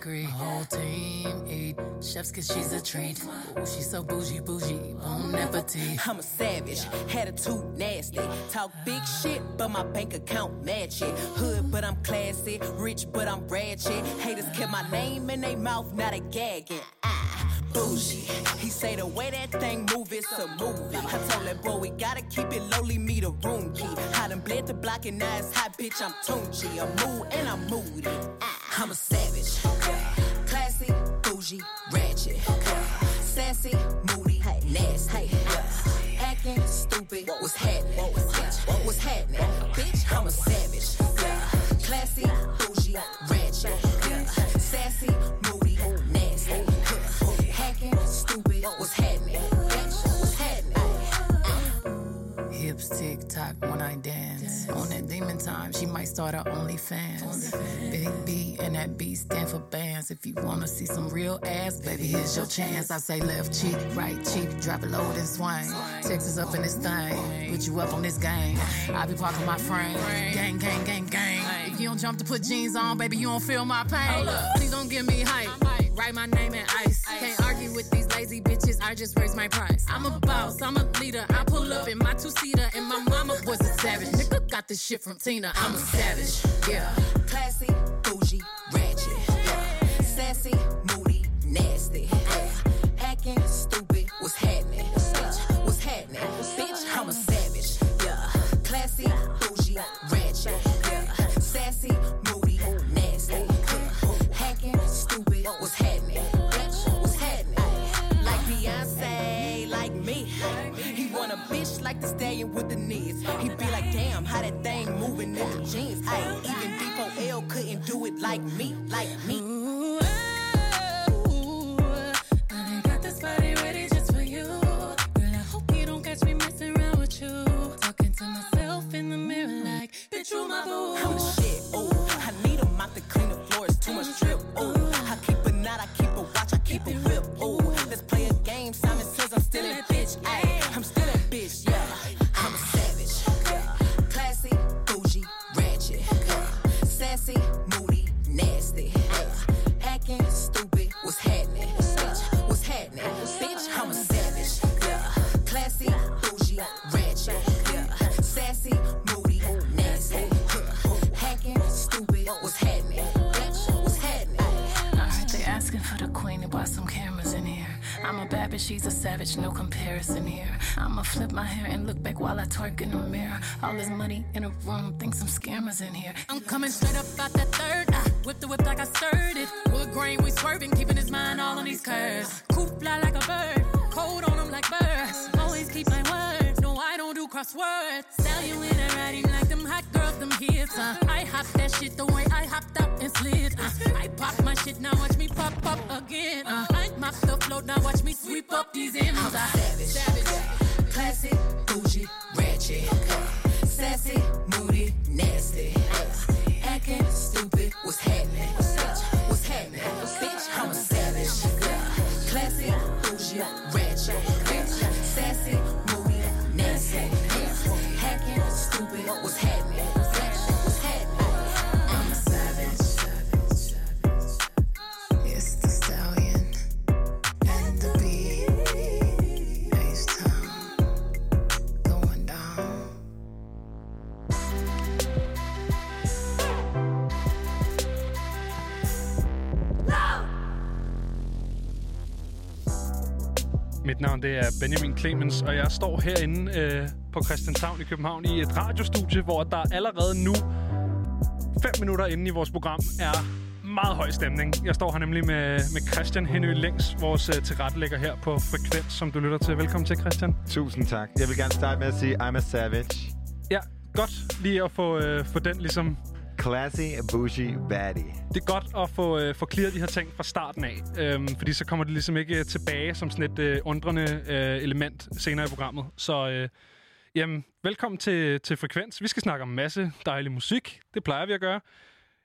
fuck her up 800 degree. My whole team eat chefs cause she's a treat. Ooh, she's so bougie, bougie, bon appetit. I'm a savage, attitude nasty. Talk big shit, but my bank account match it. Hood, but I'm classy. Rich, but I'm ratchet. Haters kept my name in their mouth, not a gagging. Ah, bougie. He say the way that thing move, it's a movie. I told that boy we gotta keep it lowly, me the room key. I done bled the block and now it's hot, bitch. I'm Tunchi. I'm mood and I'm moody. Ah, I'm a savage. Classy, bougie, ratchet. Sassy, moody, nasty. Acting stupid, what's happening? What was happening? Bitch, I'm a savage. Tick tock when I dance. On that demon time, she might start her OnlyFans. Big B and that B stand for bands. If you wanna see some real ass, baby, here's your chance. I say left cheek, right cheek, drop it low and swing. Texas up in this thing, put you up on this game. I be parking my frame, gang, gang, gang, gang. If you don't jump to put jeans on, baby, you don't feel my pain. Please don't give me hype. Write my name in ice. Can't argue with these lazy bitches. I just raise my price. I'm a boss. I'm a leader. I pull up in my two seater, and my mama was a savage. Nigga got this shit from Tina. I'm a savage. Yeah. Classy, bougie, ratchet. Yeah. Sassy, moody, nasty. Like the stallion with the knees. He be like, damn, how that thing moving in the jeans. Ay, even D4L couldn't do it like me, like me. Ooh, I got this body ready just for you. Girl, I hope you don't catch me messing around with you. Talking to myself in the mirror like, bitch, you my boo. Savage, no comparison here. I'ma flip my hair and look back while I twerk in the mirror. All this money in a room, think some scammers in here. I'm coming straight up out that third. I whip the whip like I stirred it. Wood grain, we swerving, keeping his mind all on these curves. Coop fly like a bird, cold on him like birds. Always keep my word, crosswords. Sell you in a writing like them hot girls, them hits. Uh. I hop that shit the way I hopped up and slid. Uh. I pop my shit, now watch me pop up again. Uh. I mop the float, now watch me sweep up these M's. I'm savage. savage. Classy, bougie, ratchet. Sassy, moody, nasty. Mit navn det er Benjamin Clemens, og jeg står herinde øh, på Christianshavn i København i et radiostudie, hvor der allerede nu, fem minutter inde i vores program, er meget høj stemning. Jeg står her nemlig med, med Christian Henø Længs, vores øh, tilrettelægger her på Frekvens, som du lytter til. Velkommen til, Christian. Tusind tak. Jeg vil gerne starte med at sige, I'm a savage. Ja, godt lige at få, øh, få den ligesom... Classy, bougie, baddie. Det er godt at få, øh, få clearet de her ting fra starten af, øhm, fordi så kommer det ligesom ikke øh, tilbage som sådan et øh, undrende øh, element senere i programmet. Så øh, jamen, velkommen til, til Frekvens. Vi skal snakke om en masse dejlig musik. Det plejer vi at gøre.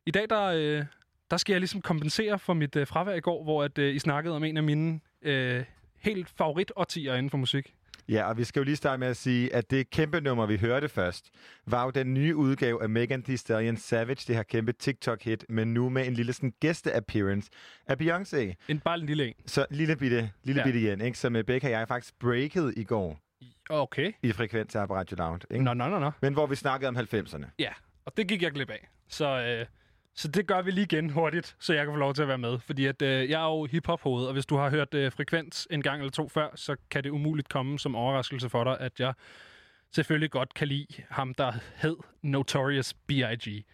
I dag, der, øh, der skal jeg ligesom kompensere for mit øh, fravær i går, hvor at, øh, I snakkede om en af mine øh, helt favorit-årtier inden for musik. Ja, og vi skal jo lige starte med at sige, at det kæmpe nummer, vi hørte først, var jo den nye udgave af Megan Thee Stallion Savage, det her kæmpe TikTok-hit, men nu med en lille sådan gæste-appearance af Beyoncé. En, bare en lille en. Så lille bitte, lille Ja. bitte igen, ikke? Som Becca og jeg faktisk breakede i går Okay. i Frekvens på Radio Lounge, ikke? Nå, nå, nå, nå. Men hvor vi snakkede om 90'erne. Ja, og det gik jeg glip af. Så, øh, så det gør vi lige igen hurtigt, så jeg kan få lov til at være med. Fordi at, øh, jeg er jo hiphop-hoved, og hvis du har hørt øh, Frekvens en gang eller to før, så kan det umuligt komme som overraskelse for dig, at jeg selvfølgelig godt kan lide ham, der hed Notorious B.I.G.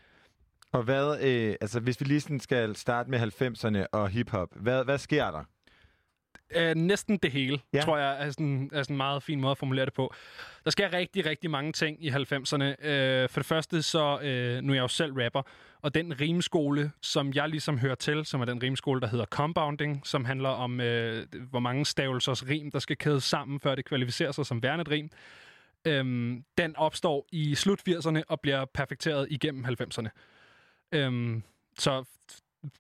Og hvad, øh, altså hvis vi lige sådan skal starte med 90'erne og hiphop, hvad, hvad sker der? Øh, næsten det hele, Ja. tror jeg, er sådan, er sådan en meget fin måde at formulere det på. Der sker rigtig, rigtig mange ting i 90'erne. Øh, for det første, så øh, nu er jeg jo selv rapper, og den rimskole, som jeg ligesom hører til, som er den rimskole, der hedder compounding, som handler om, øh, hvor mange stavelsers rim, der skal kædes sammen, før det kvalificerer sig som værende et rim. Øhm, den opstår i slut 80'erne og bliver perfekteret igennem 90'erne. Øhm, så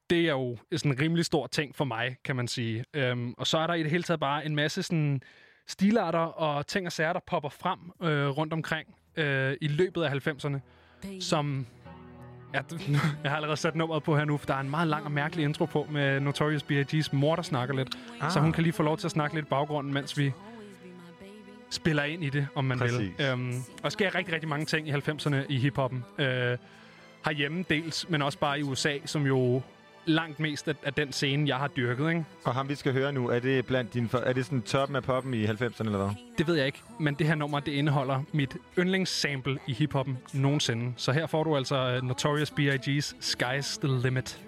det er jo sådan en rimelig stor ting for mig, kan man sige. Øhm, og så er der i det hele taget bare en masse sådan stilarter og ting og sager, der popper frem øh, rundt omkring øh, i løbet af 90'erne, som... Ja, jeg har allerede sat nummeret på her nu, for der er en meget lang og mærkelig intro på med Notorious B.I.G.'s mor, der snakker lidt. Ah. Så hun kan lige få lov til at snakke lidt i baggrunden, mens vi spiller ind i det, om man Præcis. vil. Øhm, og der sker rigtig, rigtig mange ting i 90'erne i hiphoppen. Øh, herhjemme dels, men også bare i USA, som jo langt mest af, af den scene, jeg har dyrket. Ikke? Og ham, vi skal høre nu, er det blandt for, er det sådan toppen af poppen i 90'erne, eller hvad? Det ved jeg ikke, men det her nummer, det indeholder mit yndlingssample i hiphoppen nogensinde. Så her får du altså uh, Notorious B.I.G.'s Sky's the Limit.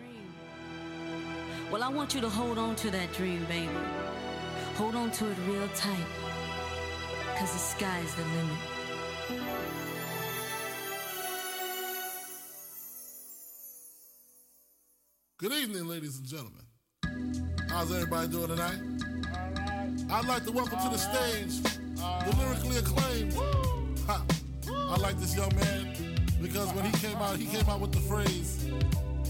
Well, I want you to hold on to that dream, baby. Hold on to it real tight. Cause the sky's the limit. Good evening, ladies and gentlemen. How's everybody doing tonight? I'd like to welcome to the stage the lyrically acclaimed. I like this young man because when he came out, he came out with the phrase,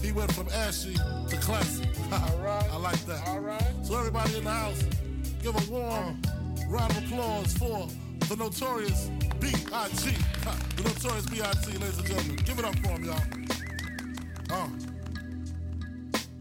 he went from ashy to classy. Ha. I like that. All right. So everybody in the house, give a warm round of applause for the notorious B.I.G. The notorious B.I.G., ladies and gentlemen. Give it up for him, y'all. Uh.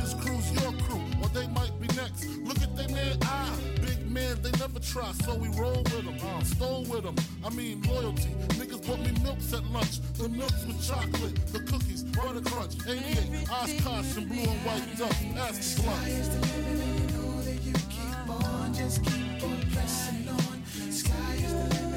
His crew's your crew, or they might be next. Look at they man. Big man, they never try, so we roll with them. Uh, stole with them. I mean, loyalty. Niggas bought me milks at lunch. The milks with chocolate, the cookies, butter crunch. 88, Oshkosh, and blue and white. Ask the blunt. I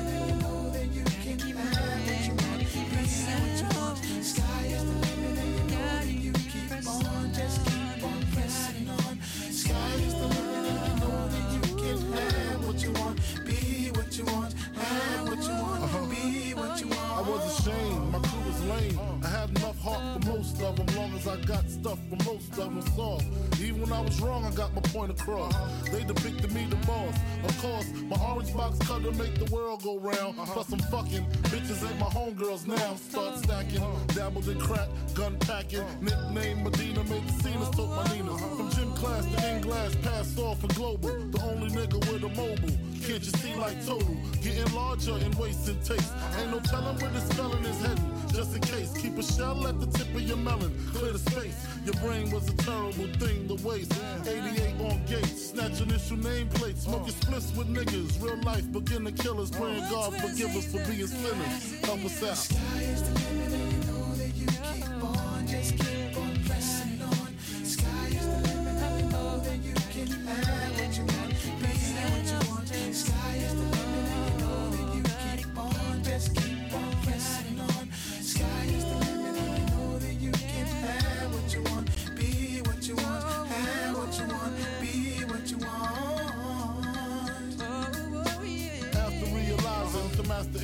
of them, I got stuff for most of them soft. Even when I was wrong, I got my point across. They depicted me the boss. Of course, my orange box cut cutter make the world go round. Uh-huh. Plus I'm fucking bitches ain't my homegirls now. Start uh-huh. stacking, uh-huh. dabbled in crack, gun packing. Nickname Medina, made the scenes, took my Nina. From gym class to in glass, passed off for global. The only nigga with a mobile. Can't you see like total? Getting larger and wasting taste. Ain't no telling where this felon is heading. Just in case, keep a shell at the tip of your melon. Clear the space. Your brain was a terrible thing to waste. 88 on gates, snatch initial nameplates. Smoking splits with niggas. Real life beginner killers. Praying God forgive us for being sinners. Help us out. After realizing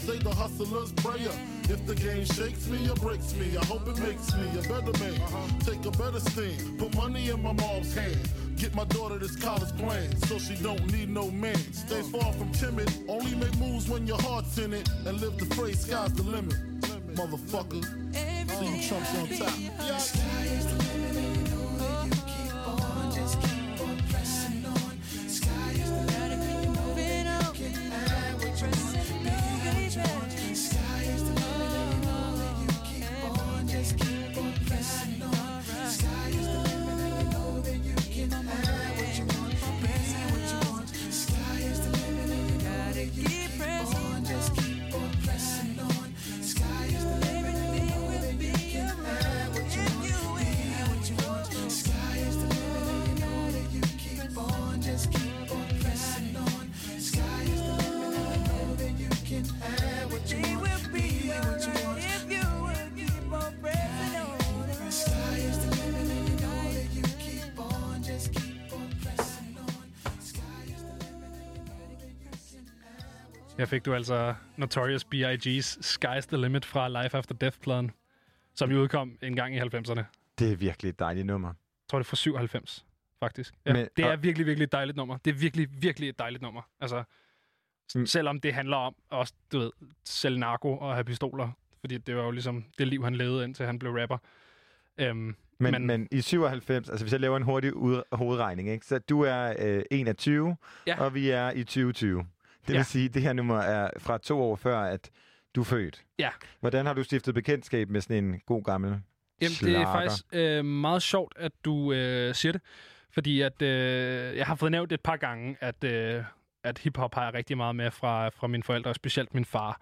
say the hustler's prayer. If the game shakes me or breaks me, I hope it makes me a better man. Take a better stand, put money in my mom's hand. Get my daughter this college plan so she don't need no man. Stay far from timid, only make moves when your heart's in it. And live the phrase, sky's the limit. Motherfucker, see you chumps on top. Fik du altså Notorious B.I.G.'s Sky's the Limit fra Life After Death-pladen, som jo udkom en gang i 90'erne. Det er virkelig et dejligt nummer. Jeg tror, det er fra 97, faktisk. Ja, Men- det er og- virkelig, virkelig et dejligt nummer. Det er virkelig, virkelig et dejligt nummer. Altså, Mm. selvom det handler om også, du ved, sælge narko og have pistoler. Fordi det var jo ligesom det liv, han levede, indtil han blev rapper. Øhm, Men, Men- men, men i 97, altså hvis jeg laver en hurtig ud, hovedregning, ikke? så du er øh, 21, Ja. og vi er i 2020. Det Ja. vil sige, at det her nummer er fra to år før, at du er født. Ja. Hvordan har du stiftet bekendtskab med sådan en god gammel Jamen, det er slager? faktisk øh, meget sjovt, at du øh, siger det. Fordi at, øh, jeg har fået nævnt et par gange, at, øh, at hiphop har jeg rigtig meget med fra, fra mine forældre, og specielt min far.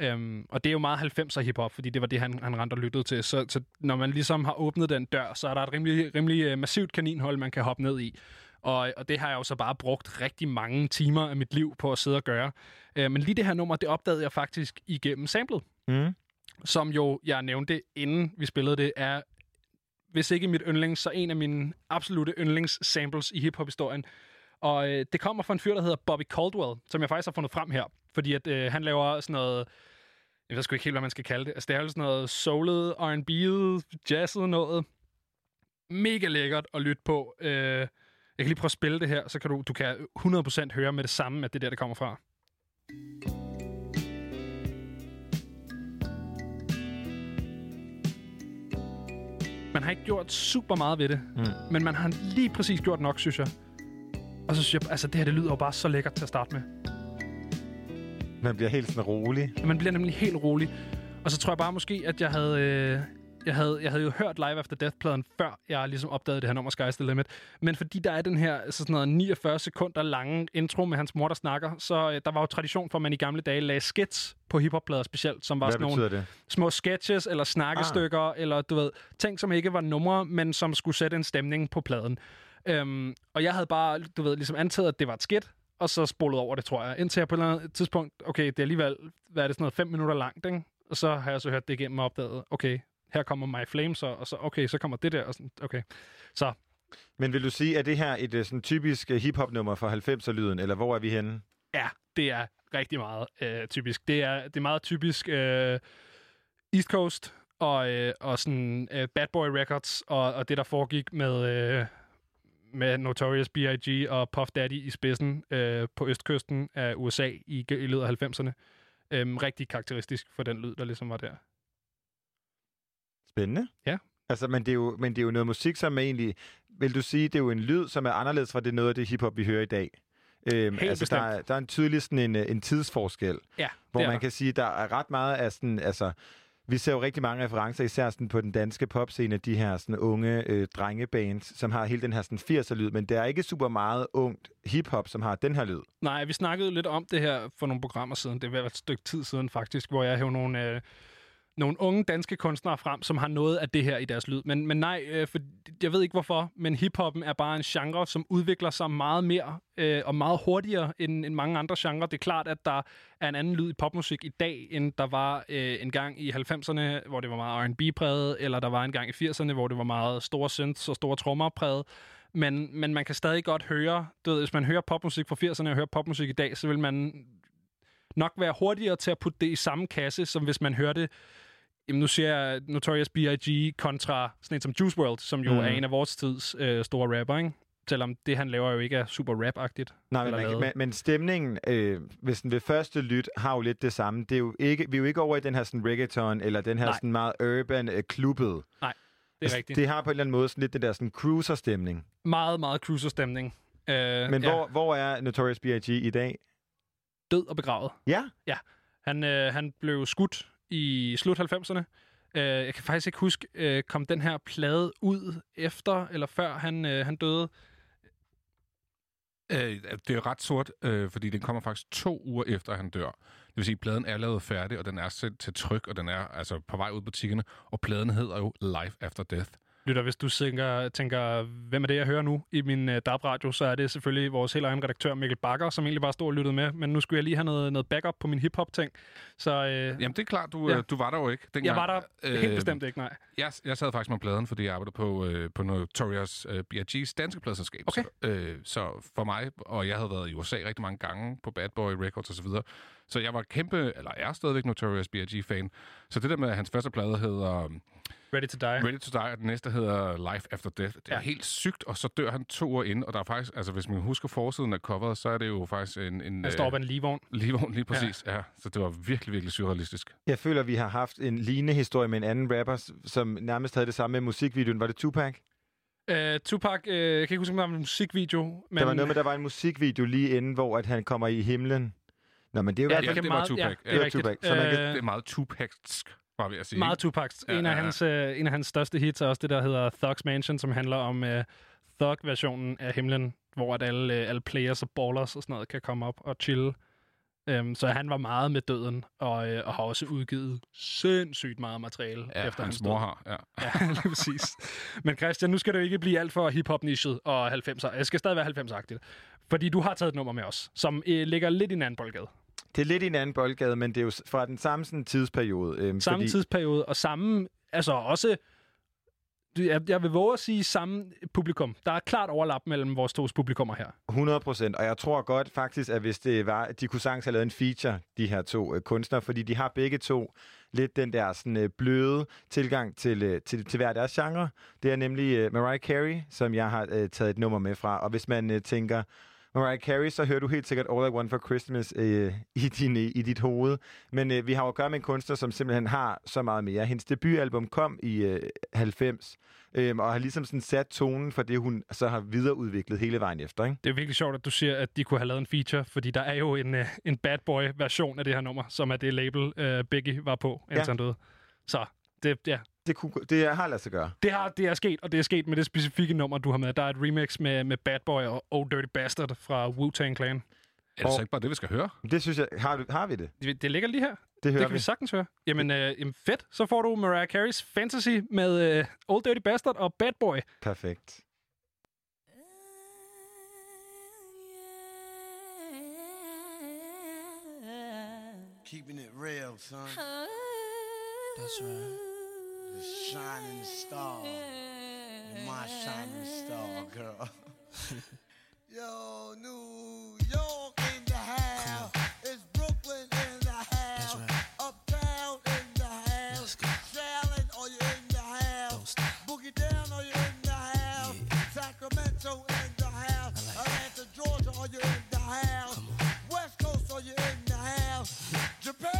Øhm, og det er jo meget 90'er hiphop, fordi det var det, han, han rendte og lyttede til. Så, så når man ligesom har åbnet den dør, så er der et rimelig, rimelig øh, massivt kaninhold, man kan hoppe ned i. Og, og det har jeg jo så bare brugt rigtig mange timer af mit liv på at sidde og gøre. Øh, men lige det her nummer, det opdagede jeg faktisk igennem samlet Mm. som jo, jeg nævnte, inden vi spillede det, er, hvis ikke mit yndlings, så en af mine absolute yndlings-samples i hiphop-historien. Og øh, det kommer fra en fyr, der hedder Bobby Caldwell, som jeg faktisk har fundet frem her. Fordi at øh, han laver sådan noget... Jeg ved sgu ikke helt, hvad man skal kalde det. Altså, det er jo sådan noget soulet, R&B'et, jazzet noget. Mega lækkert at lytte på. Øh, jeg kan lige prøve at spille det her, så kan du, du kan 100% høre med det samme, at det er der, det kommer fra. Man har ikke gjort super meget ved det, Mm. men man har lige præcis gjort nok, synes jeg. Og så synes jeg, altså det her, det lyder jo bare så lækkert til at starte med. Man bliver helt sådan rolig. Man bliver nemlig helt rolig. Og så tror jeg bare måske, at jeg havde... Øh, jeg havde, jeg havde jo hørt Live After Death-pladen, før jeg ligesom opdagede det her nummer Sky's the Limit. Men fordi der er den her altså sådan noget 49 sekunder lange intro med hans mor, der snakker, så øh, der var jo tradition for, at man i gamle dage lagde skits på hiphopplader specielt, som var Hvad sådan nogle det? små sketches eller snakkestykker, ah. eller du ved, ting, som ikke var numre, men som skulle sætte en stemning på pladen. Øhm, og jeg havde bare, du ved, ligesom antaget, at det var et skit, og så spolet over det, tror jeg. Indtil jeg på et eller andet tidspunkt, okay, det er alligevel, hvad er det, sådan noget, fem minutter langt, ikke? Og så har jeg så hørt det igennem og opdaget, okay, her kommer My Flame så, og så, okay, så kommer det der, og sådan, okay. Så, Men vil du sige, at det her et øh, sådan typisk øh, hiphop-nummer fra 90'er-lyden, eller hvor er vi henne? ja, det er rigtig meget øh, typisk. Det er, det er meget typisk øh, East Coast, og, øh, og sådan øh, Bad Boy Records, og, og det, der foregik med, øh, med Notorious B.I.G. og Puff Daddy i spidsen øh, på østkysten af USA i, i løbet af 90'erne. Øhm, rigtig karakteristisk for den lyd, der ligesom var der. Spændende. Ja. Altså, men det, er jo, men det er jo noget musik, som er egentlig... Vil du sige, det er jo en lyd, som er anderledes fra det noget af det hiphop, vi hører i dag? Øhm, Helt altså, der, er, der er en tydelig sådan en, en tidsforskel, Ja, hvor man der. kan sige, der er ret meget af sådan... Altså, vi ser jo rigtig mange referencer, især sådan på den danske popscene, de her sådan unge øh, drengebands, som har hele den her sådan 80'er-lyd, men der er ikke super meget ungt hiphop, som har den her lyd. Nej, vi snakkede lidt om det her for nogle programmer siden. Det var et stykke tid siden faktisk, hvor jeg hævde nogle, øh, nogle unge danske kunstnere frem, som har noget af det her i deres lyd. Men, men nej, øh, for jeg ved ikke hvorfor, men hiphoppen er bare en genre, som udvikler sig meget mere øh, og meget hurtigere end, end mange andre genrer. Det er klart, at der er en anden lyd i popmusik i dag, end der var øh, en gang i 90'erne, hvor det var meget R&B-præget, eller der var en gang i 80'erne, hvor det var meget store synths og store trommer præget. Men, men man kan stadig godt høre, du ved, hvis man hører popmusik fra 80'erne og hører popmusik i dag, så vil man nok være hurtigere til at putte det i samme kasse, som hvis man hørte Jamen, nu ser jeg Notorious B.I.G. kontra sådan en som Juice WRLD, som jo mm. er en af vores tids øh, store rapper, ikke? Selvom det, han laver, jo ikke er super rap-agtigt. Nej, men, man, men, men stemningen øh, hvis den ved første lyt har jo lidt det samme. Det er jo ikke, vi er jo ikke over i den her sådan, reggaeton, eller den her Nej. sådan, meget urban øh, klubbet. Nej, det er rigtigt. Det har på en eller anden måde sådan lidt den der sådan, cruiser-stemning. Meget, meget cruiser-stemning. Øh, Men ja, hvor, hvor er Notorious B.I.G. i dag? Død og begravet. Ja, Han, øh, han blev skudt i slut 90'erne. Øh, jeg kan faktisk ikke huske, øh, kom den her plade ud efter eller før han, øh, han døde? Øh, det er ret sort, øh, fordi den kommer faktisk to uger efter, han dør. Det vil sige, at pladen er lavet færdig, og den er sendt til tryk, og den er altså på vej ud på butikkerne. Og pladen hedder jo Life After Death. Lytter, hvis du tænker, tænker, hvem er det, jeg hører nu i min uh, DAB-radio, så er det selvfølgelig vores helt egen redaktør, Mikkel Bakker, som egentlig bare stod og lyttede med. Men nu skulle jeg lige have noget, noget backup på min hip-hop-ting. Så øh, Jamen, det er klart, du, Ja. ja. du var der jo ikke dengang. jeg var der Øh, helt bestemt ikke, nej. Jeg, jeg sad faktisk med pladen, fordi jeg arbejder på, øh, på Notorious øh, B.I.G's danske pladselskab. Okay. Så, øh, så for mig, og jeg havde været i USA rigtig mange gange på Bad Boy Records osv., så, så jeg var kæmpe, eller er stadigvæk Notorious B.I.G.-fan. Så det der med, at hans første plade hedder Ready to die. Ready to Die, og den næste hedder Life After Death, det er Ja. helt sygt, og så dør han to år inden, og der er faktisk, altså hvis man husker forsiden af coveret, så er det jo faktisk en... en Han står op ad en ligevogn. Lige, lige præcis, ja. ja. Så det var virkelig, virkelig surrealistisk. jeg føler, vi har haft en lignende historie med en anden rapper, som nærmest havde det samme med musikvideoen. Var det Tupac? Uh, Tupac, uh, jeg kan ikke huske, om der var en musikvideo. Men Der var noget med, der var en musikvideo lige inden, hvor at han kommer i himlen. Nå, men det er jo i Ja, Ja, fald det var Tupac. Ja, det er det var. Tupac. Så man kan- Øh, Det er meget Tupacsk, var vi at sige. Meget? Tupac. Ja, En, af ja, ja. hans, øh, en af hans største hits er også det, der hedder Thugs Mansion, som handler om øh, Thug-versionen af himlen, hvor at alle, øh, alle players og ballers og sådan noget kan komme op og chille. Um, så han var meget med døden, og, øh, og har også udgivet sindssygt meget materiale Ja, efter hans hans mor har, ja. Ja, lige præcis. Men Christian, nu skal det jo ikke blive alt for hip-hop-nichet og 90'er. Jeg skal stadig være 90'er-agtigt. Fordi du har taget et nummer med os, som øh, ligger lidt i en anden boldgade. Det er lidt i en anden boldgade, men det er jo fra den samme sådan, tidsperiode. Øhm, Samme fordi, tidsperiode, og samme, altså også, jeg, jeg vil våge at sige samme publikum. Der er klart overlap mellem vores to publikummer her. 100 procent, og jeg tror godt faktisk, at hvis det var, de kunne sagtens have lavet en feature, de her to øh, kunstnere, fordi de har begge to lidt den der sådan, øh, bløde tilgang til, øh, til, til hver deres genre. Det er nemlig øh, Mariah Carey, som jeg har øh, taget et nummer med fra, og hvis man øh, tænker, Mariah Carey, så hører du helt sikkert All I Want for Christmas øh, i, din, øh, i dit hoved. Men øh, vi har jo at gøre med en kunstner, som simpelthen har så meget mere. Hendes debutalbum kom i øh, 90, øh, og har ligesom sådan sat tonen for det, hun så har videreudviklet hele vejen efter. Ikke? Det er virkelig sjovt, at du siger, at de kunne have lavet en feature, fordi der er jo en, øh, en bad boy-version af det her nummer, som er det label, øh, Biggie var på, indtil Ja. han døde. Så det, ja, Det, kunne, det har ladet sig gøre. det, har, det er sket, og det er sket med det specifikke nummer, du har med. Der er et remix med, med Bad Boy og Oh Dirty Bastard fra Wu-Tang Clan. Er det så ikke bare det, vi skal høre? Det synes jeg... Har, du, har vi det? Det, det ligger lige her. Det Det hører kan vi vi. sagtens høre. Jamen, øh, jamen fedt. Så får du Mariah Carey's Fantasy med øh, Old Dirty Bastard og Bad Boy. Perfekt. Keeping it real, son. That's right. The shining star. My shining star, girl. Yo, New York in the house. It's Brooklyn in the house. right. Uptown in the house. Shaolin, are you in the house? Boogie down, are you in the house? Sacramento in the house. Atlanta, Georgia, are you in the house? West Coast, are you in the house? Japan,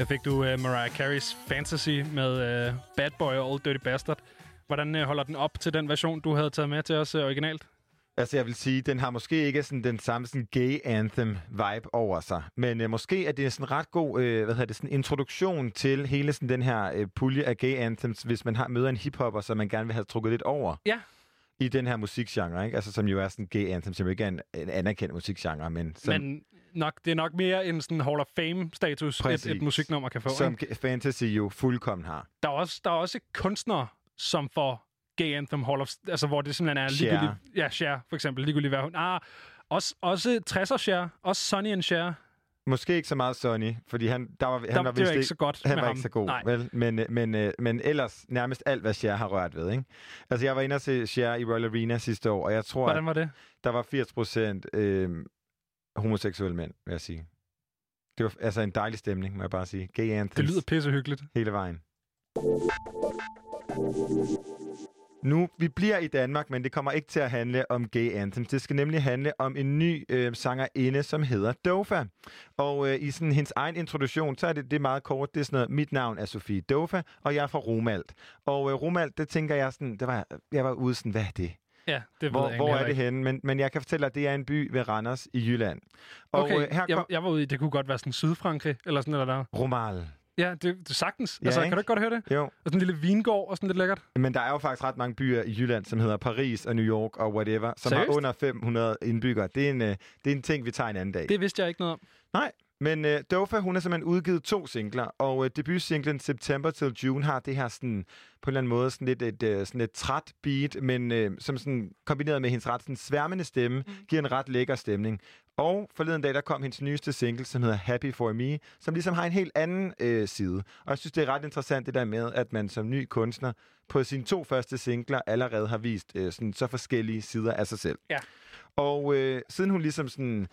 Der fik du uh, Mariah Carey's Fantasy med uh, Bad Boy og Old Dirty Bastard. Hvordan uh, holder den op til den version, du havde taget med til os uh, originalt? Altså, jeg vil sige, den har måske ikke sådan den samme sådan gay anthem vibe over sig. Men øh, måske er det sådan ret god øh, hvad hedder det, sådan introduktion til hele sådan den her øh, pulje af gay anthems, hvis man har møder en hiphopper, som man gerne vil have trukket lidt over Ja. i den her musikgenre, ikke? Altså, som jo er sådan gay anthem, som jo ikke er en, en anerkendt musikgenre, men som, Men nok, det er nok mere en sådan Hall of Fame-status, et, et musiknummer kan få. som ikke? fantasy jo fuldkommen har. Der, er også, der er også kunstnere, som får Gay Anthem Hall of... Altså, hvor det simpelthen er ligegyldigt... Ja, Cher, for eksempel. Ligegyldigt hvad hun... Ah, også, også 60'er Cher. Også Sonny and Cher. Måske ikke så meget Sonny, fordi han, der var, han Der, var vist ikke så godt Han var ham. ikke så god, Nej. vel? Men, øh, men, øh, men ellers nærmest alt, hvad Cher har rørt ved, ikke? Altså, jeg var inde og se Cher i Royal Arena sidste år, og jeg tror, Hvordan at var det? der var 80 procent øh, homoseksuelle mænd, vil jeg sige. Det var altså en dejlig stemning, må jeg bare sige. Gay anthems Det lyder pissehyggeligt. hele vejen. Nu, vi bliver i Danmark, men det kommer ikke til at handle om gay anthems. Det skal nemlig handle om en ny øh, sangerinde, som hedder Dofa. Og øh, i sådan hendes egen introduktion, så er det, det er meget kort. Det er sådan noget, mit navn er Sofie Dofa, og jeg er fra Romalt. Og øh, Romalt, det tænker jeg sådan, det var, jeg var ude sådan, hvad er det? Ja, det ved Hvor, jeg hvor er det henne? Men, men jeg kan fortælle dig, at det er en by ved Randers i Jylland. Og Okay, øh, her jeg, kom jeg var ude i, det kunne godt være sådan Sydfrankrig, eller sådan eller der. Romal. Ja, det, det sagtens. Ja, altså, ikke? kan du ikke godt høre det? Jo, Og sådan en lille vingård og sådan lidt lækkert. men der er jo faktisk ret mange byer i Jylland, som hedder Paris og New York og whatever, som Seriøst? har under 500 indbyggere. Det er, en, øh, det er en ting, vi tager en anden dag. Det vidste jeg ikke noget om. Nej, men øh, Dofa, hun har simpelthen udgivet to singler, og øh, debutsinglen September til June har det her sådan, på en eller anden måde sådan lidt et, øh, sådan et træt beat, men øh, som sådan kombineret med hendes ret sådan sværmende stemme, mm. giver en ret lækker stemning. Og forleden dag, der kom hendes nyeste single, som hedder Happy For Me, som ligesom har en helt anden øh, side. Og jeg synes, det er ret interessant det der med, at man som ny kunstner på sine to første singler allerede har vist øh, sådan, så forskellige sider af sig selv. Ja. Og øh, siden hun ligesom sådan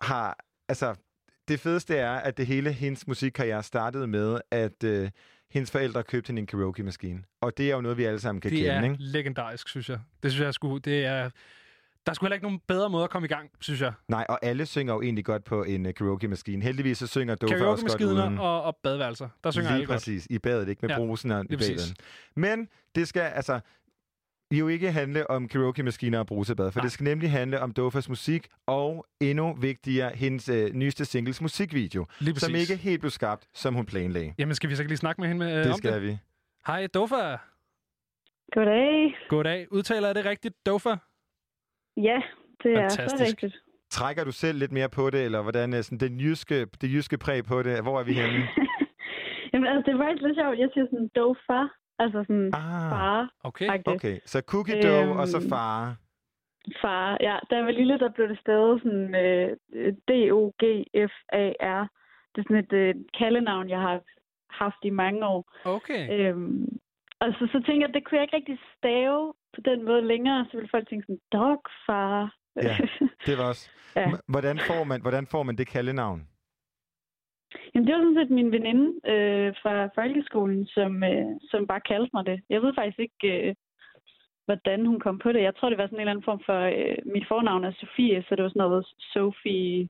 har... Altså, det fedeste er, at det hele hendes musikkarriere startede med, at øh, hendes forældre købte hende en karaoke-maskine. Og det er jo noget, vi alle sammen kan Det kende, er ikke? legendarisk, synes jeg. Det synes jeg skulle... Det er... Der skulle heller ikke nogen bedre måde at komme i gang, synes jeg. Nej, og alle synger jo egentlig godt på en uh, karaoke-maskine. Heldigvis så synger Dofa også godt uden. og, og badeværelser. Der synger Lige alle godt. præcis. I badet, ikke? Med Ja, brusen og i præcis. badet. Men det skal altså jo ikke handle om karaoke-maskiner og brusebad, for Nej. det skal nemlig handle om Dofas musik, og endnu vigtigere, hendes øh, nyeste singles musikvideo, Lige som præcis. ikke helt blev skabt, som hun planlagde. Jamen, skal vi så ikke lige snakke med hende med, Det om skal det? vi. Hej, Dofa. Goddag. Goddag. Udtaler jeg det rigtigt, Dofa? Ja, det er så Fantastisk. rigtigt. Trækker du selv lidt mere på det, eller hvordan er sådan den jyske, det jyske præg på det? Hvor er vi henne? Jamen, altså, det er faktisk lidt sjovt. Jeg siger sådan dofa, altså sådan Ah, far. Okay. Faktisk. okay. Så cookie dough, Øhm, og så far. Far, ja. Da jeg var lille, der blev det stadig sådan øh, D-O-G-F-A-R. Det er sådan et øh, kaldenavn, jeg har haft i mange år. Okay. Øhm, og så, så tænkte jeg, at det kunne jeg ikke rigtig stave på den måde længere. Så ville folk tænke sådan, dogfar. Ja. Det var også. Ja. Hvordan får man, hvordan får man det kaldenavn? Jamen, det var sådan set min veninde øh, fra folkeskolen, som, øh, som bare kaldte mig det. Jeg ved faktisk ikke, øh, hvordan hun kom på det. Jeg tror, det var sådan en eller anden form for... Øh, mit fornavn er Sofie, så det var sådan noget Sophie,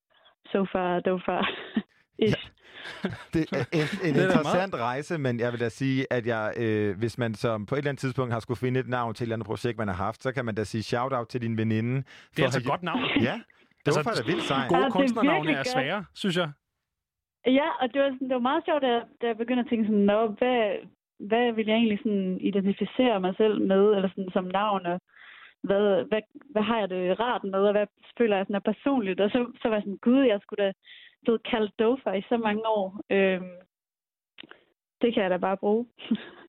Sofa, Dofa. Ish. Det er en, en Det er interessant rejse, men jeg vil da sige, at jeg, øh, hvis man som på et eller andet tidspunkt har skulle finde et navn til et eller andet projekt, man har haft, så kan man da sige shout-out til din veninde. Det er for altså et godt navn. Ja, det Altså, var faktisk vildt sejt. Gode Ja, er kunstnernavne er godt. svære, synes jeg. Ja, og det var, sådan, det var meget sjovt, da jeg, da jeg begyndte at tænke sådan, Nå, hvad, hvad vil jeg egentlig sådan identificere mig selv med, eller sådan som navn, og hvad, hvad, hvad har jeg det rart med, og hvad føler jeg sådan er personligt, og så, så var jeg sådan, gud, jeg skulle da blevet kaldt Dofa i så mange år. Øhm, det kan jeg da bare bruge.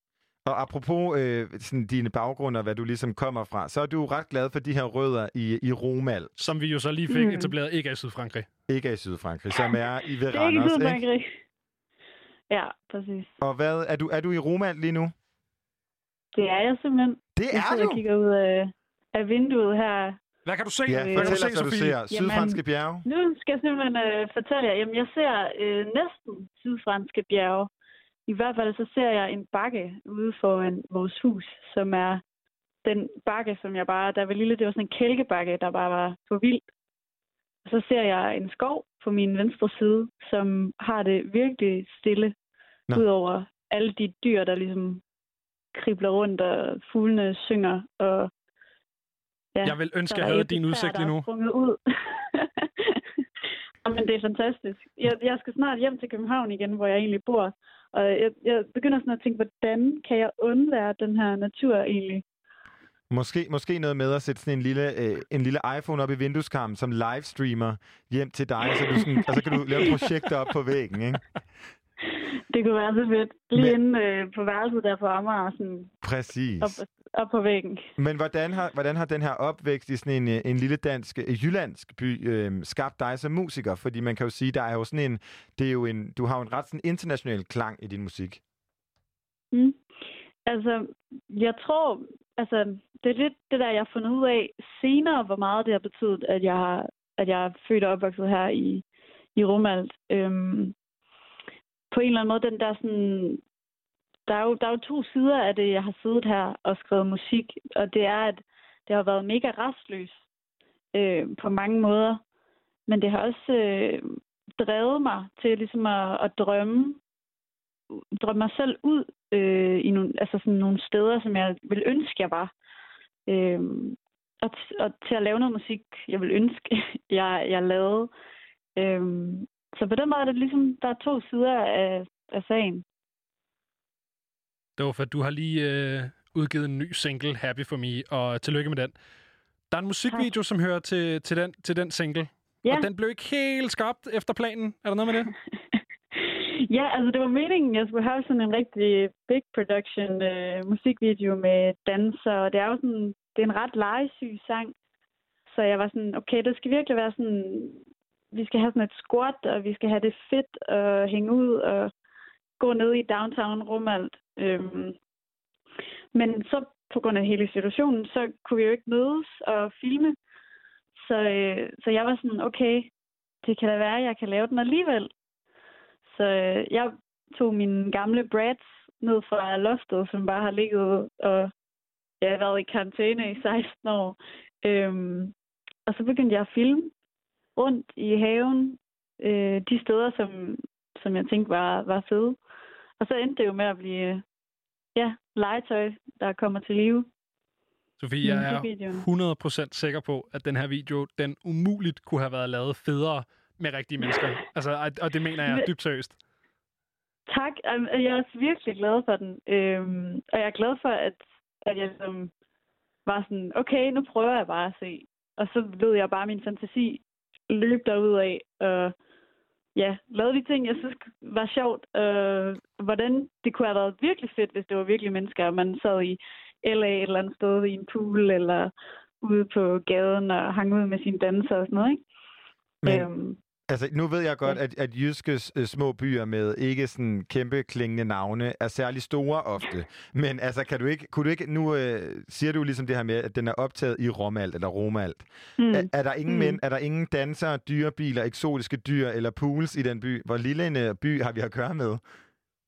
Og apropos øh, sådan dine baggrunde og hvad du ligesom kommer fra, så er du ret glad for de her rødder i, i Romal, Som vi jo så lige fik Mm. etableret, ikke af Sydfrankrig. ikke er i Sydfrankrig, som er i ved Det er ikke Randers, sådan, ikke? Ja, præcis. Og hvad, er du, er du i Romal lige nu? Det er jeg simpelthen. Det Jeg er sidder og du! kigger ud af, af vinduet her. Hvad kan du se? Ja, Øh, Hvad kan du se, hvad du ser. Sydfranske bjerge. Nu skal jeg simpelthen øh, fortælle jer. Jamen, jeg ser øh, næsten sydfranske bjerge. I hvert fald så ser jeg en bakke ude foran vores hus, som er den bakke, som jeg bare, der var lille, det var sådan en kælkebakke, der bare var for vildt. Og så ser jeg en skov på min venstre side, som har det virkelig stille, Nå. udover alle de dyr, der ligesom kribler rundt, og fuglene synger, og ja, Jeg vil ønske, jeg havde din udsigt lige nu. ud. Jamen, det er fantastisk. Jeg, jeg skal snart hjem til København igen, hvor jeg egentlig bor. Og jeg, jeg begynder sådan at tænke, hvordan kan jeg undvære den her natur egentlig? Måske, måske noget med at sætte sådan en lille, øh, en lille iPhone op i vindueskarmen som livestreamer hjem til dig, så du sådan, og så kan du lave projekter op på væggen, ikke? Det kunne være så fedt. Lige Men- inde øh, på værelset der på Amager, sådan Præcis. op, op på væggen. Men hvordan har, hvordan har den her opvækst i sådan en, øh, en lille dansk, øh, jyllandsk by øh, skabt dig som musiker? Fordi man kan jo sige, der er jo sådan en, det er jo en, du har jo en ret sådan international klang i din musik. Mm. Altså, jeg tror, altså, det er lidt det der, jeg har fundet ud af senere, hvor meget det har betydet, at jeg, har, at jeg er født og opvokset her i, i Rumalt. Øhm, på en eller anden måde, den der sådan... Der er, jo, der er jo to sider af det, jeg har siddet her og skrevet musik, og det er, at det har været mega restløs øh, på mange måder, men det har også øh, drevet mig til ligesom at, at drømme drømme mig selv ud øh, i nogle, altså sådan nogle steder, som jeg vil ønske, jeg var. Øh, og, t- og til at lave noget musik, jeg vil ønske, jeg, jeg lavede. Øh, så på den måde er det ligesom, der er to sider af, af sagen. Det var for, at du har lige øh, udgivet en ny single, Happy For Me, og tillykke med den. Der er en musikvideo, som hører til, til, den, til den single, Ja. og den blev ikke helt skabt efter planen. Er der noget med det? ja, altså det var meningen, jeg skulle have sådan en rigtig big production øh, musikvideo med danser, og det er jo sådan, det er en ret legesyg sang. Så jeg var sådan, okay, det skal virkelig være sådan, vi skal have sådan et squat, og vi skal have det fedt og hænge ud og gå ned i downtown Rumalt. Øhm, men så på grund af hele situationen, så kunne vi jo ikke mødes og filme. Så, øh, så jeg var sådan, okay, det kan da være, at jeg kan lave den alligevel. Så øh, jeg tog mine gamle Brads ned fra loftet, som bare har ligget og jeg har været i karantæne i 16 år. Øhm, og så begyndte jeg at filme rundt i haven, øh, de steder, som, som jeg tænkte var, var fede. Og så endte det jo med at blive øh, ja, legetøj, der kommer til live. Sofie, jeg er Musikvideoen. 100% sikker på, at den her video, den umuligt kunne have været lavet federe med rigtige mennesker. Altså, og- det mener jeg dybt seriøst. Tak. Jeg er også virkelig glad for den. Øhm, og jeg er glad for, at, at jeg ligesom var sådan, okay, nu prøver jeg bare at se. Og så lød jeg bare min fantasi løbe derud af. Og ja, lavede de ting, jeg synes var sjovt. Øh, hvordan det kunne have været virkelig fedt, hvis det var virkelig mennesker, og man sad i LA et eller andet sted i en pool, eller ude på gaden og hang ud med sine danser og sådan noget, ikke? Men, Øhm, Altså, nu ved jeg godt, at, at jyske øh, små byer med ikke sådan kæmpe klingende navne er særlig store ofte. Men altså, kan du ikke, kunne du ikke, nu øh, siger du ligesom det her med, at den er optaget i Romalt eller Romalt. Mm. Er, er, der ingen Mm. mænd, er der ingen dansere, dyrebiler, eksotiske dyr eller pools i den by? Hvor lille en øh, by har vi at gøre med?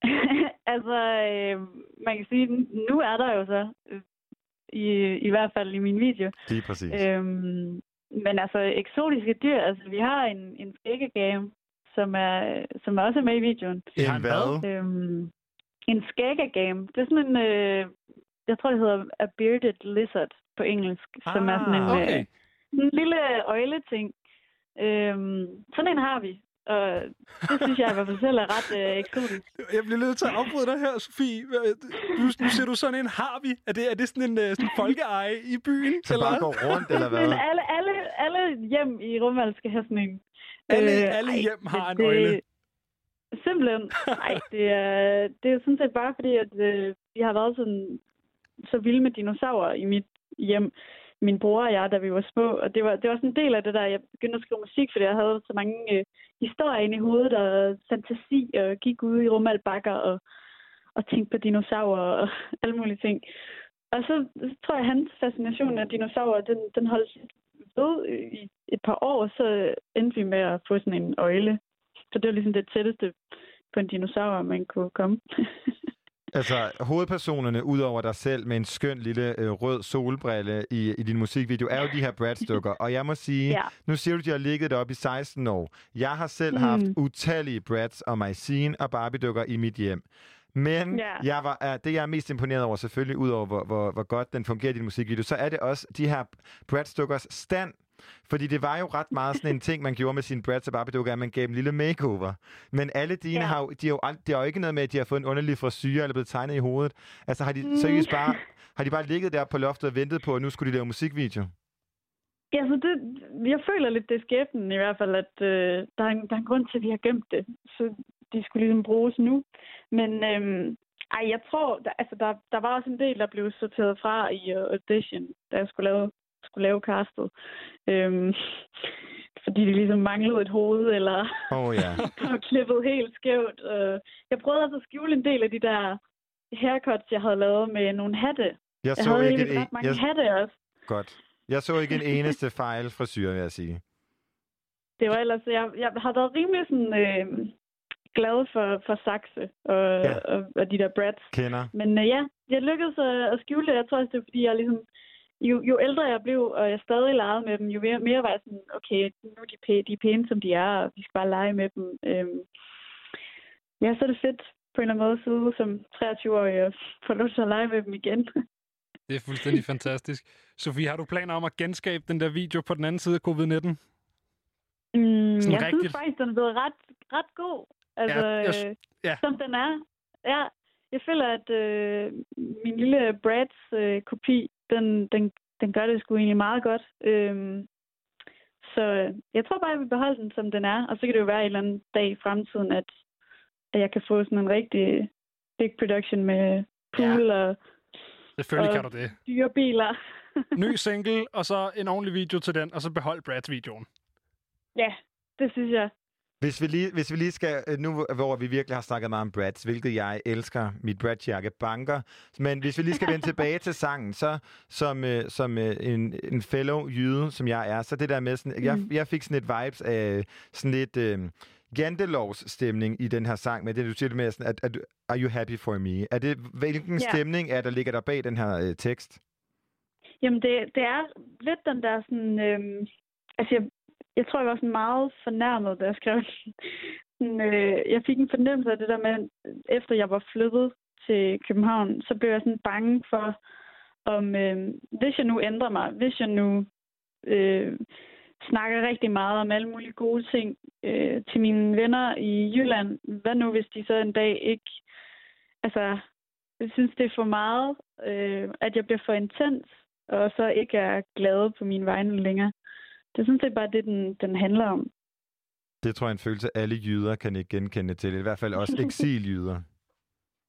altså, øh, man kan sige, nu er der jo så, øh, i, i hvert fald i min video. Lige præcis. Øhm, men altså, eksotiske dyr, altså vi har en, en skæggegame, som er, som også er med i videoen. En hvad? Øhm, en skæggegame. Det er sådan en, øh, jeg tror det hedder a bearded lizard på engelsk, ah, som er sådan en, okay. øh, en lille øjleting. Øhm, sådan en har vi, og det synes jeg i hvert fald selv er ret øh, eksotisk. Jeg bliver nødt til at afbryde dig her, Sofie. Hvad- Nu, nu siger du sådan en har vi. Er det, er det sådan en øh, sådan folkeeje i byen? Som bare går rundt, eller hvad? Men alle, alle, alle hjem i Rumald skal have sådan en. Alle, Øh, alle ej, hjem har en det- øjle. Simpelthen. Nej, det er, det er sådan set bare fordi, at øh, vi har været sådan, så vilde med dinosaurer i mit hjem. Min bror og jeg, da vi var små. Og det var, det var sådan en del af det der, jeg begyndte at skrive musik, fordi jeg havde så mange øh, historier inde i hovedet og fantasi, og gik ud i rumalbakker og, og tænkte på dinosaurer og alle mulige ting. Og så, så tror jeg, at hans fascination af dinosaurer, den, den holdt ved i et par år, så endte vi med at få sådan en øjle. Så det var ligesom det tætteste på en dinosaur, man kunne komme. Altså, hovedpersonerne, ud over dig selv med en skøn lille øh, rød solbrille i, i din musikvideo, er jo de her Brad-stykker. Og jeg må sige, Ja. nu siger du, at de har ligget deroppe i 16 år. Jeg har selv Mm. haft utallige Brads og Mycene og Barbie-dukker i mit hjem. Men Ja. jeg var, er, det, jeg er mest imponeret over, selvfølgelig, ud over hvor, hvor, hvor godt den fungerer i din musikvideo, så er det også de her Brad-stykkers stand. Fordi det var jo ret meget sådan en ting, man gjorde med sine Brads og Barbie-dukker, at man gav dem en lille makeover. Men alle dine Ja. har jo, de har jo, ald- det har jo ikke noget med, at de har fået en underlig frisyr eller blevet tegnet i hovedet. Altså har de Mm. seriøst bare, har de bare ligget der på loftet og ventet på, at nu skulle de lave musikvideo? Ja, så det, jeg føler lidt, det er skæbnen i hvert fald, at øh, der, er en, der er en grund til, at vi har gemt det. Så de skulle ligesom bruges nu. Men øhm, ej, jeg tror, der, altså, der, der var også en del, der blev sorteret fra i uh, audition, da jeg skulle lave, skulle lave castet. Øhm, fordi de ligesom manglede et hoved, eller oh, ja. var klippet helt skævt. Øh, jeg prøvede altså at skjule en del af de der haircuts, jeg havde lavet med nogle hatte. Jeg Jeg så havde ikke en, ret mange jeg, hatte også. godt. Jeg så ikke en eneste fejl frisyr, vil jeg sige. Det var ellers, jeg, jeg har været rimelig sådan, øh, glad for, for Saxe og, ja. og, og de der brats. Kender. Men øh, ja, jeg lykkedes at, at skjule det. Jeg tror også, det er fordi, jeg ligesom, jo, jo ældre jeg blev, og jeg stadig legede med dem, jo mere, mere var jeg sådan, okay, nu er de, pæ- de er pæne, som de er, og vi skal bare lege med dem. Øhm, ja, så er det fedt på en eller anden måde sidde som 23-årig og få lov til at lege med dem igen. Det er fuldstændig fantastisk. Sofie, har du planer om at genskabe den der video på den anden side af covid-19? Mm, Sådan jeg rigtigt. synes faktisk, den er blevet ret, ret god. Altså, Ja, jeg øh, ja. som den er. Ja, jeg føler, at øh, min lille Brads øh, kopi, den, den, den gør det sgu egentlig meget godt. Øhm, så øh, jeg tror bare, jeg vil beholde den, som den er. Og så kan det jo være en eller anden dag i fremtiden, at, at jeg kan få sådan en rigtig big production med pool ja. og Selvfølgelig Og- kan du det. dyre biler. Ny single, og så en ordentlig video til den, og så behold Brads-videoen. ja, det synes jeg. Hvis vi, lige, hvis vi lige skal, øh, nu hvor vi virkelig har snakket meget om Brads, hvilket jeg elsker, mit Brads-jakke banker, men hvis vi lige skal vende tilbage til sangen, så som, øh, som øh, en, en fellow jyde, som jeg er, så det der med sådan, jeg, Mm. jeg fik sådan et vibes af sådan lidt øh, jantelovs stemning i den her sang, med det du siger det med, sådan, at, at are you happy for me? Er det, hvilken Ja. stemning er der ligger der bag den her øh, tekst? Jamen, det, det er lidt den der sådan... Øhm, altså, jeg, jeg tror, jeg var sådan meget fornærmet, da jeg skrev den. Sådan, øh, jeg fik en fornemmelse af det der med, efter jeg var flyttet til København, så blev jeg sådan bange for, om øh, hvis jeg nu ændrer mig, hvis jeg nu øh, snakker rigtig meget om alle mulige gode ting øh, til mine venner i Jylland, hvad nu hvis de så en dag ikke... Altså, jeg synes, det er for meget, øh, at jeg bliver for intens, og så ikke er glad på min vegne længere. Det er sådan set bare det, den, den handler om. Det tror jeg er en følelse, alle jyder kan ikke genkende til, i hvert fald også eksiljyder.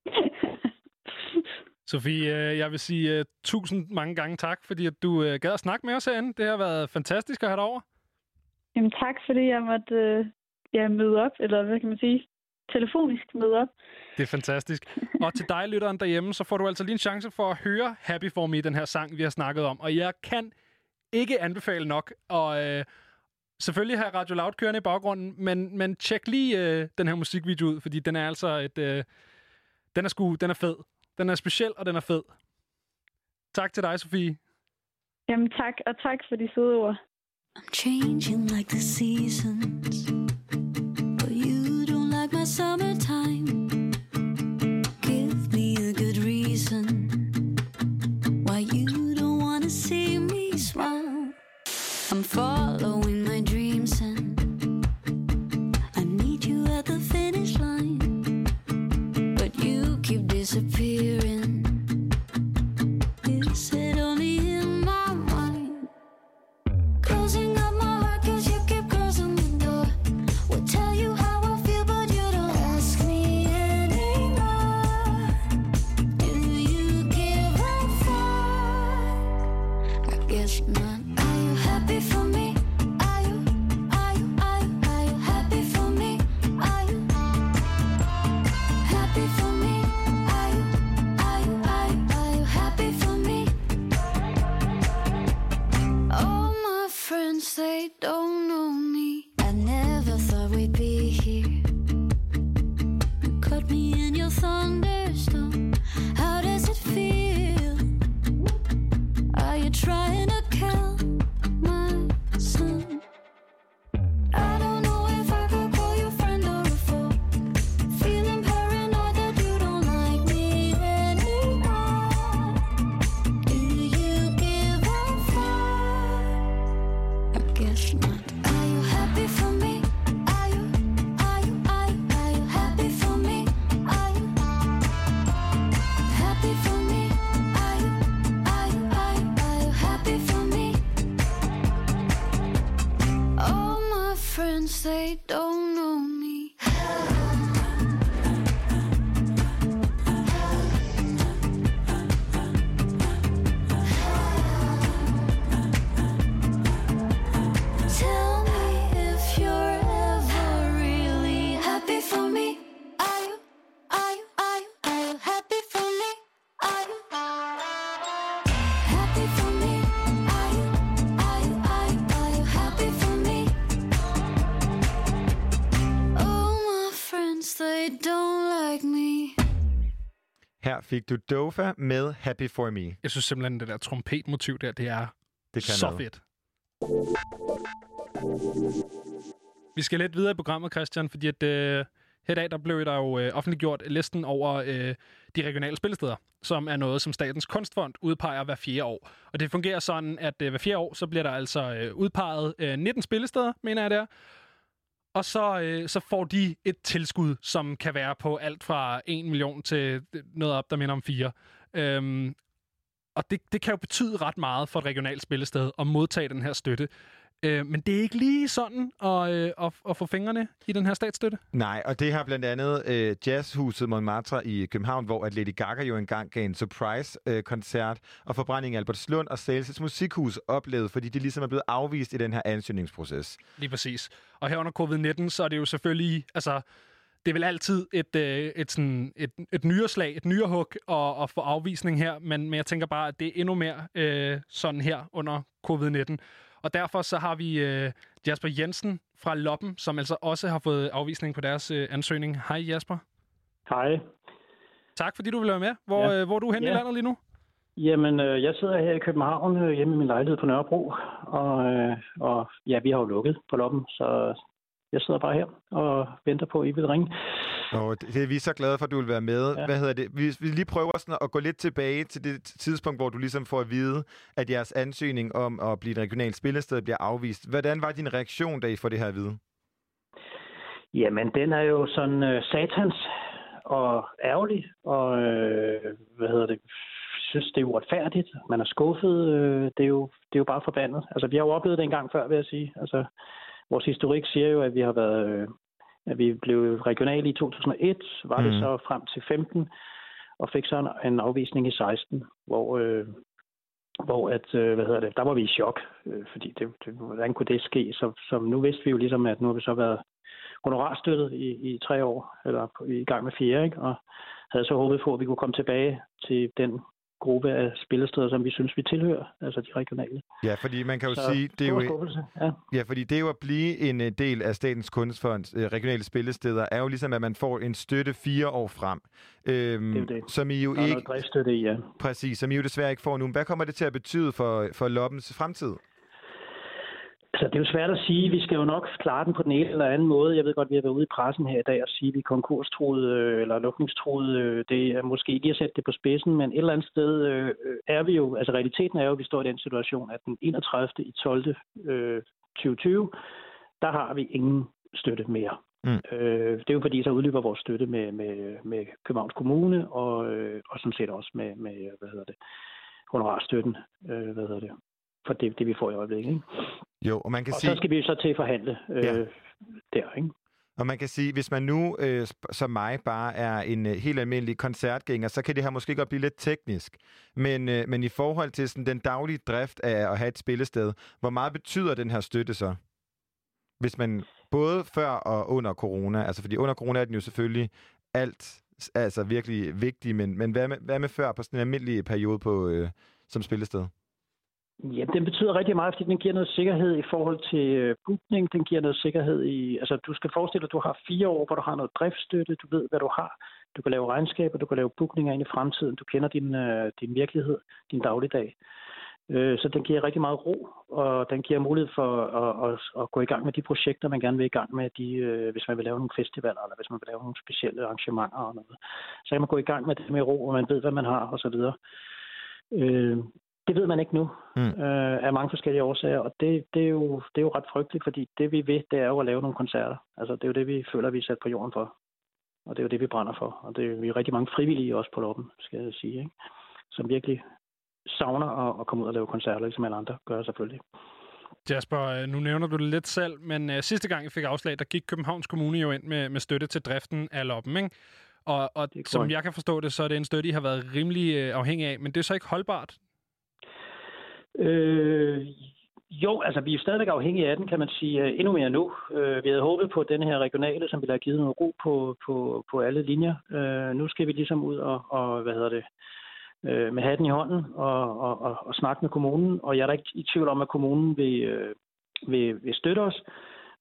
Sofie, øh, jeg vil sige uh, tusind mange gange tak, fordi at du uh, gad at snakke med os herinde. Det har været fantastisk at have dig over. Jamen tak, fordi jeg måtte, øh, ja, møde op, eller hvad kan man sige, telefonisk møde op. Det er fantastisk. Og til dig, lytteren derhjemme, så får du altså lige en chance for at høre Happy For Me, den her sang, vi har snakket om. Og jeg kan ikke anbefale nok at øh, selvfølgelig have Radio Loud kørende i baggrunden, men, men tjek lige øh, den her musikvideo ud, fordi den er altså et... Øh, den er sgu, den er fed. Den er speciel, og den er fed. Tak til dig, Sofie. Jamen tak, og tak for de søde ord. I'm changing like the seasons, but you don't like my summertime. I'm following my fik du Dofa med Happy For Me. Jeg synes simpelthen, det der trompetmotiv der, det er Det kan så noget. fedt. Vi skal lidt videre i programmet, Christian, fordi at, øh, her i dag der blev der jo øh, offentliggjort listen over øh, de regionale spillesteder, som er noget, som Statens Kunstfond udpeger hver fjerde år. Og det fungerer sådan, at øh, hver fjerde år, så bliver der altså øh, udpeget øh, 19 spillesteder, mener jeg det er. Og så, øh, så får de et tilskud, som kan være på alt fra 1 million til noget op, der minder om 4. Øhm, og det, det kan jo betyde ret meget for et regionalt spillested at modtage den her støtte. Øh, men det er ikke lige sådan at, øh, at, at få fingrene i den her statsstøtte. Nej, og det har blandt andet øh, Jazzhuset Montmartre i København, hvor at Lady Gaga jo engang gav en surprise-koncert, og Forbrænding i Albertslund og Slagelse Musikhus oplevede, fordi de ligesom er blevet afvist i den her ansøgningsproces. Lige præcis. Og her under covid-19, så er det jo selvfølgelig... Altså, det er vel altid et, øh, et, sådan, et, et nyreslag, et nyrehug at, at få afvisning her, men, men jeg tænker bare, at det er endnu mere øh, sådan her under covid-19. Og derfor så har vi øh, Jasper Jensen fra Loppen, som altså også har fået afvisning på deres øh, ansøgning. Hej Jasper. Hej. Tak fordi du vil være med. Hvor, Ja. øh, hvor er du henne Ja. i landet lige nu? Jamen, øh, jeg sidder her i København øh, hjemme i min lejlighed på Nørrebro, og, øh, og ja, vi har jo lukket på loppen, så jeg sidder bare her og venter på, at I vil ringe. Og det, er vi så glade for, at du vil være med. Ja. Hvad hedder det? Hvis vi lige prøver sådan at gå lidt tilbage til det tidspunkt, hvor du ligesom får at vide, at jeres ansøgning om at blive et regionalt spillested bliver afvist. Hvordan var din reaktion, da I får det her at vide? Jamen, den er jo sådan øh, satans og ærgerlig, og øh, hvad hedder det, synes, det er uretfærdigt. Man er skuffet. Øh, det, er jo, det er jo bare forbandet. Altså, vi har jo oplevet det en gang før, vil jeg sige. Altså, vores historik siger jo, at vi har været... Øh, at vi blev regionale i 2001, var det Mhm. så frem til 15, og fik så en, en afvisning i 16, hvor, øh, hvor at, øh, hvad hedder det, der var vi i chok, øh, fordi det, det, hvordan kunne det ske? Så, så nu vidste vi jo ligesom, at nu har vi så været honorarstøttet i, i tre år, eller i gang med fjerde, ikke? og havde så håbet på, at vi kunne komme tilbage til den gruppe af spillesteder, som vi synes, vi tilhører, altså de regionale. Ja, fordi man kan jo Så sige, det er jo, ja. ja, fordi det er jo at blive en øh, del af Statens Kunstfonds øh, regionale spillesteder, er jo ligesom, at man får en støtte fire år frem. Øhm, Det er det. Som I jo Der er ikke, noget i, ja. præcis, som I jo desværre ikke får nu. Hvad kommer det til at betyde for, for Loppens fremtid? Altså, det er jo svært at sige. Vi skal jo nok klare den på den ene eller anden måde. Jeg ved godt, vi har været ude i pressen her i dag og sige, at vi er konkurstruede øh, eller lukningstruede. Øh, Det er måske lige at sætte det på spidsen, men et eller andet sted øh, er vi jo, altså realiteten er jo, at vi står i den situation, at den 31. i 12. Øh, 2020, der har vi ingen støtte mere. Mm. Øh, det er jo fordi, så udløber vores støtte med, med, med Københavns Kommune og, og sådan set også med, med hvad hedder det, honorarstøtten, øh, hvad hedder det, for det, det vi får i øjeblikket. Ikke? Jo, og man kan Og sige... så skal vi så til at forhandle øh, Ja. der, ikke? Og man kan sige, hvis man nu, øh, som mig, bare er en øh, helt almindelig koncertgænger, så kan det her måske godt blive lidt teknisk. Men, øh, men i forhold til sådan, den daglige drift af at have et spillested, hvor meget betyder den her støtte så? Hvis man både før og under corona, altså fordi under corona er den jo selvfølgelig alt, altså virkelig vigtig, men, men hvad, med, hvad med før på sådan en almindelig periode på, øh, som spillested? Ja, den betyder rigtig meget, fordi den giver noget sikkerhed i forhold til øh, bookning. Den giver noget sikkerhed i... Altså, du skal forestille dig, at du har fire år, hvor du har noget driftsstøtte. Du ved, hvad du har. Du kan lave regnskaber, du kan lave bookninger ind i fremtiden. Du kender din, øh, din virkelighed, din dagligdag. Øh, så den giver rigtig meget ro, og den giver mulighed for at, at, at gå i gang med de projekter, man gerne vil i gang med, de, øh, hvis man vil lave nogle festivaler, eller hvis man vil lave nogle specielle arrangementer og noget. Så kan man gå i gang med det med ro, og man ved, hvad man har, og så videre. Øh, det ved man ikke nu, Mm. øh, af mange forskellige årsager, og det, det, er jo, det er jo ret frygteligt, fordi det vi vil, det er jo at lave nogle koncerter. Altså, det er jo det, vi føler, vi er sat på jorden for. Og det er jo det, vi brænder for. Og det er, vi er rigtig mange frivillige også på loppen, skal jeg sige, ikke? som virkelig savner at, at komme ud og lave koncerter, ligesom alle andre gør selvfølgelig. Jasper, øh, nu nævner du det lidt selv, men uh, sidste gang, I fik afslag, der gik Københavns Kommune jo ind med, med støtte til driften af loppen, ikke? Og, og Det som jeg kan forstå det, så er det en støtte, I har været rimelig uh, afhængig af, men det er så ikke holdbart. Øh, jo, altså vi er stadigvæk afhængige af den, kan man sige, øh, endnu mere nu. Øh, vi havde håbet på den her regionale, som ville have givet noget ro på, på, på alle linjer. Øh, nu skal vi ligesom ud og, og hvad hedder det, øh, med hatten i hånden og, og, og, og snakke med kommunen. Og jeg er da ikke i tvivl om, at kommunen vil, øh, vil, vil støtte os.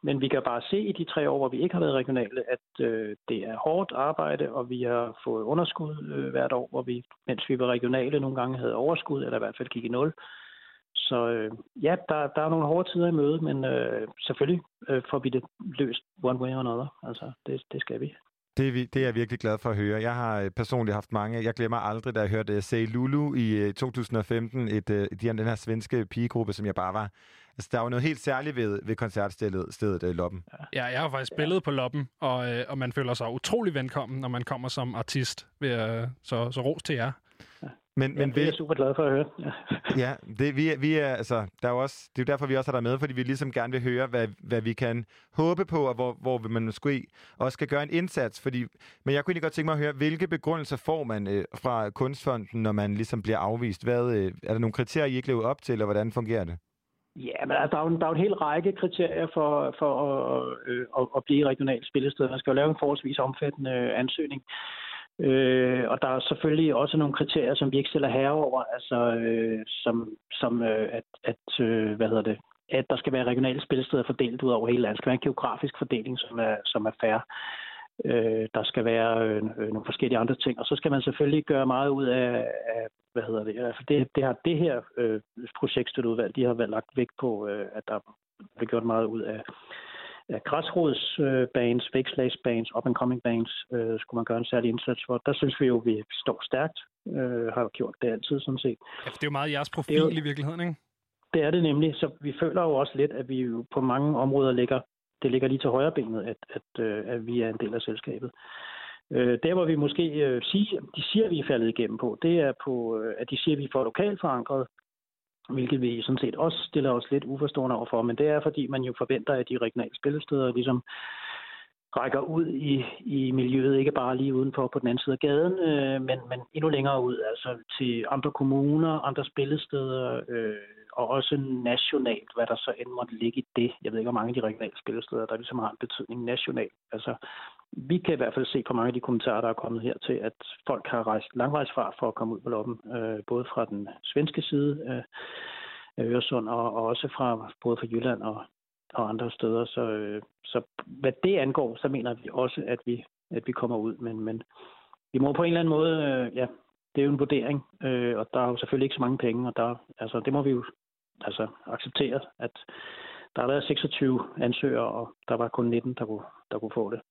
Men vi kan bare se i de tre år, hvor vi ikke har været regionale, at øh, det er hårdt arbejde, og vi har fået underskud øh, hvert år, hvor vi, mens vi var regionale, nogle gange havde overskud, eller i hvert fald gik i nul. Så øh, ja, der, der er nogle hårde tider i møde, men øh, selvfølgelig øh, får vi det løst one way or another. Altså, det, det skal vi. Det er, vi, det er jeg virkelig glad for at høre. Jeg har øh, personligt haft mange. Jeg glemmer aldrig, da jeg hørte uh, Say Lulu i øh, 2015, et, uh, de, den her svenske pigegruppe, som jeg bare var... Altså, der var noget helt særligt ved, ved koncertstedet stedet, Loppen. Ja, jeg har faktisk spillet på loppen, og, øh, og man føler sig utrolig velkommen, når man kommer som artist. Ved, øh, så, så ros til jer. Men, Men men det er jeg super glad for at høre. Ja. ja, det, vi, er- vi er, altså, der er jo også, det er jo derfor, vi også har dig med, fordi vi ligesom gerne vil høre, hvad, hvad vi kan håbe på, og hvor, hvor man måske også skal gøre en indsats. Fordi, men jeg kunne egentlig godt tænke mig at høre, hvilke begrundelser får man øh, fra Kunstfonden, når man ligesom bliver afvist? Hvad, øh, er der nogle kriterier, I ikke lever op til, eller hvordan fungerer det? Ja, men altså, der, er jo, der er en hel række kriterier for, for at, øh, at, at blive regionalt spillested. Man skal jo lave en forholdsvis omfattende øh, ansøgning. Øh, og der er selvfølgelig også nogle kriterier, som vi ikke stiller herover, altså øh, som, som øh, at, at øh, hvad hedder det, at der skal være regionale spillesteder fordelt ud over hele landet. Der skal være en geografisk fordeling, som er, som er fair. Øh, der skal være øh, øh, nogle forskellige andre ting, og så skal man selvfølgelig gøre meget ud af, af hvad hedder det, altså det, det har det her øh, projektstøtteudvalg, de har været lagt vægt på, øh, at der bliver gjort meget ud af, af græsrodsbands, vækslagsbands, up-and-coming bands, øh, skulle man gøre en særlig indsats for. Der synes vi jo, vi står stærkt, øh, har gjort det altid sådan set. Ja, det er jo meget jeres profil jo- i virkeligheden, ikke? Det er det nemlig, så vi føler jo også lidt, at vi jo på mange områder ligger, det ligger lige til højre benet, at, at, øh, at vi er en del af selskabet. Øh, der, hvor vi måske øh, siger, de siger, vi er faldet igennem på, det er på, øh, at de siger, at vi er for lokalt forankret, hvilket vi sådan set også stiller os lidt uforstående overfor, men det er, fordi man jo forventer, at de regionale spillesteder ligesom rækker ud i, i miljøet, ikke bare lige udenfor på den anden side af gaden, øh, men, men endnu længere ud, altså til andre kommuner, andre spillesteder, øh, og også nationalt, hvad der så end måtte ligge i det. Jeg ved ikke, hvor mange af de regionale spillesteder, der ligesom har en betydning nationalt. Altså, vi kan i hvert fald se på mange af de kommentarer, der er kommet her til, at folk har rejst langvejs fra for at komme ud på loppen, øh, både fra den svenske side øh, af Øresund, og, og også fra både fra Jylland og, og andre steder. Så, øh, så hvad det angår, så mener vi også, at vi, at vi kommer ud. Men, men vi må på en eller anden måde, øh, ja, det er jo en vurdering, øh, og der er jo selvfølgelig ikke så mange penge, og der, altså, det må vi jo altså, acceptere, at der har været 26 ansøgere, og der var kun 19, der kunne, der kunne få det.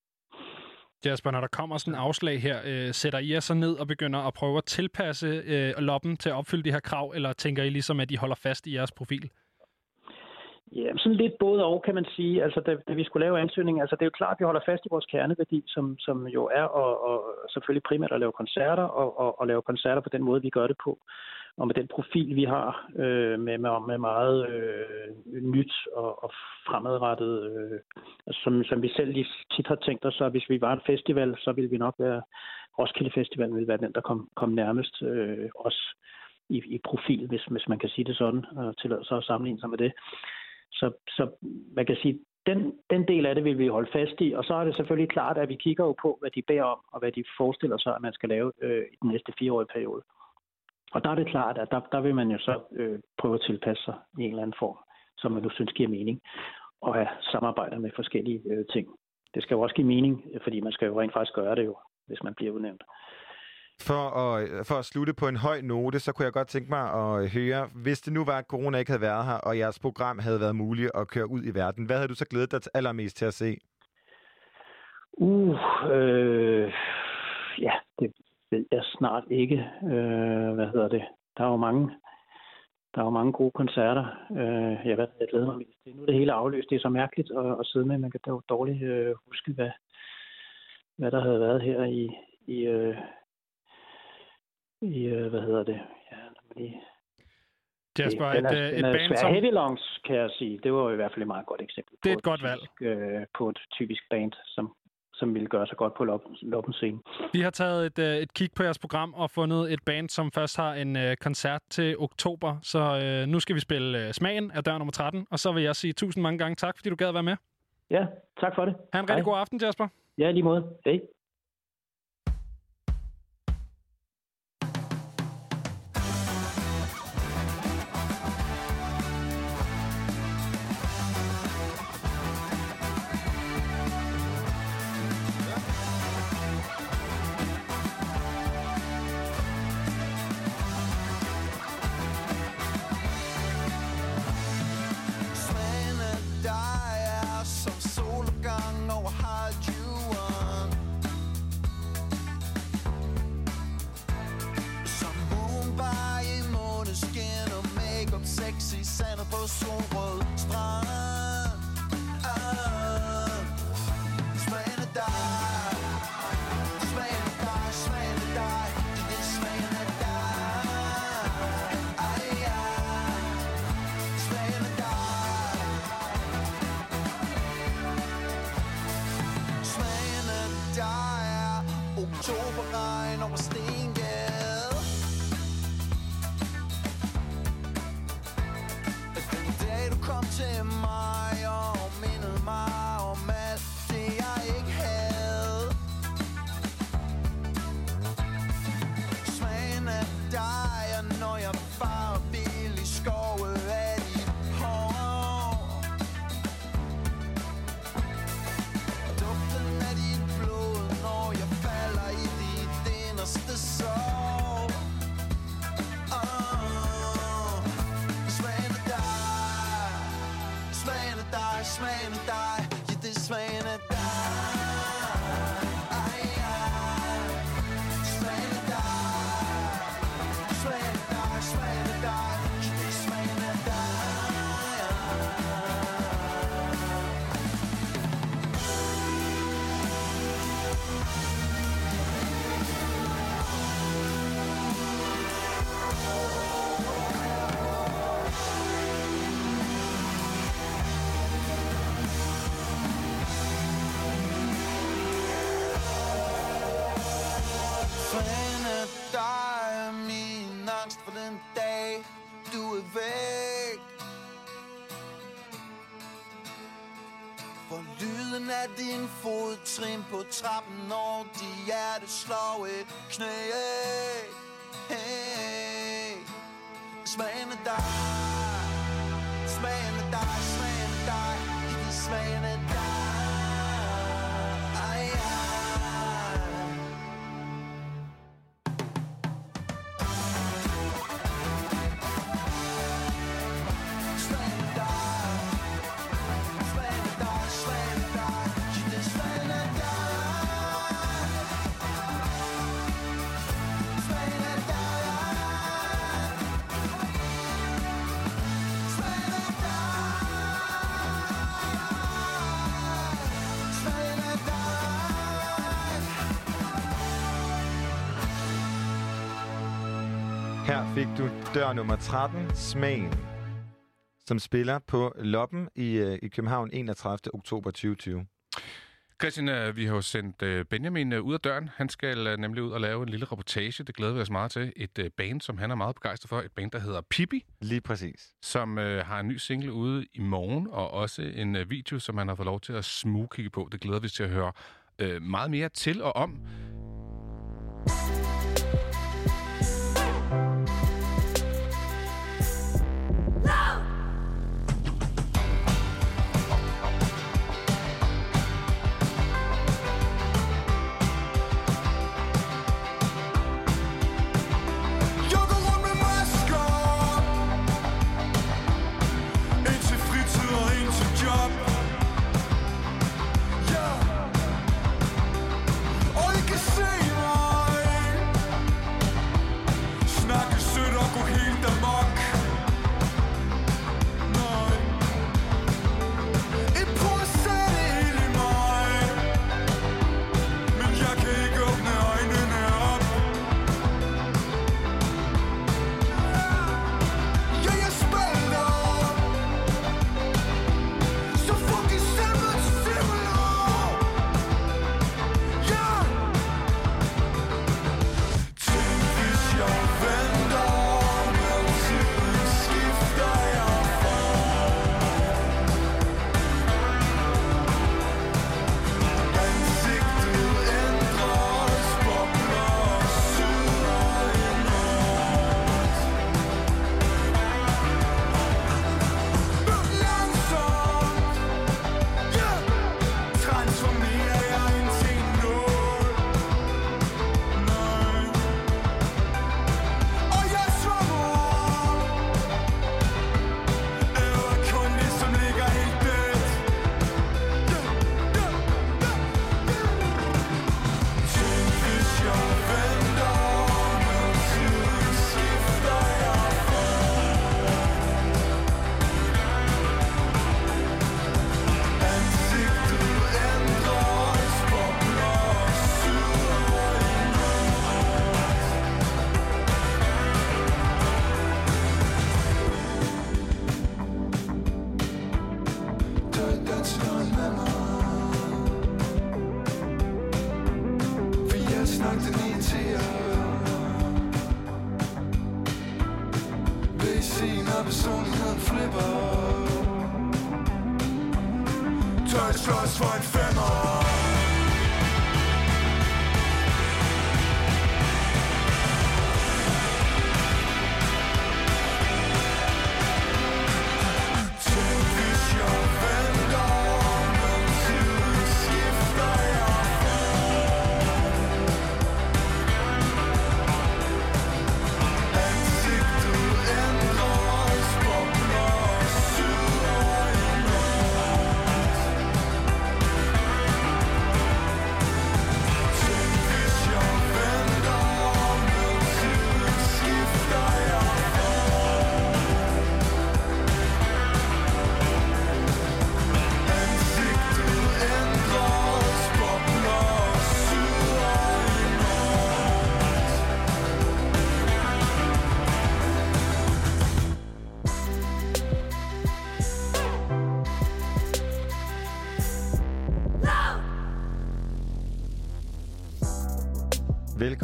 Jasper, når der kommer sådan en afslag her, øh, sætter I jer så ned og begynder at prøve at tilpasse øh, loppen til at opfylde de her krav, eller tænker I ligesom, at I holder fast i jeres profil? Ja, sådan lidt både og, kan man sige. Altså, da, da vi skulle lave ansøgningen, altså det er jo klart, at vi holder fast i vores kerneværdi, som, som jo er og, og selvfølgelig primært at lave koncerter, og, og, og lave koncerter på den måde, vi gør det på. Og med den profil, vi har, øh, med, med, med meget øh, nyt og, og fremadrettet, øh, altså, som, som vi selv lige tit har tænkt os, så hvis vi var en festival, så ville vi nok være, Roskilde Festival ville være den, der kom, kom nærmest øh, os i, i profil, hvis, hvis man kan sige det sådan, og tillade så at sammenligne sig med det. Så, så man kan sige, den, den del af det vil vi holde fast i, og så er det selvfølgelig klart, at vi kigger jo på, hvad de beder om, og hvad de forestiller sig, at man skal lave øh, i den næste fireårige periode. Og der er det klart, at der, der vil man jo så øh, prøve at tilpasse sig i en eller anden form, som man nu synes giver mening, og have samarbejder med forskellige øh, ting. Det skal jo også give mening, fordi man skal jo rent faktisk gøre det jo, hvis man bliver udnævnt. For at, øh, for at slutte på en høj note, så kunne jeg godt tænke mig at øh, høre, hvis det nu var, at corona ikke havde været her, og jeres program havde været muligt at køre ud i verden, hvad havde du så glædet dig allermest til at se? Uh, øh, ja, det ved jeg snart ikke. Øh, hvad hedder det? Der er jo mange, der er jo mange gode koncerter. Øh, jeg, ved, jeg glæder mig mest til. Nu er det hele afløst. Det er så mærkeligt at, at sidde med. Man kan dog dårligt øh, huske, hvad, hvad der havde været her i, i, øh, i øh, hvad hedder det? Ja, lad mig lige... Jasper, den et, er, øh, et er band som... Heavy Lungs, kan jeg sige. Det var i hvert fald et meget godt eksempel. Det er på et godt valg. Typisk, øh, på et typisk band, som, som ville gøre sig godt på loppen, scene. Vi har taget et, øh, et kig på jeres program og fundet et band, som først har en øh, koncert til oktober. Så øh, nu skal vi spille øh, Smagen af dør nummer 13, og så vil jeg sige tusind mange gange tak, fordi du gad at være med. Ja, tak for det. Ha' en rigtig Hej. god aften, Jasper. Ja, lige måde. Hej. Trin på trappen Når de hjerte slår et knæ hey. Smagen af dig Smagen af dig, smagen af dig Det er smagen af fik du dør nummer 13, Smagen, som spiller på Loppen i, øh, i København 31. oktober 2020. Christian, øh, vi har jo sendt øh, Benjamin ud af døren. Han skal nemlig ud og lave en lille reportage. Det glæder vi os meget til. Et band, som han er meget begejstret for. Et band, der hedder Pippi. Lige præcis. Som øh, har en ny single ude i morgen, og også en øh, video, som han har fået lov til at smugkigge på. Det glæder vi os til at høre øh, meget mere til og om. Jeg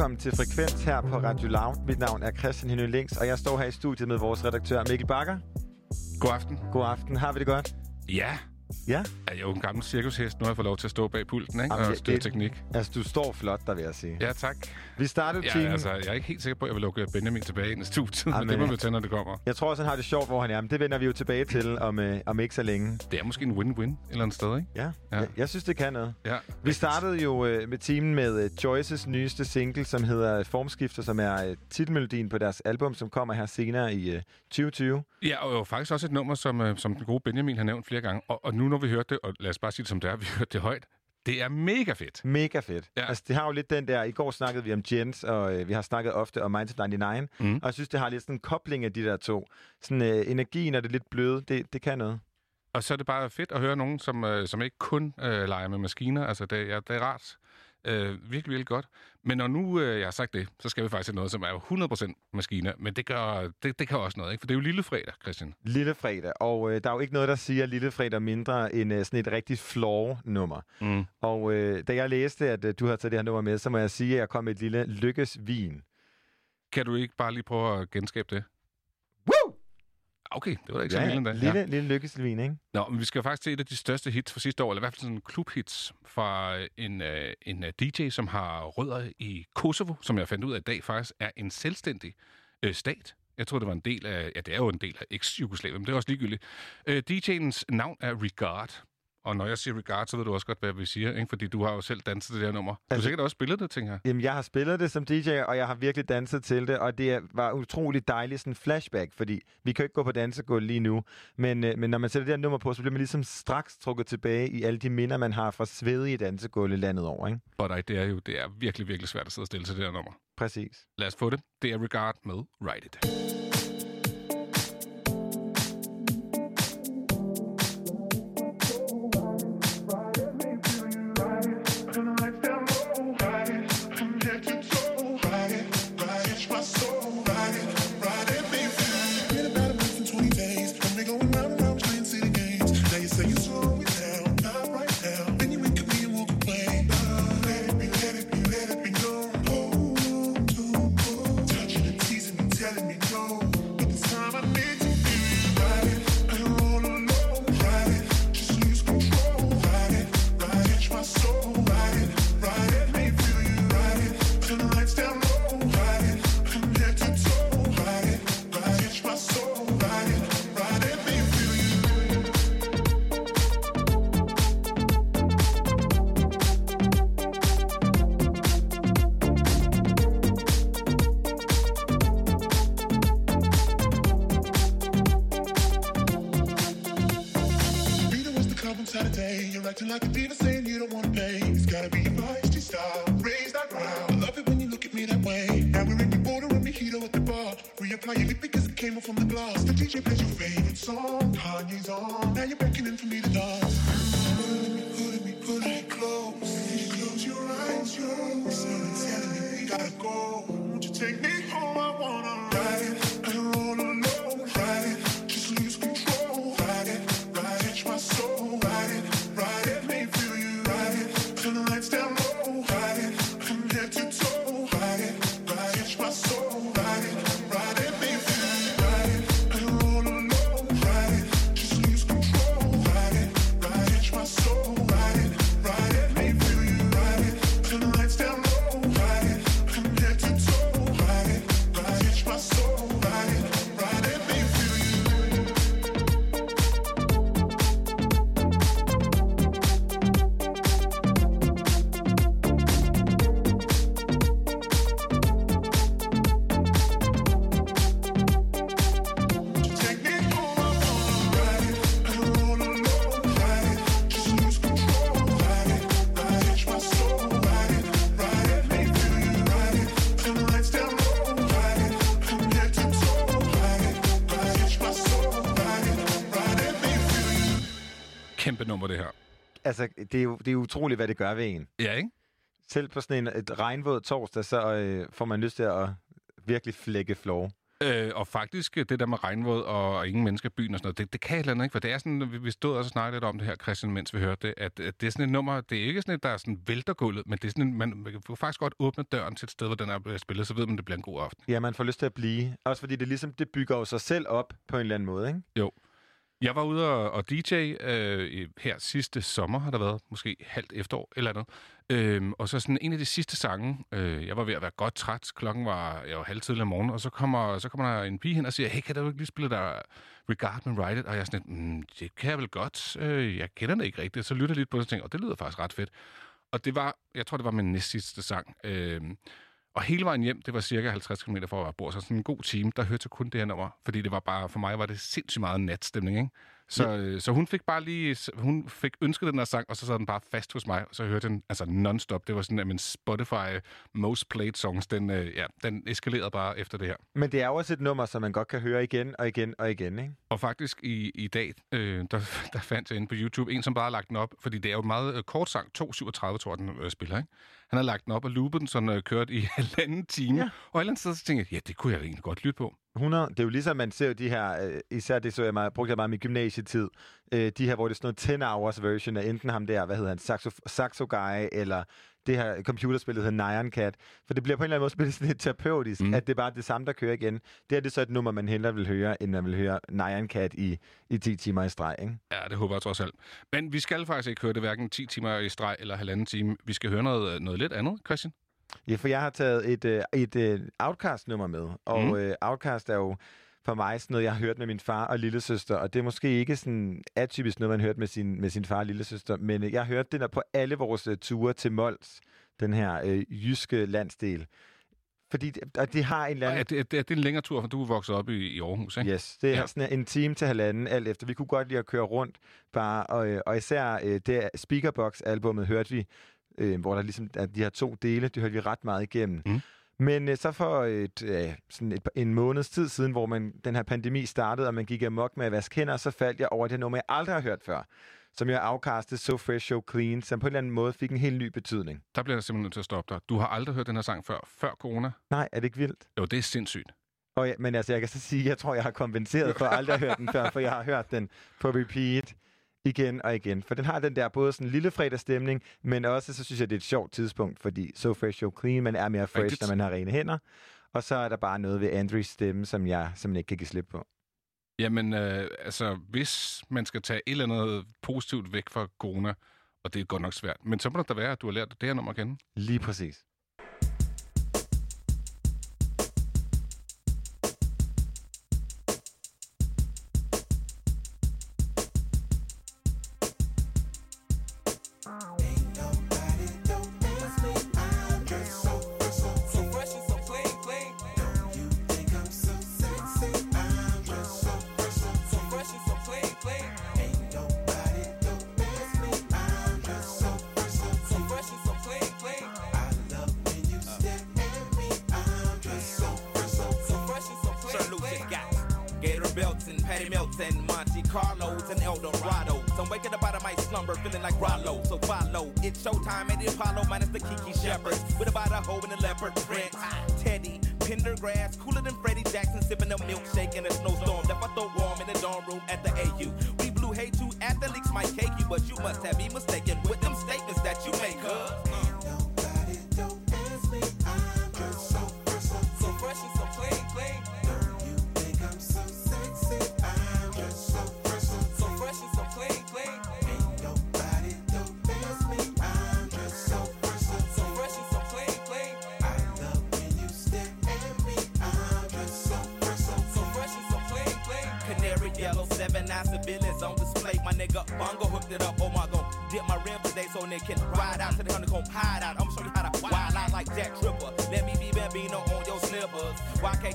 Velkommen til Frekvens her på Radio Loud. Mit navn er Christian Henning Links, og jeg står her i studiet med vores redaktør Mikkel Bakker. God aften. God aften. Har vi det godt? Ja. Ja. Jeg er jo en gammel cirkushest. Nu har jeg fået lov til at stå bag pulten, ikke? Jamen, og det- teknik. Altså, du står flot, der vil jeg sige. Ja, tak. Vi startede Ja, timen... altså, jeg er ikke helt sikker på, at jeg vil lukke Benjamin tilbage ind i studiet, men Jamen, det må øh, vi tage, når det kommer. Jeg tror også, han har det sjovt, hvor han er, men det vender vi jo tilbage til om, øh, om ikke så længe. Det er måske en win-win et eller andet sted, ikke? Ja, Ja. ja. Jeg, jeg synes, det kan noget. Ja. Vi startede jo øh, med timen med øh, Joyces nyeste single, som hedder Formskifter, som er øh, titelmelodien på deres album, som kommer her senere i øh, 2020. Ja, og jo faktisk også et nummer, som, øh, som den gode Benjamin har nævnt flere gange. Og, og nu når vi hørte det, og lad os bare sige det som det er, vi hørte det højt, det er mega fedt. Mega fedt. Ja. Altså, det har jo lidt den der... I går snakkede vi om Jens, og øh, vi har snakket ofte om Minds of 99. Mm. Og jeg synes, det har lidt sådan en kobling af de der to. Sådan øh, energien og det lidt bløde, det, det kan noget. Og så er det bare fedt at høre nogen, som, øh, som ikke kun øh, leger med maskiner. Altså, det, ja, det er rart. Øh, virkelig, virkelig godt. Men når nu øh, jeg har sagt det, så skal vi faktisk til noget, som er jo 100% maskiner. Men det, gør, det, det kan også noget, ikke? For det er jo lille fredag, Christian. Lille fredag, og øh, der er jo ikke noget, der siger Lille fredag mindre end øh, sådan et rigtig floor-nummer. Mm. Og øh, da jeg læste, at øh, du havde taget det her nummer med, så må jeg sige, at jeg kom med et lille lykkesvin. Kan du ikke bare lige prøve at genskabe det? Okay, det var da ikke så Ja, vildt endda. lille, lille lykkesvin, ikke? Nå, men vi skal faktisk til et af de største hits fra sidste år, eller i hvert fald sådan en klubhits fra en, øh, en øh, DJ, som har rødder i Kosovo, som jeg fandt ud af i dag faktisk er en selvstændig øh, stat. Jeg tror, det var en del af, ja, det er jo en del af eks-Jugoslavien, men det er også ligegyldigt. Øh, DJ'ens navn er Regard, og når jeg siger Regard, så ved du også godt, hvad vi siger, ikke? fordi du har jo selv danset det der nummer. Du har Altså- sikkert også spillet det, tænker jeg. Jamen, jeg har spillet det som DJ, og jeg har virkelig danset til det, og det var utrolig dejligt sådan flashback, fordi vi kan jo ikke gå på dansegulv lige nu, men, øh, men når man sætter det her nummer på, så bliver man ligesom straks trukket tilbage i alle de minder, man har fra svedige dansegulve landet over, ikke? For dig, det er jo det er virkelig, virkelig svært at sidde stille til det her nummer. Præcis. Lad os få det. Det er Regard med Write It. On Saturday. You're acting like a diva saying you don't want to pay. It's gotta be your feisty style. Raise that ground. I love it when you look at me that way. Now we're in your border and mojito at the bar. Reapply your lip because it came off from the glass. The DJ plays your favorite song. Kanye's on. Now you're beckoning for me to dance. Pulling me, pulling me, pulling me close. Close your eyes, telling me we gotta go. Won't you take me home? I wanna ride it and roll alone. Ride det er jo det er utroligt, hvad det gør ved en. Ja, ikke? Selv på sådan en et regnvåd torsdag, så øh, får man lyst til at virkelig flække floor. Øh, og faktisk øh, det der med regnvåd og, ingen mennesker i byen og sådan noget, det, det kan et eller andet, ikke? For det er sådan, vi, vi stod også og snakkede lidt om det her, Christian, mens vi hørte det, at, at det er sådan et nummer, det er ikke sådan et, der er sådan vælter gulvet, men det er sådan en, man, man kan faktisk godt åbne døren til et sted, hvor den er blevet spillet, så ved man, det bliver en god aften. Ja, man får lyst til at blive. Også fordi det ligesom, det bygger jo sig selv op på en eller anden måde, ikke? Jo. Jeg var ude og, og DJ øh, her sidste sommer, har der været, måske halvt efterår eller andet. Øhm, og så sådan en af de sidste sange, øh, jeg var ved at være godt træt, klokken var, jeg var halv tidlig om morgenen, og så kommer, så kommer der en pige hen og siger, hey, kan du ikke lige spille der Regard Me Ride It? Og jeg er sådan lidt, mm, det kan jeg vel godt, øh, jeg kender det ikke rigtigt. Så lytter jeg lidt på det og tænker, og det lyder faktisk ret fedt. Og det var, jeg tror, det var min næst sidste sang. Øh, og hele vejen hjem, det var cirka 50 km fra, hvor jeg bor, så sådan en god time, der hørte jeg kun det her nummer. Fordi det var bare, for mig var det sindssygt meget natstemning, ikke? Så, øh, så hun fik bare lige, hun fik ønsket den her sang, og så sad den bare fast hos mig, og så hørte den altså non-stop. Det var sådan, at min Spotify most played songs, den, øh, ja, den eskalerede bare efter det her. Men det er jo også et nummer, som man godt kan høre igen og igen og igen, ikke? Og faktisk i, i dag, øh, der, der fandt jeg inde på YouTube en, som bare har lagt den op, fordi det er jo en meget øh, kort sang, 2.37 tror jeg, den øh, spiller, ikke? Han har lagt den op og loopet den, sådan øh, kørt i halvanden time. Ja. Og et eller andet sted, så tænkte jeg, ja, det kunne jeg egentlig godt lytte på. 100. Det er jo ligesom, man ser jo de her, øh, især det så jeg meget, brugte jeg meget i min gymnasietid, øh, de her, hvor det er sådan noget 10 hours version af enten ham der, hvad hedder han, Saxo, Saxo Guy, eller det her computerspil, der hedder Nyan Cat. For det bliver på en eller anden måde spillet sådan lidt terapeutisk, mm. at det er bare det samme, der kører igen. Det er det så et nummer, man hellere vil høre, end man vil høre Nyan Cat i, i 10 timer i streg, ikke? Ja, det håber jeg trods alt. Men vi skal faktisk ikke høre det hverken 10 timer i streg eller halvanden time. Vi skal høre noget, noget lidt andet, Christian. Ja, for jeg har taget et, øh, et øh, Outcast-nummer med, og Mm. mm. øh, Outcast er jo for mig sådan noget, jeg har hørt med min far og lillesøster, og det er måske ikke sådan atypisk noget, man har hørt med sin, med sin far og lillesøster, men øh, jeg har hørt den der på alle vores øh, ture til Mols, den her øh, jyske landsdel. Fordi det, og det har en eller anden... er det, er, det, er en længere tur, for du er vokset op i, i Aarhus, ikke? Yes, det er Ja. ja. sådan en time til halvanden, alt efter. Vi kunne godt lide at køre rundt bare, og, øh, og især øh, det Speakerbox-albummet hørte vi, øh, hvor der ligesom er de her to dele, det hørte vi ret meget igennem. Mm. Men øh, så for et, øh, sådan et, en måneds tid siden, hvor man, den her pandemi startede, og man gik amok med at vaske hænder, så faldt jeg over det nummer, jeg aldrig har hørt før, som jeg afkastede So Fresh, So Clean, som på en eller anden måde fik en helt ny betydning. Der bliver jeg simpelthen nødt til at stoppe dig. Du har aldrig hørt den her sang før, før corona? Nej, er det ikke vildt? Jo, det er sindssygt. Og ja, men altså, jeg kan så sige, jeg tror, jeg har kompenseret for at aldrig at høre den før, for jeg har hørt den på repeat igen og igen. For den har den der både sådan lille fredagsstemning, men også så synes jeg, det er et sjovt tidspunkt, fordi So Fresh, So Clean, man er mere fresh, Rigtigt. når man har rene hænder. Og så er der bare noget ved Andrews stemme, som jeg simpelthen ikke kan give slip på. Jamen, øh, altså, hvis man skal tage et eller andet positivt væk fra corona, og det er godt nok svært, men så må det da være, at du har lært det her nummer at kende. Lige præcis. And Monte Carlos and Eldorado. So I'm waking up out of my slumber feeling like Rollo. So follow. It's showtime at the Apollo minus the Kiki Shepherds. With about a hoe and a leopard print. Teddy, Pendergrass, cooler than Freddie Jackson, sipping a milkshake in a snowstorm. Left I throw warm in the dorm room at the AU. We blew hay to athletes might cake you, but you must have me mistaken with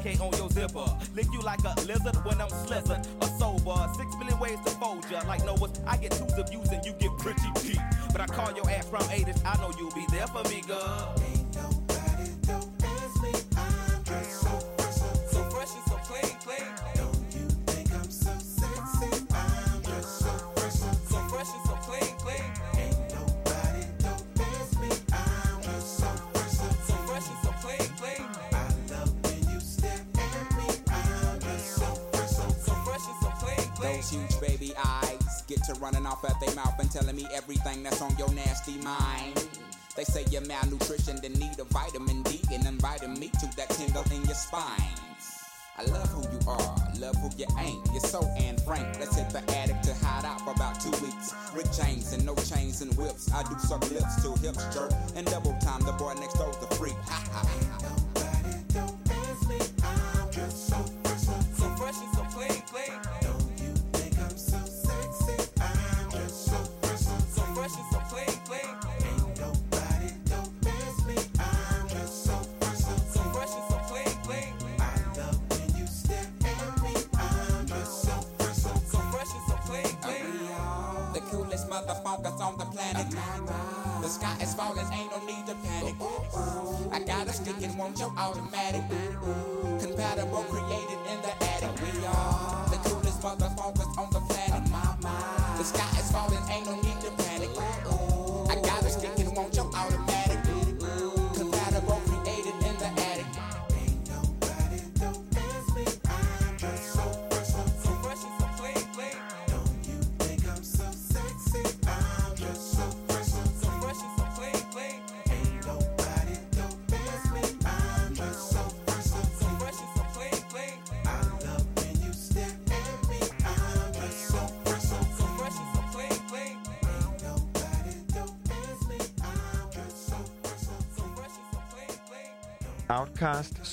On your zipper. Lick you like a lizard when I'm slizzard. A sober. Six million ways to fold ya. Like Noah's, I get twos of views and you get pretty deep. But I call your ass from 80s. I know you'll be there for me, girl. Eyes running off at their mouth and telling me everything that's on your nasty mind. They say you're malnutrition, then need a vitamin D and inviting me to that tingle in your spine. I love who you are, love who you ain't. You're so Anne Frank. Let's hit the attic to hide out for about two weeks. Rick James and no chains and whips. I do suck lips till hips jerk. And double time, the boy next door's a freak. Ha ha. Stick and want your automatic. Compatible, created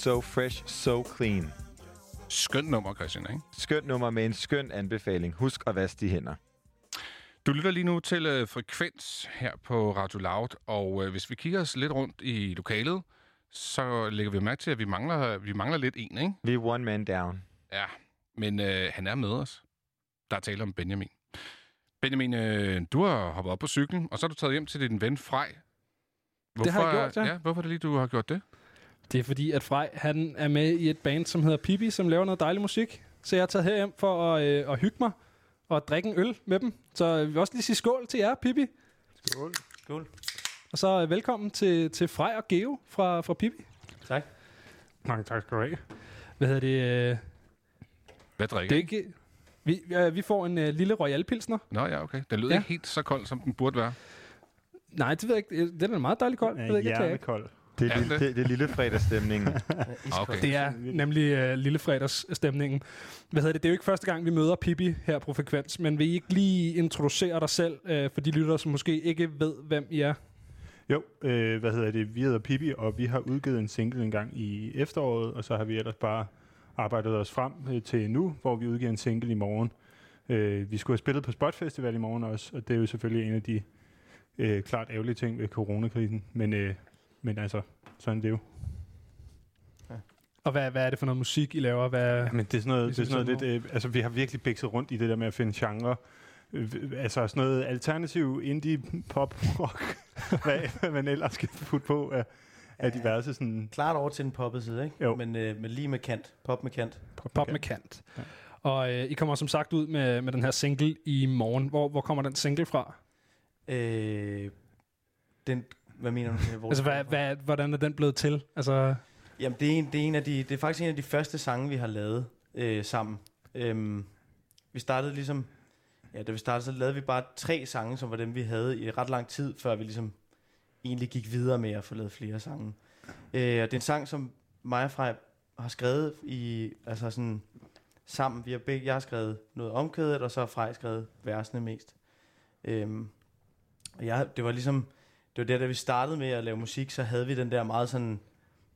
So Fresh, So Clean. Skønt nummer, Christian, ikke? Skønt nummer med en skøn anbefaling. Husk at vaske de hænder. Du lytter lige nu til øh, Frekvens her på Radio Loud, og øh, hvis vi kigger os lidt rundt i lokalet, så lægger vi mærke til, at vi mangler, vi mangler lidt en, ikke? Vi er one man down. Ja, men øh, han er med os. Der er tale om Benjamin. Benjamin, øh, du har hoppet op på cyklen, og så har du taget hjem til din ven Frej. Hvorfor, Det har jeg gjort, ja. ja. Hvorfor er det lige, du har gjort det? Det er fordi, at Frej han er med i et band, som hedder Pipi, som laver noget dejlig musik. Så jeg har taget herhjem for at, øh, at hygge mig og drikke en øl med dem. Så vi vil også lige sige skål til jer, Pipi. Skål. Skål. Og så øh, velkommen til, til Frej og Geo fra, fra Pipi. Tak. Mange tak skal du have. Hvad hedder det? Øh, Hvad drikker det er ikke, vi, øh, vi får en øh, lille Royal Pilsner. Nå ja, okay. Den lød Ja. ikke helt så kold, som den burde være. Nej, det ved jeg ikke. Den er meget dejlig kold. Ja, det ved jeg ikke, jeg klager ikke. hjernekold. Det er, lille, det? det, det er lille fredagsstemningen. Okay. Det er nemlig øh, lillefredagsstemningen. Hvad hedder det? Det er jo ikke første gang, vi møder Pippi her på Frekvens, men vil I ikke lige introducere dig selv øh, for de lyttere, som måske ikke ved, hvem I er? Jo, øh, hvad hedder det? Vi hedder Pippi, og vi har udgivet en single en gang i efteråret, og så har vi ellers bare arbejdet os frem øh, til nu, hvor vi udgiver en single i morgen. Øh, vi skulle have spillet på Spot Festival i morgen også, og det er jo selvfølgelig en af de øh, klart ærgerlige ting ved coronakrisen. Men, øh, men altså, sådan er det jo. Og hvad, hvad er det for noget musik, I laver? Hvad, Men det er sådan noget, det er sådan noget lidt, øh, altså vi har virkelig bækset rundt i det der med at finde genre. Øh, altså sådan noget alternativ indie pop rock, hvad, man ellers skal putte på af, af diverse sådan... Klart over til den poppede side, ikke? Jo. Men, øh, men lige med kant. Pop med kant. Pop med kant. Ja. Og øh, I kommer som sagt ud med, med den her single i morgen. Hvor, hvor kommer den single fra? Øh, den, hvad mener du? med, Altså, hvad, hvad, hvordan er den blevet til? Altså, Jamen, det er, en, det, er en af de, det er faktisk en af de første sange, vi har lavet øh, sammen. Øhm, vi startede ligesom... Ja, da vi startede, så lavede vi bare tre sange, som var dem, vi havde i ret lang tid, før vi ligesom egentlig gik videre med at få lavet flere sange. Øh, og det er en sang, som mig og Frej har skrevet i, altså sådan, sammen. Vi har begge, jeg har skrevet noget omkvædet, og så har Frej skrevet versene mest. Øhm, og jeg, det var ligesom, det var der, da vi startede med at lave musik, så havde vi den der meget sådan,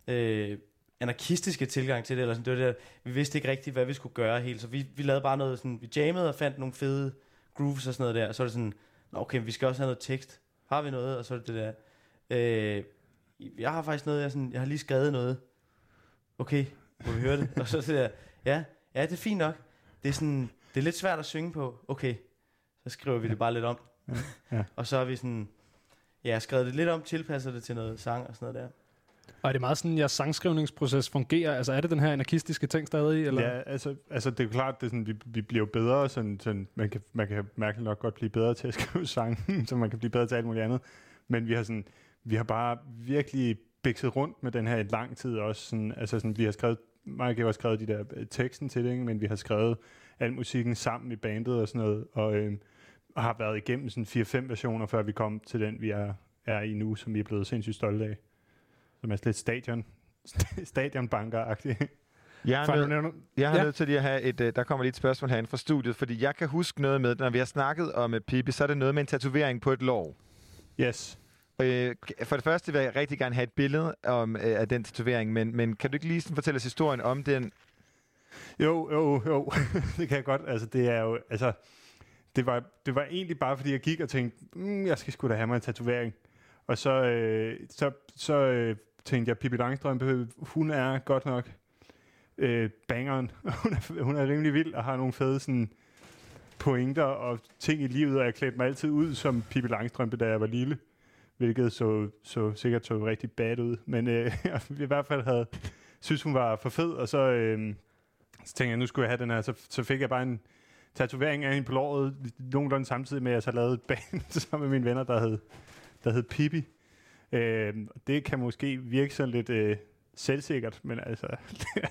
øh, anarkistiske tilgang til det, eller sådan, det var der, vi vidste ikke rigtigt, hvad vi skulle gøre helt, så vi, vi lavede bare noget sådan, vi jammede og fandt nogle fede grooves og sådan noget der, og så er det sådan, Nå, okay, vi skal også have noget tekst, har vi noget, og så er det der, øh, jeg har faktisk noget, jeg, sådan, jeg har lige skrevet noget, okay, må vi høre det, og så er det der, ja, ja, det er fint nok, det er sådan, det er lidt svært at synge på, okay, så skriver vi det bare lidt om, Ja. og så har vi sådan, ja, skrevet det lidt om, tilpasset det til noget sang og sådan noget der. og er det meget sådan, jeres sangskrivningsproces fungerer? Altså, er det den her anarkistiske ting stadig? Eller? Ja, altså, altså det er jo klart, det er sådan, vi, vi bliver bedre, sådan, sådan, man, kan, man kan mærkeligt nok godt blive bedre til at skrive sange, så man kan blive bedre til alt muligt andet. Men vi har, sådan, vi har bare virkelig bikset rundt med den her i lang tid også. Sådan, altså sådan, vi har skrevet mig og Georg har skrevet de der øh, teksten til det, ikke? men vi har skrevet al musikken sammen i bandet og sådan noget, og øh, har været igennem sådan 4-5 versioner, før vi kom til den, vi er, er i nu, som vi er blevet sindssygt stolte af. Som er lidt stadion, stadionbanker-agtigt. Jeg er, nød, nævner- jeg er Ja. nødt til lige at have et... øh, Der kommer lige et spørgsmål herinde fra studiet, fordi jeg kan huske noget med, når vi har snakket om et Pippi, så er det noget med en tatovering på et lår. Yes. Øh, for det første vil jeg rigtig gerne have et billede om, øh, af den tatovering, men, men kan du ikke lige sådan fortælle os historien om den? Jo, jo, jo. det kan jeg godt. Altså, det er jo, altså, det var, det var egentlig bare, fordi jeg gik og tænkte, mm, jeg skal sgu da have mig en tatovering. Og så, øh, så, så øh, tænkte jeg, Pippi Langstrømpe, hun er godt nok øh, bangeren. hun, er, hun er rimelig vild og har nogle fede sådan, pointer og ting i livet, og jeg klædte mig altid ud som Pippi Langstrømpe, da jeg var lille. Hvilket så, så sikkert så rigtig bad ud. Men øh, jeg i hvert fald havde synes hun var for fed, og så, øh, så tænkte jeg, nu skulle jeg have den her. Så, så fik jeg bare en tatovering af hende på låret, nogenlunde samtidig med, at jeg så lavede et band sammen med mine venner, der hed, der hed Pippi. Øh, det kan måske virke sådan lidt øh, selvsikkert, men altså, det er,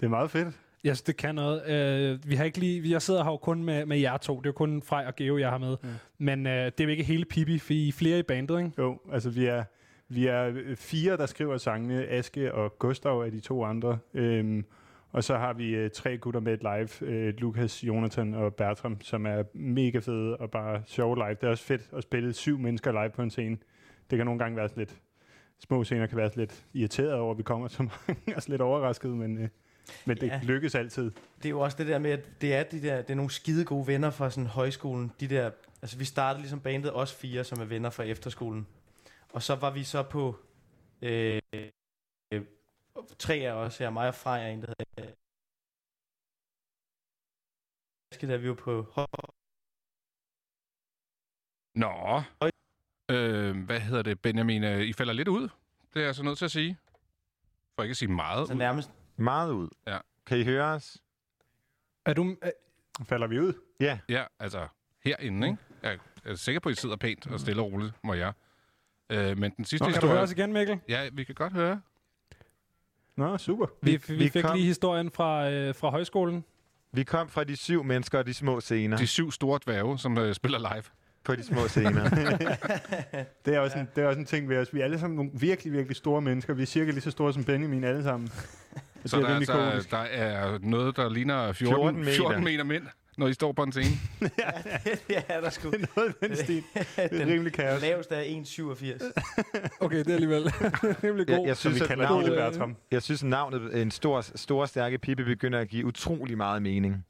det er meget fedt. Jeg synes, det kan noget. Øh, vi har ikke lige, jeg sidder her jo kun med, med jer to. Det er jo kun Frej og Geo, jeg har med. Ja. Men øh, det er jo ikke hele Pippi, for I er flere i bandet, ikke? Jo, altså vi er, vi er fire, der skriver sangene. Aske og Gustav er de to andre. Øhm, og så har vi øh, tre gutter med et live. Øh, Lukas, Jonathan og Bertram, som er mega fede og bare sjove live. Det er også fedt at spille syv mennesker live på en scene. Det kan nogle gange være sådan lidt... Små scener kan være sådan lidt irriteret over, at vi kommer så mange. og lidt overrasket, men, øh, men det Ja. lykkes altid. Det er jo også det der med, at det er, de der, det er nogle skide gode venner fra sådan højskolen. De der, altså vi startede ligesom bandet, os fire, som er venner fra efterskolen. Og så var vi så på øh, tre af os her, mig og Frej er en, der hedder da vi var på Nå. Øh, hvad hedder det, Benjamin? Øh, I falder lidt ud. Det er jeg så nødt til at sige. For ikke at sige meget Så ud. nærmest. Meget ud. Ja. Kan I høre os? Er du... Er, Falder vi ud? Ja. Ja, altså herinde, ikke? Jeg er sikker på, at I sidder pænt og stille og roligt, må jeg. Øh, men den sidste Nå, kan du historie... høre os igen, Mikkel? Ja, vi kan godt høre. Nå, super. Vi, Vi- vi, fik kom- lige historien fra, øh, fra højskolen. Vi kom fra de syv mennesker og de små scener. De syv store dværge, som øh, spiller live. På de små scener. Det er, også en, det er også en ting ved os. Vi er alle sammen nogle virkelig, virkelig store mennesker. Vi er cirka lige så store som Benjamin alle sammen. Det Så er der, er altså, der er noget, der ligner 14, 14 14, meter. meter. 14 meter mænd, når I står på en scene. ja, der skulle... Noget af den stil. Det er rimelig kaos. laveste er 1,87. Okay, det er alligevel rimelig god. Jeg, jeg, synes, vi at kalder navnet, Lille Bertram. jeg synes, navnet en stor, stor stærke Pippi begynder at give utrolig meget mening.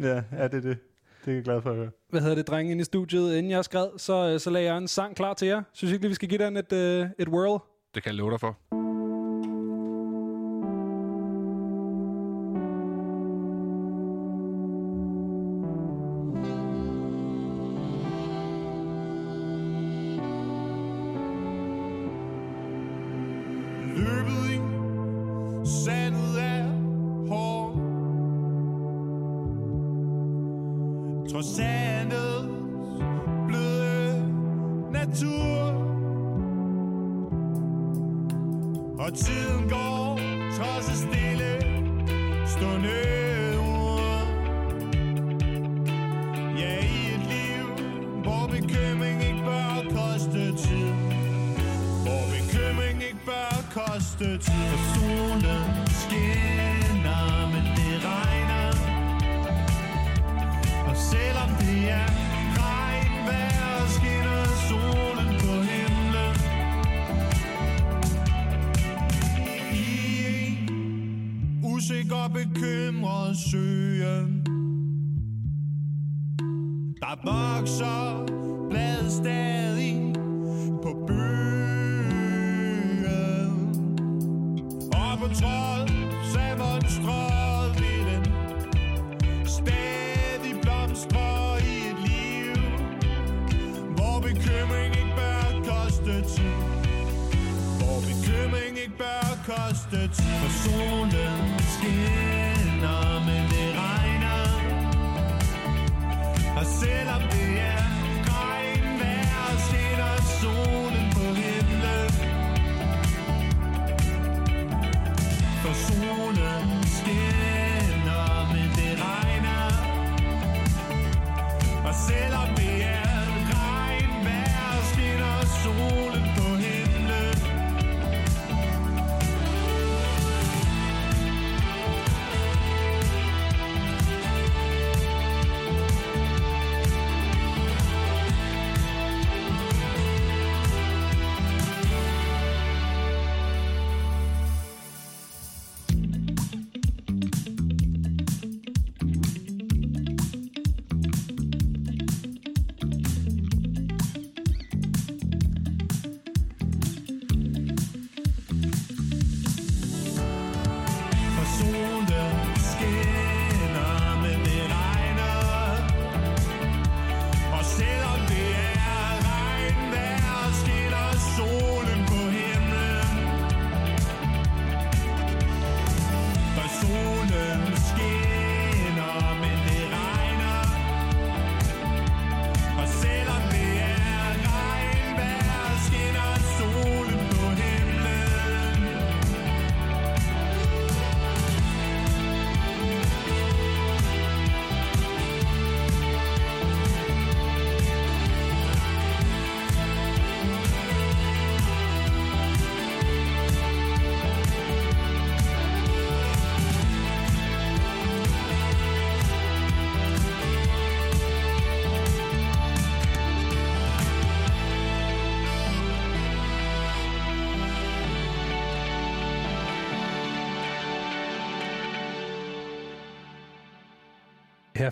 Ja, ja, det er det. Det er jeg glad for at høre. Hvad hedder det, drenge, inde i studiet? Inden jeg skred, så, øh, så lagde jeg en sang klar til jer. Synes I ikke lige, vi skal give den et, øh, et whirl? Det kan jeg love dig for.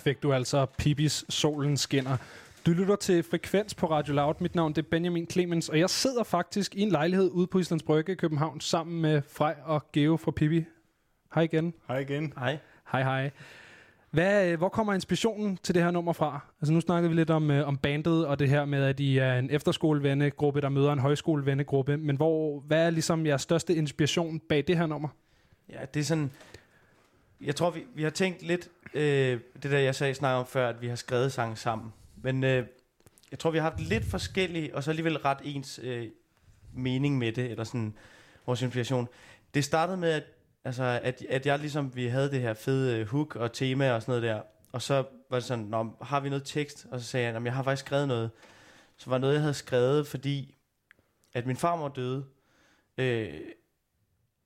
Fik du altså Pipis Solen Skinner. Du lytter til Frekvens på Radio Loud. Mit navn det er Benjamin Clemens, og jeg sidder faktisk i en lejlighed ude på Islands Brygge i København sammen med Frej og Geo fra Pippi. Hej igen. Hej igen. Hej. Hej, hej. Hvad, øh, hvor kommer inspirationen til det her nummer fra? Altså nu snakkede vi lidt om, øh, om bandet og det her med, at I er en efterskolevennegruppe, der møder en højskolevennegruppe. Men hvor, hvad er ligesom jeres største inspiration bag det her nummer? Ja, det er sådan... Jeg tror, vi, vi har tænkt lidt... Øh, det der, jeg sagde snakke om før, at vi har skrevet sange sammen. Men øh, jeg tror, vi har haft lidt forskellige, og så alligevel ret ens øh, mening med det, eller sådan vores inspiration. Det startede med, at, altså, at, at jeg ligesom, vi havde det her fede øh, hook og tema og sådan noget der, og så var det sådan, Nå, har vi noget tekst? Og så sagde jeg, "Nå, jeg har faktisk skrevet noget. Så var noget, jeg havde skrevet, fordi at min farmor døde. Øh,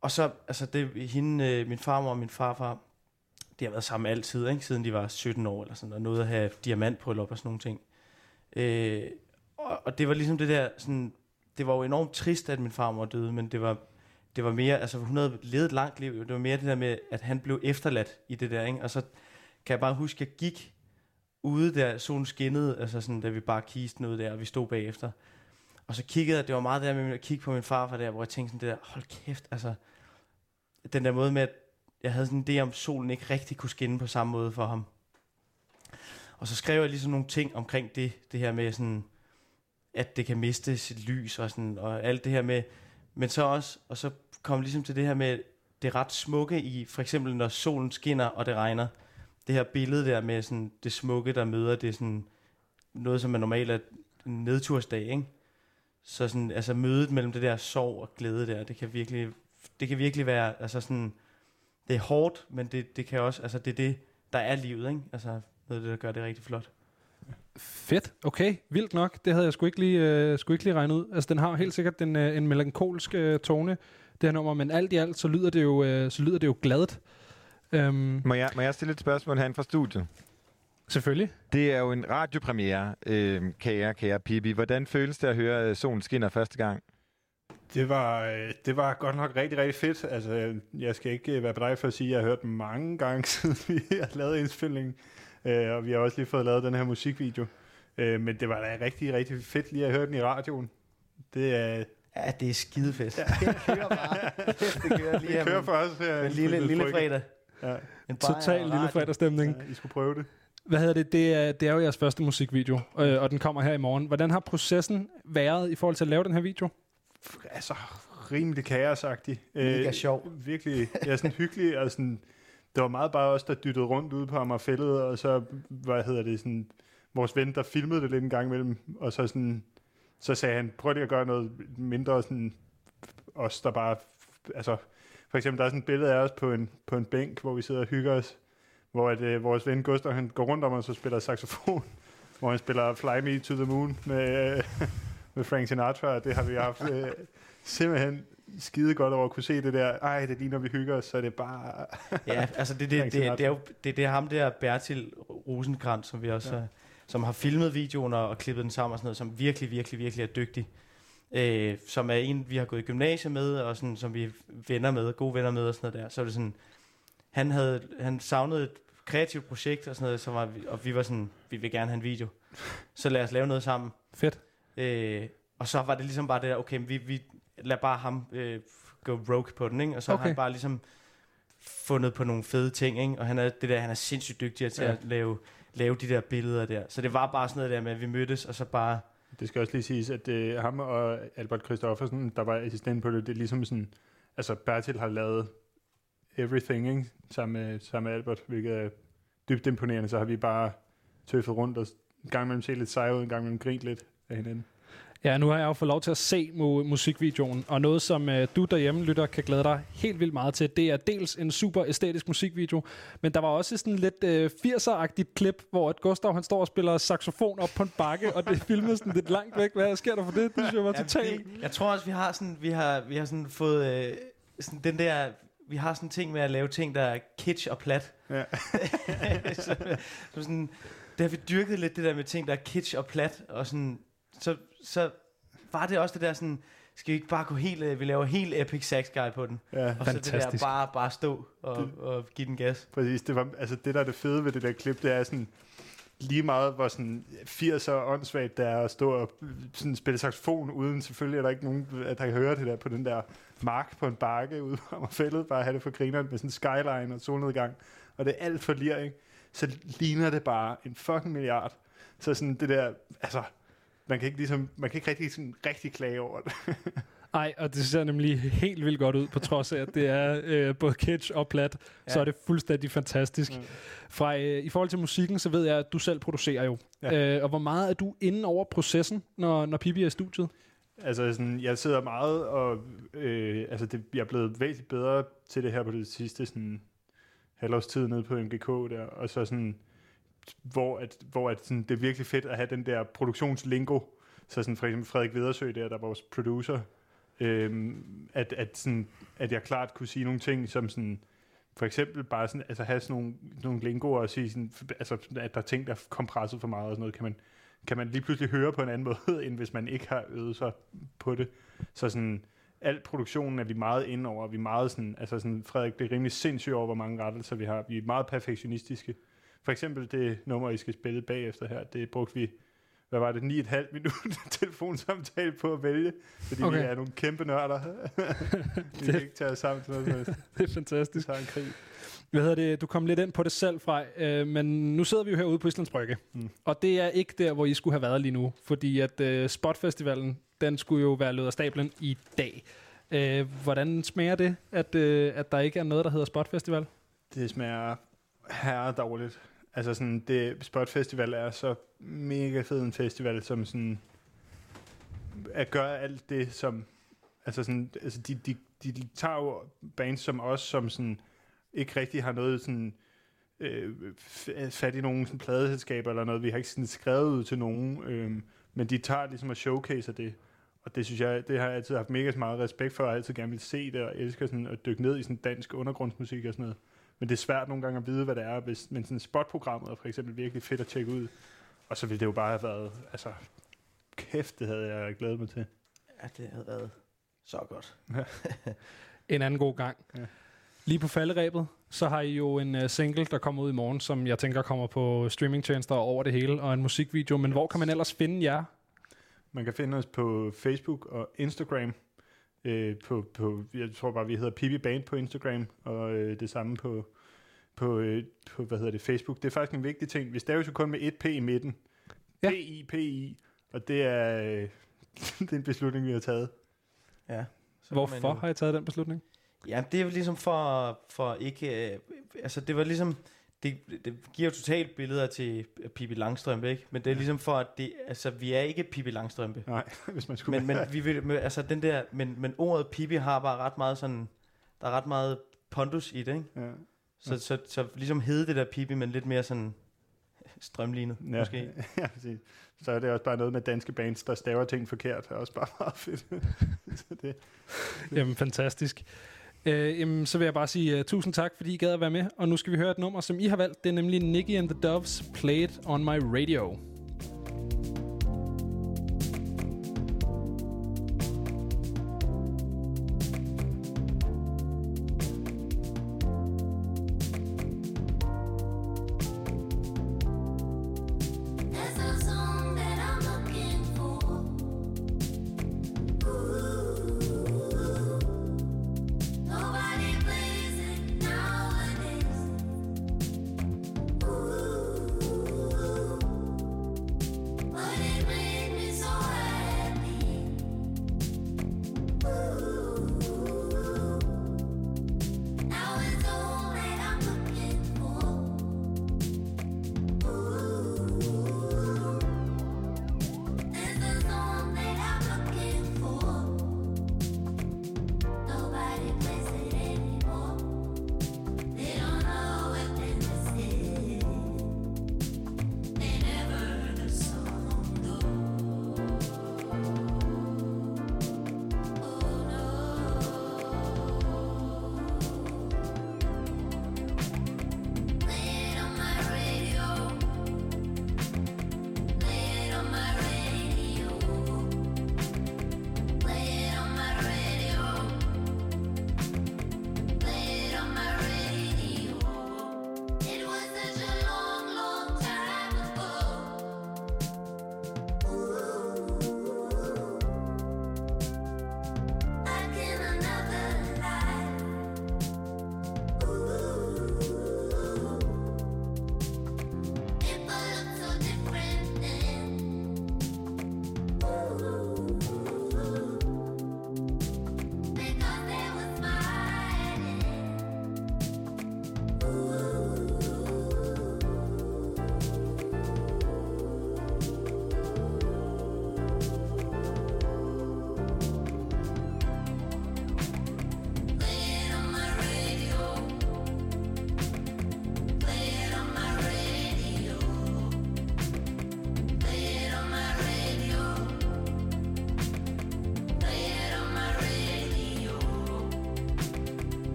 og så, altså det, hende, øh, min farmor og min farfar, de har været sammen altid, ikke? siden de var 17 år eller sådan, og nåede at have diamantbryllup og sådan nogle ting. Øh, og, og det var ligesom det der, sådan, det var jo enormt trist, at min farmor døde, men det var, det var mere, altså hun havde levet et langt liv, det var mere det der med, at han blev efterladt i det der, ikke? og så kan jeg bare huske, at jeg gik ude der, solen skinnede, altså sådan, da vi bare kisten ud der, og vi stod bagefter. Og så kiggede jeg, det var meget der med at kigge på min farfar der, hvor jeg tænkte sådan det der, hold kæft, altså, den der måde med, at jeg havde sådan en idé om, solen ikke rigtig kunne skinne på samme måde for ham. Og så skrev jeg ligesom nogle ting omkring det, det her med sådan, at det kan miste sit lys og sådan, og alt det her med, men så også, og så kom ligesom til det her med, det ret smukke i, for eksempel når solen skinner, og det regner, det her billede der med sådan, det smukke, der møder det sådan, noget som er normalt er en nedtursdag, ikke? Så sådan, altså mødet mellem det der sorg og glæde der, det kan virkelig, det kan virkelig være, altså sådan, det er hårdt, men det, det kan også, altså det er det, der er livet, ikke? Altså noget af det, der gør det rigtig flot. Fedt. Okay, vildt nok. Det havde jeg sgu ikke lige, øh, sgu ikke lige regnet ud. Altså, den har helt sikkert en, øh, en melankolsk øh, tone, det her nummer, men alt i alt, så lyder det jo, øh, så lyder det jo gladt. Um, Må jeg, må jeg stille et spørgsmål herinde fra studiet? Selvfølgelig. Det er jo en radiopremiere, øh, kære, kære Pippi. Hvordan føles det at høre øh, Solen skinner første gang? Det var, øh, det var godt nok rigtig, rigtig fedt. Altså, jeg skal ikke øh, være dig for at sige, at jeg har hørt den mange gange, siden vi har lavet indspillingen. Øh, og vi har også lige fået lavet den her musikvideo. Øh, men det var da rigtig, rigtig fedt lige at høre den i radioen. Det er... Ja, det er skidefest. Ja. det kører bare. det kører lige Det kører for os her. i lille, Lille fredag. Ja. En Total lille radio. fredagsstemning. Ja, I skulle prøve det. Hvad hedder det? Det er, det er jo jeres første musikvideo, øh, og den kommer her i morgen. Hvordan har processen været i forhold til at lave den her video? Altså, rimelig kaosagtig. Mega sjov. Virkelig, ja, sådan hyggelig, og sådan, det var meget bare os, der dyttede rundt ude på Amagerfællet, og så, hvad hedder det, sådan, vores ven, der filmede det lidt en gang imellem, og så sådan, så sagde han, prøv lige at gøre noget mindre sådan, os, der bare, altså, for eksempel, der er sådan et billede af os på en, på en bænk, hvor vi sidder og hygger os, hvor at, øh, vores ven Gustav, han går rundt om os og spiller saxofon, hvor han spiller Fly Me to the Moon med, øh, med Frank Sinatra, og det har vi haft øh, simpelthen skide godt over at kunne se det der, ej, det er lige når vi hygger os, så er det bare... Ja, altså det, det, det, det, er jo det, det er ham der, Bertil Rosenkrantz, som vi også Ja. ja. som har filmet videoen og, og klippet den sammen og sådan noget, som virkelig, virkelig, virkelig er dygtig. Øh, som er en, vi har gået i gymnasiet med, og sådan, som vi er venner med, gode venner med og sådan noget der. Så er det sådan, han, havde, han savnede et kreativt projekt og sådan noget, så var vi, og vi var sådan, vi vil gerne have en video. Så lad os lave noget sammen. Fedt. Øh, og så var det ligesom bare det der, okay, vi, vi lader bare ham øh, gå rogue på den, ikke? Og så okay. Har han bare ligesom fundet på nogle fede ting, ikke? Og han er, det der, han er sindssygt dygtig til Ja. at lave, lave de der billeder der. Så det var bare sådan noget der med, at vi mødtes, og så bare... Det skal også lige siges, at øh, ham og Albert Christoffersen, der var assistent på det, det er ligesom sådan, altså Bertil har lavet everything, ikke? Sammen med, sammen med Albert, hvilket er dybt imponerende, så har vi bare tøffet rundt og en gang imellem se lidt sej ud, en gang imellem grint lidt af hinanden. Ja, nu har jeg jo fået lov til at se mu- musikvideoen, og noget, som øh, du derhjemme, lytter, kan glæde dig helt vildt meget til, det er dels en super æstetisk musikvideo, men der var også sådan lidt øh, 80'er-agtigt klip, hvor at Gustav han står og spiller saxofon op på en bakke, og det filmet sådan lidt langt væk. Hvad sker der for det? Det synes jeg var totalt... Jeg tror også, vi har sådan, vi har, vi har sådan fået øh, sådan den der... Vi har sådan en ting med at lave ting, der er kitsch og plat. Ja. så, så sådan, det har vi dyrket lidt, det der med ting, der er kitsch og plat, og sådan, så, så var det også det der sådan, skal vi ikke bare gå helt, øh, vi laver helt epic sax guy på den. Ja. og så det der Fantastisk. bare, bare stå og, Det- og give den gas. Præcis, det, var, altså det der er det fede ved det der klip, det er sådan, lige meget hvor sådan 80'er åndssvagt det er at stå og sådan spille saxofon, uden selvfølgelig er der ikke nogen, at der kan høre det der på den der mark på en bakke ude på fældet, bare have det for grineren med sådan skyline og solnedgang, og det er alt for lir, ikke? Så ligner det bare en fucking milliard. Så sådan det der, altså, man kan ikke ligesom, man kan ikke rigtig, sådan, rigtig klage over det. Ej, og det ser nemlig helt vildt godt ud, på trods af, at det er øh, både kitsch og plat, ja. så er det fuldstændig fantastisk. Mm. Fra, øh, I forhold til musikken, så ved jeg, at du selv producerer jo. Ja. Øh, og hvor meget er du inde over processen, når, når Pippi er i studiet? Altså, sådan, jeg sidder meget og... Øh, altså, det, jeg er blevet væsentligt bedre til det her på det sidste sådan, halvårs tid nede på MGK der, og så sådan, hvor, at, hvor at, sådan, det er virkelig fedt at have den der produktionslingo. Så sådan for eksempel Frederik Vedersø der, der er vores producer, øhm, at, at, sådan, at jeg klart kunne sige nogle ting, som sådan, for eksempel bare sådan, altså have sådan nogle, nogle lingoer og sige sådan, altså, at der er ting, der er kompresset for meget og sådan noget, kan man, kan man lige pludselig høre på en anden måde, end hvis man ikke har øvet sig på det. Så sådan, al produktionen er vi meget inde over. Vi er meget sådan, altså sådan, Frederik bliver rimelig sindssyg over, hvor mange rettelser vi har. Vi er meget perfektionistiske. For eksempel det nummer, I skal spille bagefter her, det brugte vi, hvad var det, 9,5 minutter telefonsamtale på at vælge, fordi okay. Vi er nogle kæmpe nørder. vi kan ikke tage os sammen til noget helst. det er fantastisk. Det en krig. Hvad hedder det? Du kom lidt ind på det selv fra, øh, men nu sidder vi jo herude på Islands Brygge. Mm. Og det er ikke der, hvor I skulle have været lige nu, fordi at øh, Spotfestivalen, den skulle jo være lød af stablen i dag. Øh, hvordan smager det, at, øh, at der ikke er noget, der hedder Spotfestival? Det smager herre dårligt. Altså sådan, det, Spot Festival er så mega fed en festival, som sådan, at gøre alt det, som, altså sådan, altså de, de, de, de tager jo bands som os, som sådan, ikke rigtig har noget sådan, øh, fat i nogen sådan pladeselskaber eller noget. Vi har ikke sådan skrevet ud til nogen, øh, men de tager ligesom og showcaser det. Og det synes jeg, det har jeg altid haft mega meget respekt for, og altid gerne vil se det, og elsker sådan at dykke ned i sådan dansk undergrundsmusik og sådan noget. Men det er svært nogle gange at vide, hvad det er, hvis, men sådan spotprogrammet er for eksempel virkelig fedt at tjekke ud. Og så ville det jo bare have været, altså, kæft, det havde jeg glædet mig til. Ja, det havde været så godt. Ja. En anden god gang. Ja. Lige på falderæbet, så har I jo en uh, single, der kommer ud i morgen, som jeg tænker kommer på streamingtjenester over det hele, og en musikvideo. Men hvor kan man ellers finde jer? Man kan finde os på Facebook og Instagram. Øh, på, på, jeg tror bare, vi hedder Pibi Band på Instagram, og øh, det samme på, på, øh, på, hvad hedder det, Facebook. Det er faktisk en vigtig ting. Vi staves jo kun med et P i midten. Ja. P-I, P-I. Og det er, øh, det er en beslutning, vi har taget. Ja. Hvorfor har I taget den beslutning? Ja, det er jo ligesom for, for ikke... Øh, altså, det var ligesom... Det, det giver jo totalt billeder til Pippi Langstrømpe, ikke? Men det er ligesom for, at det, altså, vi er ikke Pippi Langstrømpe. Nej, hvis man skulle men, men, vi vil, men, altså, den der, men, men ordet Pippi har bare ret meget sådan... Der er ret meget pondus i det, ikke? Ja. Så, så, så, ligesom hed det der Pippi, men lidt mere sådan strømlignet, Ja, måske. ja, præcis. Så er det også bare noget med danske bands, der staver ting forkert. Det er også bare meget fedt. så det, Jamen, fantastisk. Øh, jamen, så vil jeg bare sige uh, tusind tak, fordi I gad at være med. Og nu skal vi høre et nummer, som I har valgt. Det er nemlig Nicky and the Doves, Played On My Radio.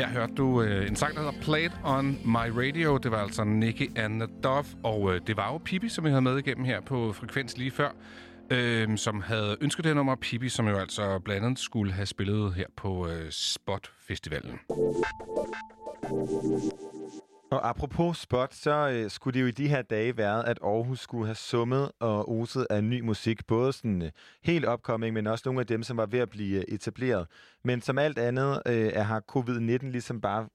Her hørte du øh, en sang, der hedder Played on My Radio. Det var altså Nicky Anna Dove, og øh, det var jo Pippi, som vi havde med igennem her på Frekvens lige før, øh, som havde ønsket det her nummer. Pippi, som jo altså blandt andet skulle have spillet her på øh, Spot Festivalen. Og apropos spot, så øh, skulle det jo i de her dage være, at Aarhus skulle have summet og oset af ny musik. Både sådan øh, helt opkomming, men også nogle af dem, som var ved at blive øh, etableret. Men som alt andet øh, er, har covid-19 ligesom bare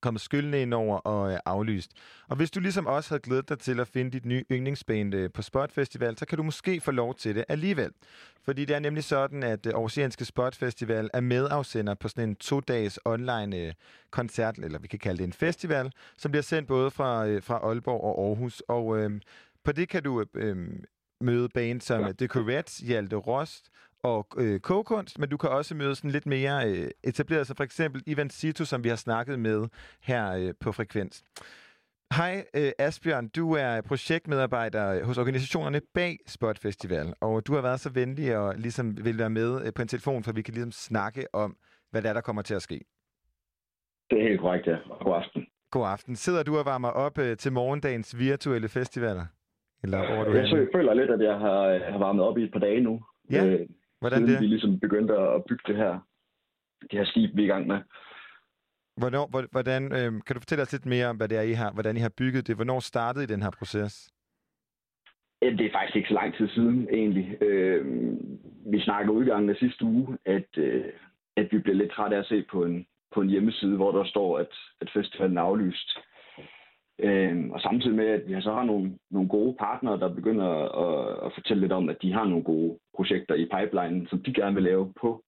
kommet skyldende ind over og øh, aflyst. Og hvis du ligesom også havde glædet dig til at finde dit nye yndlingsband øh, på Spot Festival, så kan du måske få lov til det alligevel. Fordi det er nemlig sådan, at øh, Aarhusianske Spot Festival er medafsender på sådan en to-dages online øh, koncert, eller vi kan kalde det en festival, som bliver sendt både fra, øh, fra Aalborg og Aarhus. Og øh, på det kan du øh, møde band som ja. Decorets, Hjalte Rost og øh, kogekunst, men du kan også møde sådan lidt mere øh, etableret, så for eksempel Ivan Sito, som vi har snakket med her øh, på Frekvens. Hej øh, Asbjørn, du er projektmedarbejder hos organisationerne bag Spot Festival, og du har været så venlig og ligesom vil være med øh, på en telefon, for vi kan ligesom snakke om, hvad der er, der kommer til at ske. Det er helt korrekt, ja. God aften. God aften. Sidder du og varmer op øh, til morgendagens virtuelle festivaler? Eller hvor du Jeg så- føler lidt, at jeg har, har varmet op i et par dage nu. Ja, øh, hvordan siden det? vi ligesom begyndte at bygge det her, det her skib, vi er i gang med. Hvornår, hvor- hvordan, øh, kan du fortælle os lidt mere om, hvad det er, I har, hvordan I har bygget det? Hvornår startede I den her proces? Det er faktisk ikke så lang tid siden, egentlig. Øh, vi snakkede udgangen af sidste uge, at, øh, at vi blev lidt trætte af at se på en, på en hjemmeside, hvor der står, at, at festivalen er aflyst. Øh, og samtidig med, at vi så har nogle, nogle gode partnere, der begynder at, at fortælle lidt om, at de har nogle gode projekter i pipeline, som de gerne vil lave på,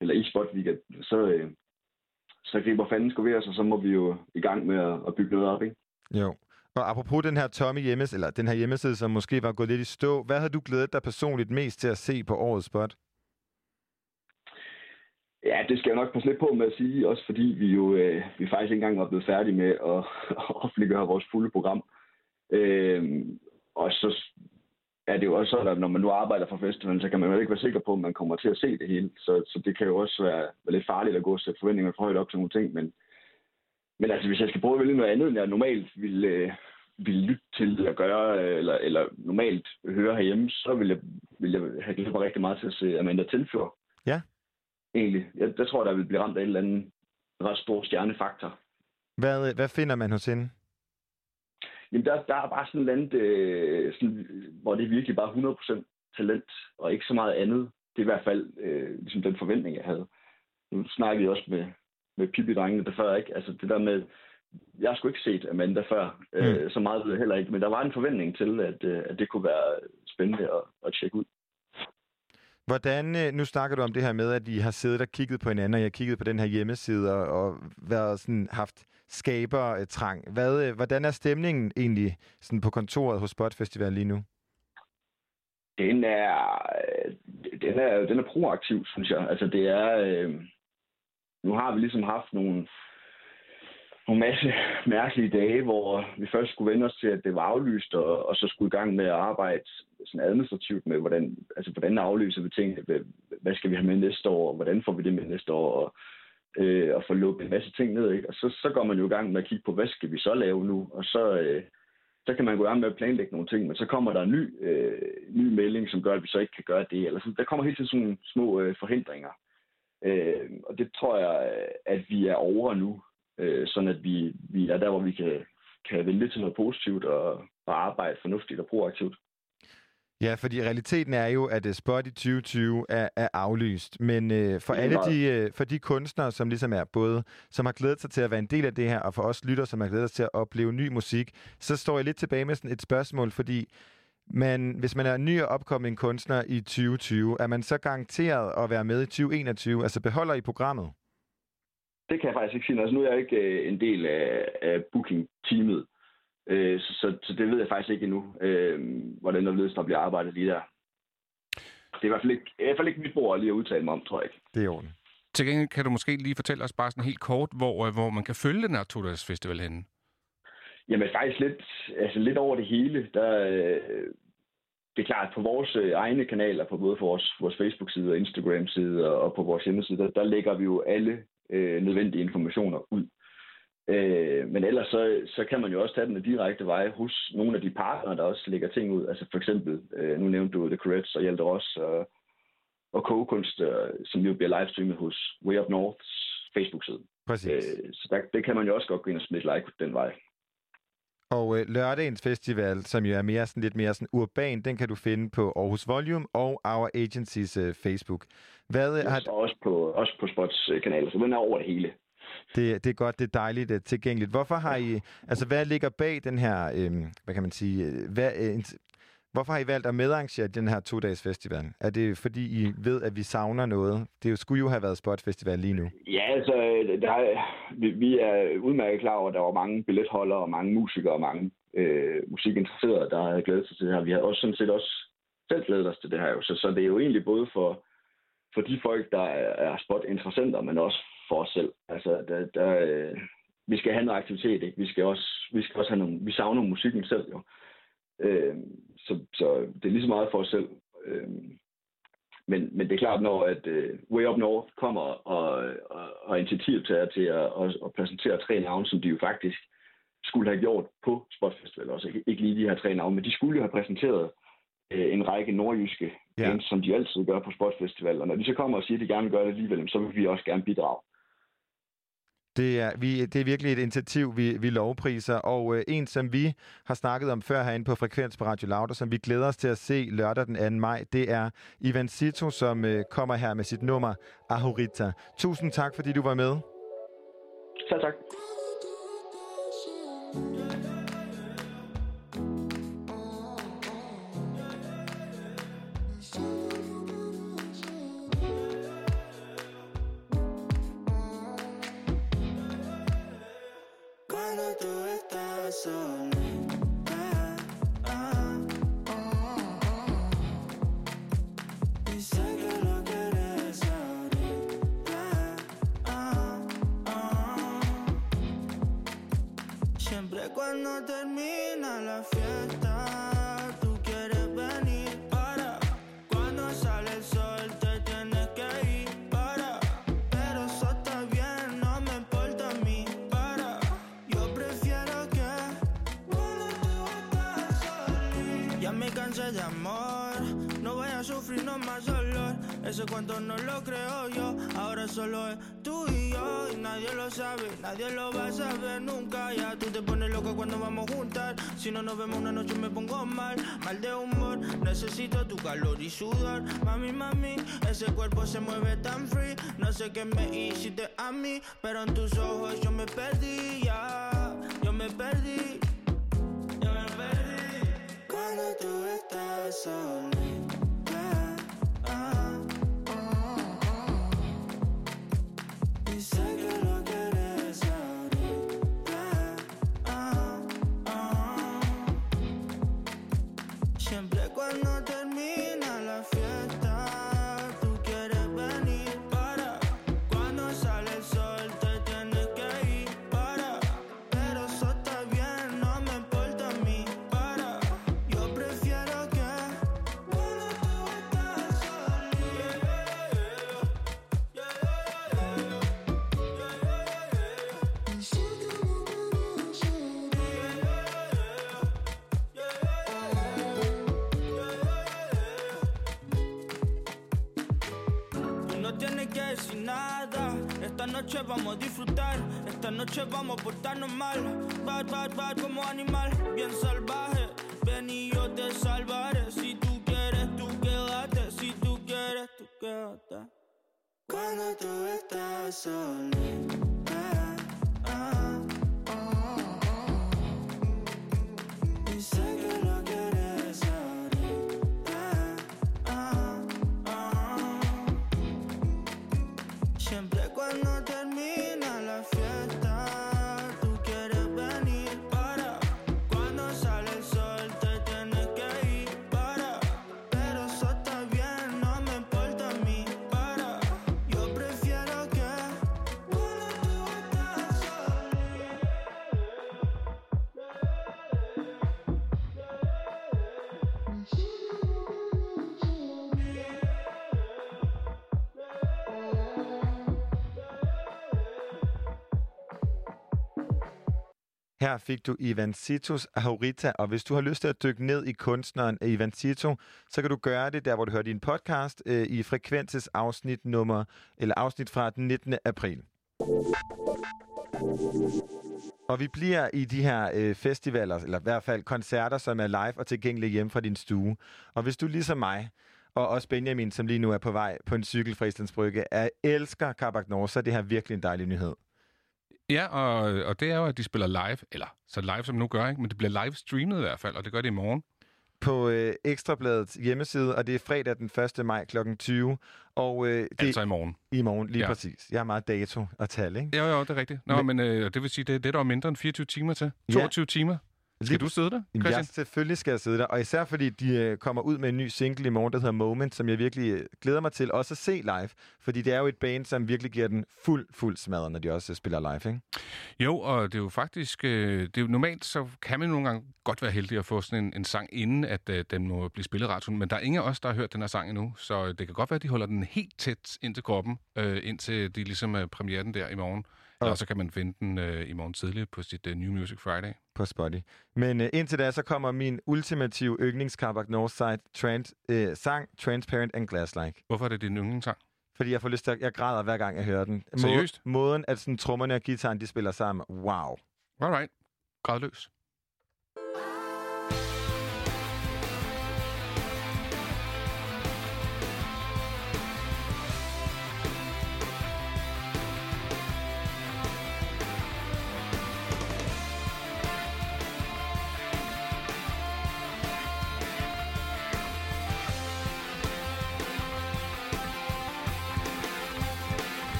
eller i Spot Weekend, så, øh, så griber fanden sgu ved os, og så må vi jo i gang med at, at bygge noget op, ikke? Jo. Og apropos den her tomme hjemmeside, eller den her hjemmeside, som måske var gået lidt i stå, hvad havde du glædet dig personligt mest til at se på årets spot? Ja, det skal jeg nok passe lidt på med at sige, også fordi vi jo øh, vi faktisk ikke engang var blevet færdige med at, at offentliggøre vores fulde program. Øh, og så er det jo også sådan, at når man nu arbejder for festivalen, så kan man jo ikke være sikker på, at man kommer til at se det hele. Så, så det kan jo også være, være lidt farligt at gå og sætte forventninger for højt op til nogle ting. Men, men altså, hvis jeg skal prøve at vælge noget andet, end jeg normalt ville, øh, ville lytte til at gøre, øh, eller, eller normalt høre herhjemme, så ville jeg, ville jeg have glædet mig rigtig meget til at se Amanda Tilfjord Ja egentlig. Jeg, jeg tror, der vil blive ramt af en eller anden ret stor stjernefaktor. Hvad, hvad finder man hos hende? Jamen, der, der er bare sådan et andet, øh, sådan, hvor det er virkelig bare 100% talent, og ikke så meget andet. Det er i hvert fald øh, ligesom den forventning, jeg havde. Nu snakkede jeg også med, med Pippi-drengene der før, ikke? Altså det der med, jeg har sgu ikke set Amanda før, øh, Mm. så meget ved jeg heller ikke, men der var en forventning til, at, øh, at det kunne være spændende at, at tjekke ud. Hvordan, øh, nu snakker du om det her med, at I har siddet og kigget på hinanden, og jeg har kigget på den her hjemmeside og, og været sådan, haft skabertrang. Hvad, øh, hvordan er stemningen egentlig sådan på kontoret hos Spot Festival lige nu? Den er, øh, den er, den er proaktiv, synes jeg. Altså det er, øh, nu har vi ligesom haft nogle, nogle masse mærkelige dage, hvor vi først skulle vende os til, at det var aflyst, og, og så skulle i gang med at arbejde sådan administrativt med, hvordan, altså, hvordan aflyser vi tingene, hvad, skal vi have med næste år, og hvordan får vi det med næste år, og, øh, og få lukket en masse ting ned. Ikke? Og så, så går man jo i gang med at kigge på, hvad skal vi så lave nu, og så, øh, så kan man gå i gang med at planlægge nogle ting, men så kommer der en ny, øh, ny melding, som gør, at vi så ikke kan gøre det. Eller så, der kommer hele tiden sådan nogle små øh, forhindringer. Øh, og det tror jeg, at vi er over nu, øh, sådan at vi, vi er der, hvor vi kan, kan vælge til noget positivt og, og arbejde fornuftigt og proaktivt. Ja, fordi realiteten er jo, at øh, Spot i 2020 er, er aflyst. Men øh, for alle de, øh, for de kunstnere, som ligesom er både, som har glædet sig til at være en del af det her, og for os lytter, som har glædet sig til at opleve ny musik, så står jeg lidt tilbage med sådan et spørgsmål, fordi man, hvis man er ny og opkommende kunstner i 2020, er man så garanteret at være med i 2021? Altså beholder I programmet? Det kan jeg faktisk ikke sige. Altså, nu er jeg ikke øh, en del af, af booking-teamet, øh, så, så, så det ved jeg faktisk ikke endnu, øh, hvordan der ledes, der bliver arbejdet lige der. Det er i hvert fald ikke, i hvert fald ikke mit bord lige at udtale mig om, tror jeg ikke. Det er i orden. Til gengæld kan du måske lige fortælle os bare sådan helt kort, hvor, øh, hvor man kan følge den her Todas Festival henne. Jamen faktisk lidt, altså lidt over det hele. Der, øh, det er klart, på vores øh, egne kanaler, på både for vores, vores Facebook-side og Instagram-side og, og på vores hjemmeside, der, der lægger vi jo alle øh, nødvendige informationer ud. Øh, men ellers så, så kan man jo også tage den direkte veje hos nogle af de partnere, der også lægger ting ud. Altså for eksempel, øh, nu nævnte du The Correttes og Hjalte Ross og, og Kogekunst, øh, som jo bliver livestreamet hos Way Up Norths Facebook-side. Præcis. Øh, så der, det kan man jo også godt gå ind og smide like den vej. Og øh, lørdagens festival, som jo er mere sådan, lidt mere sådan urban, den kan du finde på Aarhus Volume og Our Agencies øh, Facebook. Hvad øh, har, Og også på, også på Spots øh, kanaler, så den er over det hele. det, det er godt, det er dejligt uh, tilgængeligt. Hvorfor har I, altså hvad ligger bag den her, øh, hvad kan man sige, øh, hvad, int- hvorfor har I valgt at medarrangere den her to-dages festival? Er det fordi I ved, at vi savner noget? Det skulle jo have været Spot Festival lige nu. Ja, altså, der er, vi, vi er udmærket klar over, at der var mange billetholdere og mange musikere og mange øh, musikinteresserede, der havde glædet sig til det her. Vi har også sådan set også selv glædet os til det her. Jo. Så, så det er jo egentlig både for, for de folk, der er, er spot-interessenter, men også for os selv. Altså, der, der, øh, vi skal have noget aktivitet, ikke? Vi skal også, vi skal også have nogle, vi savner musikken selv, jo. Øh, så, så det er lige så meget for os selv. Øh, men, men det er klart, når at uh, Way Up North kommer og, og, og initiativ til, til at, at, at præsentere tre navne, som de jo faktisk skulle have gjort på Spot Festival også. Ikke, lige de her tre navne, men de skulle jo have præsenteret uh, en række nordjyske Ja. bands, som de altid gør på Spot Festival. Og når de så kommer og siger, at de gerne vil gøre det alligevel, så vil vi også gerne bidrage. Det er, vi, det er virkelig et initiativ, vi, vi lovpriser, og øh, en, som vi har snakket om før herinde på Frekvens på Radio Lauter, som vi glæder os til at se lørdag den 2. maj, det er Ivan Sito, som øh, kommer her med sit nummer Ahorita. Tusind tak, fordi du var med. Selv tak. tak. Ese cuento no lo creo yo, ahora solo es tú y yo. Y nadie lo sabe, nadie lo va a saber nunca. Ya tú te pones loca cuando vamos a juntar. Si no nos vemos una noche me pongo mal, mal de humor. Necesito tu calor y sudor. Mami, mami, ese cuerpo se mueve tan free. No sé qué me hiciste a mí, pero en tus ojos yo me perdí, ya. Yo me perdí, yo me perdí. Cuando tú estás solita, tienes que decir nada. Esta noche vamos a disfrutar. Esta noche vamos a portarnos mal. Bad, bad, bad como animal. Bien salvaje. Ven y yo te salvaré. Si tú quieres, tú quédate. Si tú quieres, tú quédate. Cuando tú estás solita. Her fik du Ivancitos Aurita, og hvis du har lyst til at dykke ned i kunstneren Ivancito, så kan du gøre det der, hvor du hører din podcast øh, i Frekvenses afsnit nummer, eller afsnit fra den 19. april. Og vi bliver i de her øh, festivaler, eller i hvert fald koncerter, som er live og tilgængelige hjemme fra din stue. Og hvis du ligesom mig, og også Benjamin, som lige nu er på vej på en cykel fra Islands Brygge, er, elsker Carbac Nord, så er det her virkelig en dejlig nyhed. Ja, og, og det er jo, at de spiller live, eller så live som nu gør, ikke? men det bliver live streamet i hvert fald, og det gør det i morgen. På øh, Ekstrabladets hjemmeside, og det er fredag den 1. maj kl. 20. Og, øh, det, Altså i morgen. I morgen, lige Ja. ja. præcis. Jeg har meget dato og tal, ikke? Jo, jo, det er rigtigt. Nå, men, men øh, det vil sige, det er det, der er mindre end 24 timer til. Ja. 22 timer. Skal du sidde der, Christian? Jeg, selvfølgelig skal jeg sidde der, og især fordi de øh, kommer ud med en ny single i morgen, der hedder Moment, som jeg virkelig øh, glæder mig til også at se live, fordi det er jo et band, som virkelig giver den fuld, fuld smadret, når de også spiller live, ikke? Jo, og det er jo faktisk... Øh, det er jo normalt, så kan man nogle gange godt være heldig at få sådan en, en sang, inden at øh, den må blive spillet radioen. Men der er ingen af os, der har hørt den her sang endnu, så det kan godt være, at de holder den helt tæt ind til kroppen, øh, indtil de ligesom øh, premierer den der i morgen. Eller så kan man finde den øh, i morgen tidligt på sit øh, New Music Friday. På Spotify. Men øh, indtil da, så kommer min ultimative yndlingskarbak Northside trans, øh, sang Transparent and Glass-like. Hvorfor er det din yndlingssang? Fordi jeg får lyst til at, jeg græder hver gang jeg hører den. Seriøst? Måden, at sådan, trommerne og gitaren, de spiller sammen. Wow. Alright. Grædløs.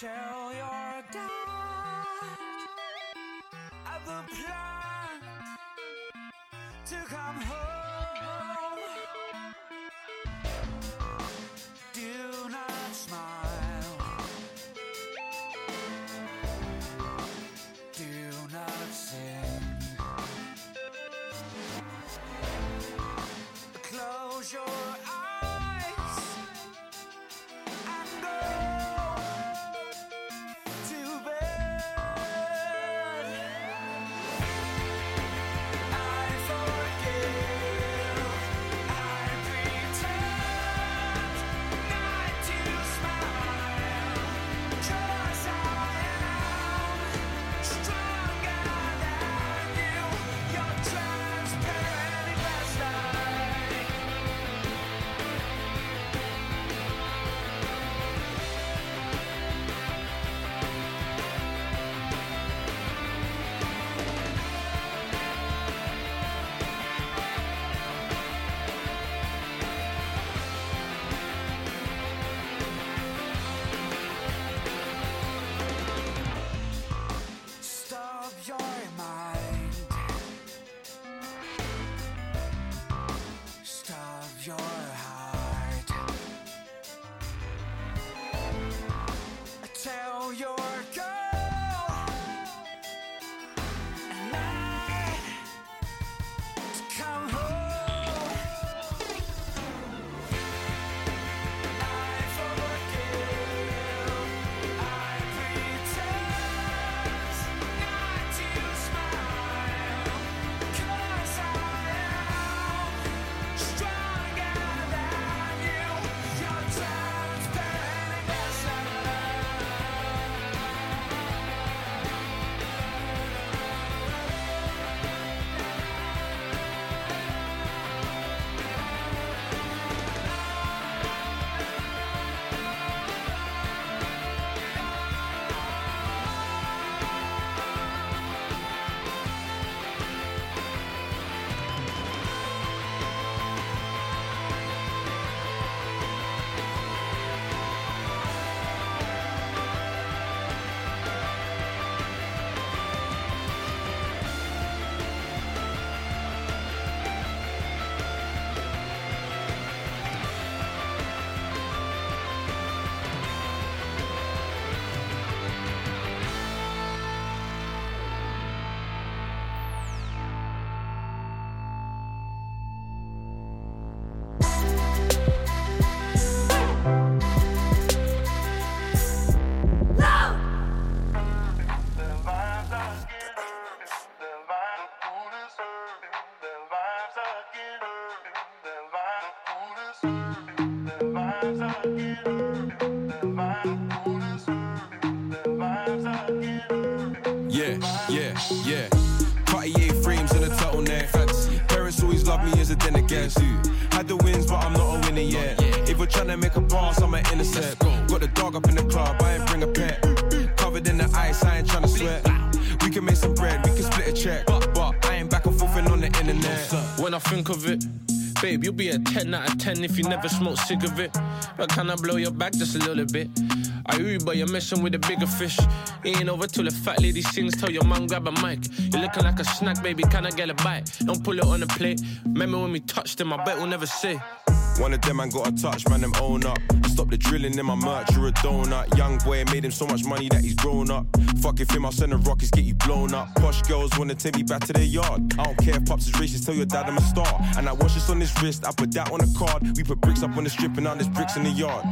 Tell your dad dog up in the club, I ain't bring a pet. Covered in the ice, I ain't trying to sweat. We can make some bread, we can split a check. But, but I ain't back and forth and on the internet. When I think of it, babe, you'll be a 10 out of 10 if you never smoke cigarette. But can I blow your back just a little bit? I hear you, but you're messing with a bigger fish. It ain't over till the fat lady sings. Tell your man grab a mic. You're looking like a snack, baby. Can I get a bite? Don't pull it on the plate. Remember when we touched them? I bet we'll never say. One of them man got a touch, man, them own up. Stop the drilling in my merch, you're a donut. Young boy made him so much money that he's grown up. Fuck if him, I'll send the rockets, get you blown up. Posh girls wanna take me back to their yard. I don't care if pops is racist, tell your dad I'm a star. And I watch this on his wrist, I put that on the card. We put bricks up on the strip and now there's bricks in the yard.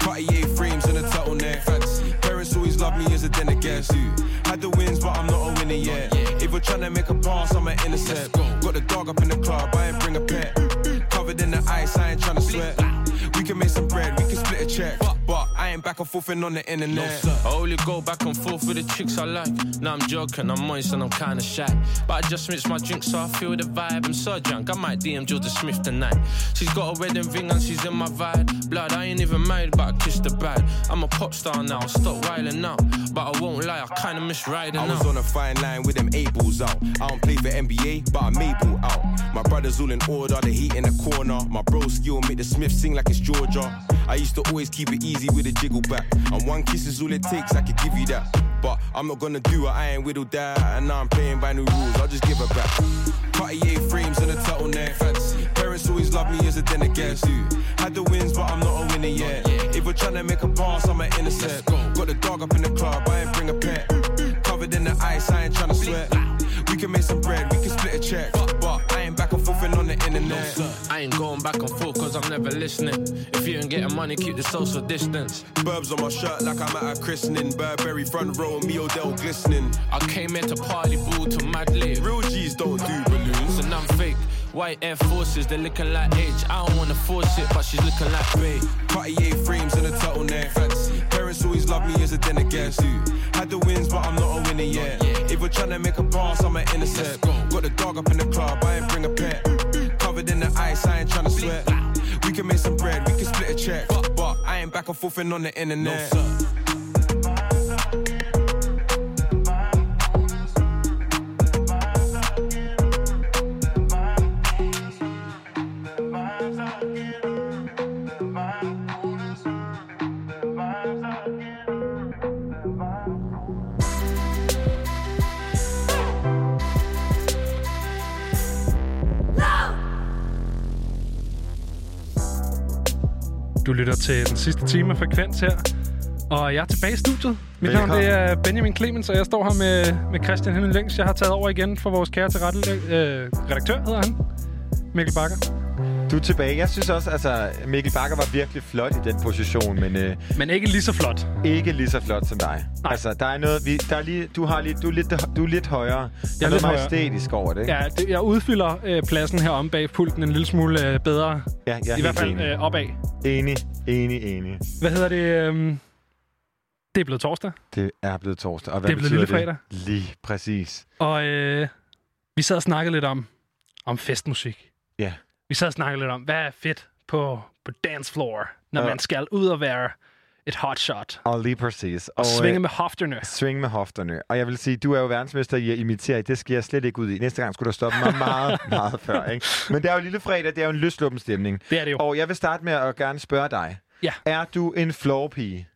Cartier frames and a turtleneck. Fancy. Parents always love me as a against you. Had the wins, but I'm not a winner yet. If we're trying to make a pass, I'm an intercept. Got the dog up in the club, I ain't bring a pet. Covered in the ice, I ain't trying to sweat. We can make some bread, we can split a check. But I ain't back and forth and on the internet. I only go back and forth with the chicks I like. Now I'm joking, I'm moist and I'm kinda shy. But I just mix my drink so I feel the vibe. I'm so drunk, I might DM Jordan Smith tonight. She's got a wedding ring and she's in my vibe. Blood, I ain't even married, but I kissed the bride. I'm a pop star now, stop riling out. But I won't lie, I kinda miss riding I was out. on a fine line with them eight balls out. I don't play for NBA, but I made ball out. My brothers all in order, the heat in the corner. My bro skill make the Smith sing like it's Georgia. I used to always keep it easy with a jiggle back. And one kiss is all it takes, I could give you that. But I'm not gonna do it, I ain't whittled that. And now I'm playing by new rules, I'll just give her back. Cartier frames and a turtleneck. Fancy. Parents always love me as a against you. Had the wins, but I'm not a winner yet. If we're trying to make a pass, I'm an intercept. Got the dog up in the club, I ain't bring a pet. Covered in the ice, I ain't trying to sweat. We can make some bread, we can split a check. But I ain't on the internet. I ain't going back and forth cause I'm never listening. If you ain't getting money, keep the social distance. Burbs on my shirt like I'm at a christening. Burberry front row, me Odell glistening. I came here to party, ball to mad lit. Real G's don't do balloons. And I'm fake. White Air Forces, they're looking like age. I don't wanna force it, but she's looking like babe. Cartier frames and a turtleneck. Fancy. Parents always love me as a against you. Had the wins, but I'm not a winner yet. If we're trying to make a pass, I'm an intercept. Got the dog up in the club, I ain't bring a pet. Covered in the ice, I ain't trying to sweat. We can make some bread, we can split a check. But I ain't back and forth and on the internet. Du lytter til den sidste time af Frekvens her. Og jeg er tilbage i studiet. Mit navn det er Benjamin Clemens, og jeg står her med, med Christian Henning Længs. Jeg har taget over igen for vores kære til øh, redaktør, hedder han. Mikkel Bakker. Du er tilbage. Jeg synes også, altså Mikkel Bakker var virkelig flot i den position, men... Øh, men ikke lige så flot. Ikke lige så flot som dig. Nej. Altså, der er noget... Vi, der er lige, du, har lige, du, er lidt, du er lidt højere. Der Jeg er er noget højere. majestætisk over det, ikke? Ja, det, jeg udfylder øh, pladsen her om bag pulten en lille smule øh, bedre. Ja, jeg er I hvert fald enig. øh, opad. Enig, enig, enig. Hvad hedder det? Øh, det er blevet torsdag. Det er blevet torsdag. Og hvad Det er blevet lille det? Lige præcis. Og øh, vi sad og snakkede lidt om, om festmusik. Ja. Vi og snakkede lidt om, hvad er fedt på, på dance floor, når Ja. man skal ud og være et hotshot. Og lige præcis. Og svinge øh, med hofterne. Svinge med hofterne. Og jeg vil sige, du er jo verdensmester i at imitere. Det skal jeg slet ikke ud i. Næste gang skulle du stoppe mig meget, meget før. Ikke? Men det er jo lille fredag. Det er jo en løsluppen stemning. Det er det jo. Og jeg vil starte med at gerne spørge dig. Ja. Er du en floorpige?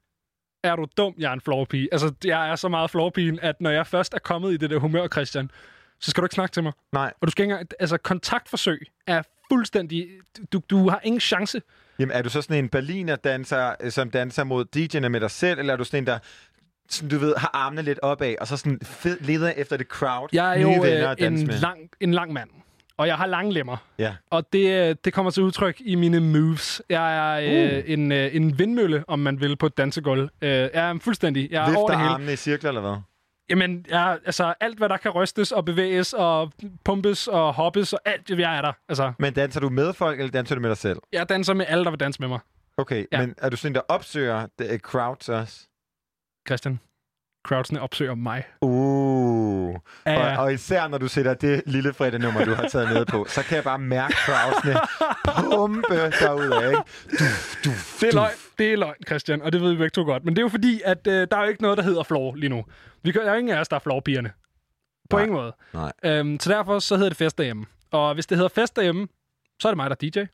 Er du dum, jeg er en floorpige? Altså, jeg er så meget floorpigen, at når jeg først er kommet i det der humør, Christian, så skal du ikke snakke til mig. Nej. Og du skal ikke engang... Altså, kontaktforsøg er fuldstændig... Du, du har ingen chance. Jamen, er du så sådan en berliner-danser, øh, som danser mod DJ'erne med dig selv, eller er du sådan en, der sådan, du ved, har armene lidt opad, og så sådan fed, leder efter det crowd? Jeg er nye jo venner øh, en, med? lang, en lang mand, og jeg har lange lemmer. Ja. Og det, øh, det kommer til udtryk i mine moves. Jeg er øh, Uh. en, øh, en vindmølle, om man vil, på et dansegulv. Øh, jeg er fuldstændig... Jeg er over Løfter det hele. armene i cirkler, eller hvad? Jamen, ja, altså alt, hvad der kan rystes og bevæges og pumpes og hoppes og alt, jeg er der. Altså, Men danser du med folk, eller danser du med dig selv? jeg danser med alle, der vil danse med mig. Okay, Ja. men er du sådan en, der opsøger the crowds også? Christian, crowdsene opsøger mig. Uh. Ja, Ja. Og, og især når du sætter det lille fredag-nummer, du har taget med på, så kan jeg bare mærke crowdsene pumpe derudad, ikke? Det er løgn, det er løgn, Christian, og det ved vi begge to godt. Men det er jo fordi, at øh, der er jo ikke noget, der hedder floor lige nu. Vi kan, der er jo ingen af os, der er floor-pigerne. På ingen måde. Nej. Øhm, så derfor så hedder det fest derhjemme. Og hvis det hedder fest derhjemme, så er det mig, der er DJ.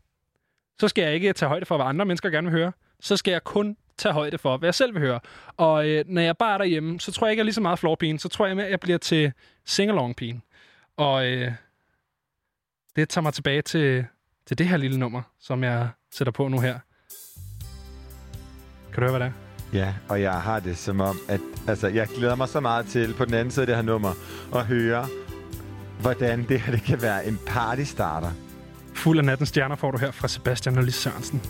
Så skal jeg ikke tage højde for, hvad andre mennesker gerne vil høre. Så skal jeg kun tage højde for, hvad jeg selv vil høre. Og øh, når jeg bare er derhjemme, så tror jeg ikke, jeg er lige så meget floor Så tror jeg mere, at jeg bliver til sing-along-pigen. Og øh, det tager mig tilbage til, til det her lille nummer, som jeg sætter på nu her. Kan du høre, hvad det er? Ja, og jeg har det som om, at altså, jeg glæder mig så meget til på den anden side af det her nummer at høre, hvordan det her det kan være en partystarter. Fuld af nattens stjerner får du her fra Sebastian og Lis Sørensen.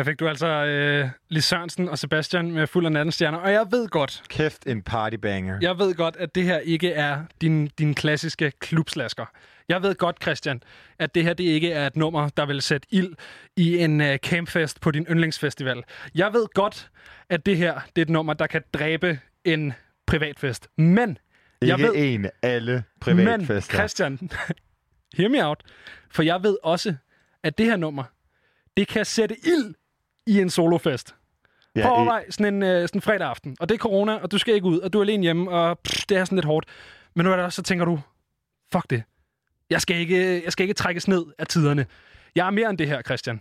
Her fik du altså øh, Lis Sørensen og Sebastian med fuld af nattens stjerner. Og jeg ved godt, Kæft en partybanger. jeg ved godt, at det her ikke er din, din klassiske klubslasker. Jeg ved godt, Christian, at det her det ikke er et nummer, der vil sætte ild i en uh, campfest på din yndlingsfestival. Jeg ved godt, at det her det er et nummer, der kan dræbe en privatfest. Men jeg Ikke ved, en alle men privatfester. Christian, hear me out. For jeg ved også, at det her nummer, det kan sætte ild i en solofest. Ja, Prøv at i- overvej sådan en, øh, sådan en fredag aften, og det er corona, og du skal ikke ud, og du er alene hjemme, og pff, det er sådan lidt hårdt. Men nu er der så tænker du, fuck det. Jeg skal, ikke, jeg skal ikke trækkes ned af tiderne. Jeg er mere end det her, Christian.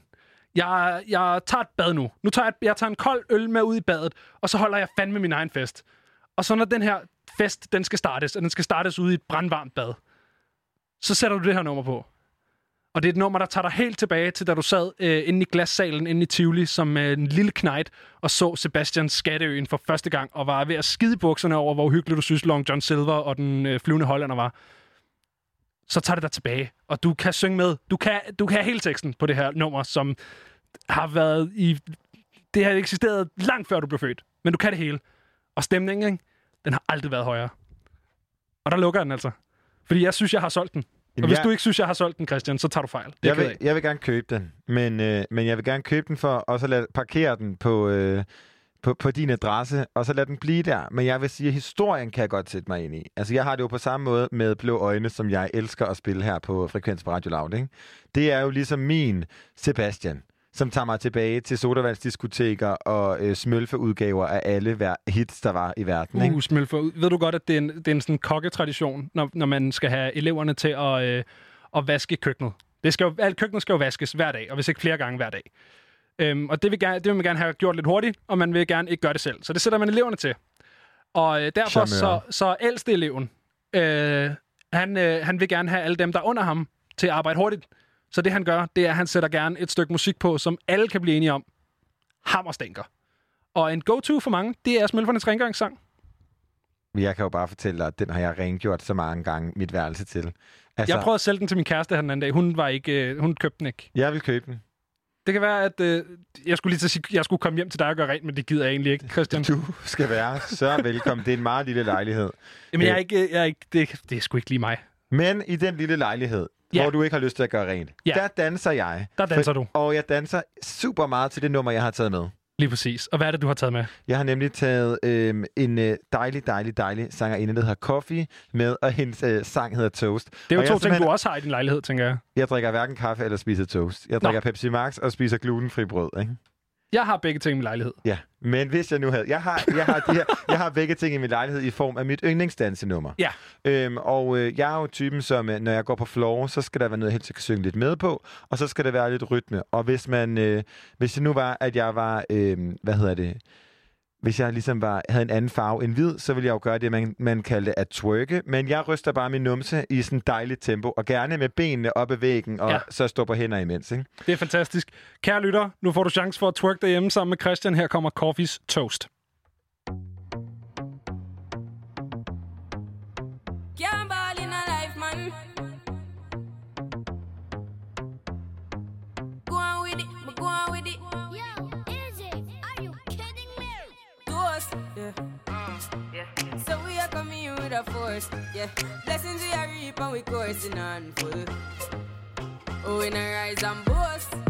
Jeg, jeg tager et bad nu. Nu tager jeg, jeg tager en kold øl med ud i badet, og så holder jeg fandme min egen fest. Og så når den her fest, den skal startes, og den skal startes ude i et brandvarmt bad, så sætter du det her nummer på. Og det er et nummer, der tager dig helt tilbage til, da du sad øh, inde i glassalen, inde i Tivoli, som øh, en lille knægt, og så Sebastian Skatteøen for første gang, og var ved at skide bukserne over, hvor uhyggeligt du synes, Long John Silver og den øh, flyvende hollander var. Så tager det dig tilbage, og du kan synge med. Du kan, du kan hele teksten på det her nummer, som har været i... Det har eksisteret langt før du blev født, men du kan det hele. Og stemningen, ikke? den har aldrig været højere. Og der lukker den altså. Fordi jeg synes, jeg har solgt den. Jamen, og hvis jeg- du ikke synes, jeg har solgt den, Christian, så tager du fejl. Jeg jeg vil, jeg vil gerne købe den, men, øh, men jeg vil gerne købe den for også at lade, parkere den på, øh, på, på din adresse, og så lade den blive der. Men jeg vil sige, at historien kan jeg godt sætte mig ind i. Altså, jeg har det jo på samme måde med Blå Øjne, som jeg elsker at spille her på Frekvens på Radio Loud. Ikke? Det er jo ligesom min Sebastian, som tager mig tilbage til sodavandsdiskoteker og øh, smølfeudgaver af alle hver hits, der var i verden. Ikke? Uh, smølfer. Ved du godt, at det er en, det er en sådan kokketradition, når, når man skal have eleverne til at, øh, at vaske køkkenet. Det skal jo, alt køkkenet skal jo vaskes hver dag, og hvis ikke flere gange hver dag. Øhm, og det vil, gerne, det vil man gerne have gjort lidt hurtigt, og man vil gerne ikke gøre det selv. Så det sætter man eleverne til. Og øh, derfor så, Charmeur. så ældste eleven, øh, han, øh, han vil gerne have alle dem, der er under ham, til at arbejde hurtigt. Så det han gør, det er, at han sætter gerne et stykke musik på, som alle kan blive enige om. Hammerstænker. Og en go-to for mange, det er Smølfernes rengøringssang. Jeg kan jo bare fortælle dig, at den har jeg rengjort så mange gange mit værelse til. Altså, jeg prøvede at sælge den til min kæreste her den anden dag. Hun, var ikke, øh, hun købte den ikke. Jeg vil købe den. Det kan være, at øh, jeg skulle lige til at sige, jeg skulle komme hjem til dig og gøre rent, men det gider jeg egentlig ikke, Christian. Du skal være så velkommen. Det er en meget lille lejlighed. Jamen, jeg er Øh, ikke, jeg er ikke, det, det er sgu ikke lige mig. Men i den lille lejlighed, Ja. hvor du ikke har lyst til at gøre rent, Ja. der danser jeg. Der danser du. Og jeg danser super meget til det nummer, jeg har taget med. Lige præcis. Og hvad er det, du har taget med? Jeg har nemlig taget øh, en øh, dejlig, dejlig, dejlig sangerinde, der hedder Coffee, med, og hendes øh, sang hedder Toast. Det er jo og to ting, du også har i din lejlighed, tænker jeg. Jeg drikker hverken kaffe eller spiser toast. Jeg drikker Pepsi Max og spiser glutenfri brød, ikke? Jeg har begge ting i min lejlighed. Ja, men hvis jeg nu havde... Jeg har, jeg har, de her, jeg har begge ting i min lejlighed i form af mit yndlingsdansenummer. Ja. Øhm, og øh, jeg er jo typen, som øh, når jeg går på floor, så skal der være noget, jeg helst kan synge lidt med på, og så skal der være lidt rytme. Og hvis man, øh, hvis det nu var, at jeg var, øh, hvad hedder det, hvis jeg ligesom var, havde en anden farve end hvid, så ville jeg jo gøre det, man, man kaldte at twerke. Men jeg ryster bare min numse i sådan et dejligt tempo, og gerne med benene op ad væggen, og Ja. ja. så står på hænder imens. Ikke? Det er fantastisk. Kære lytter, nu får du chance for at twerk derhjemme sammen med Christian. Her kommer Coffees Toast. Yeah. Blessings we are reap and we coursing on full. Oh, we not rise and boast.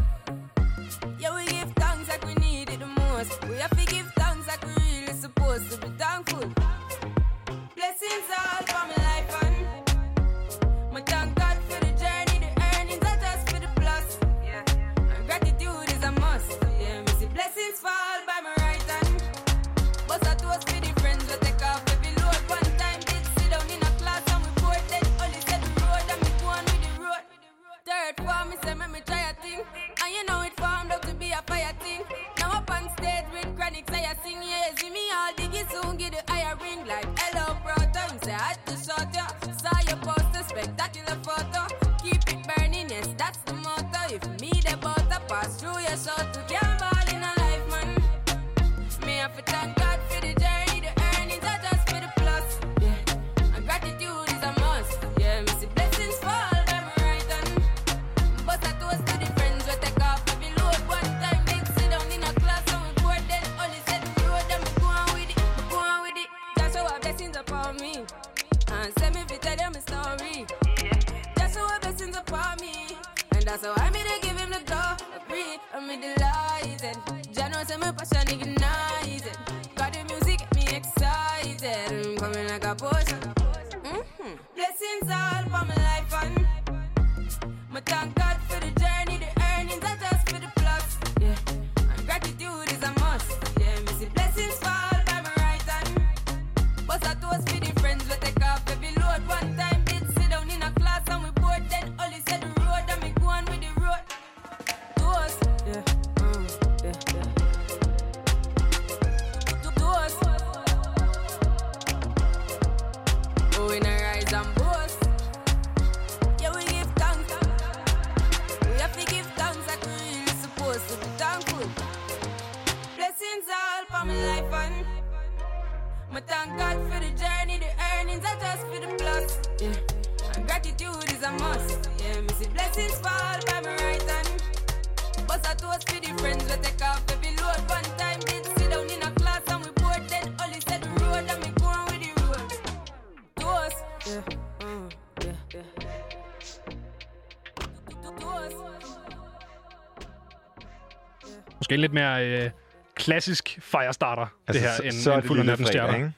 Måske lidt mere øh, klassisk firestarter, altså, det her, så- end, så end Fuld fredag, Stjerner. ikke?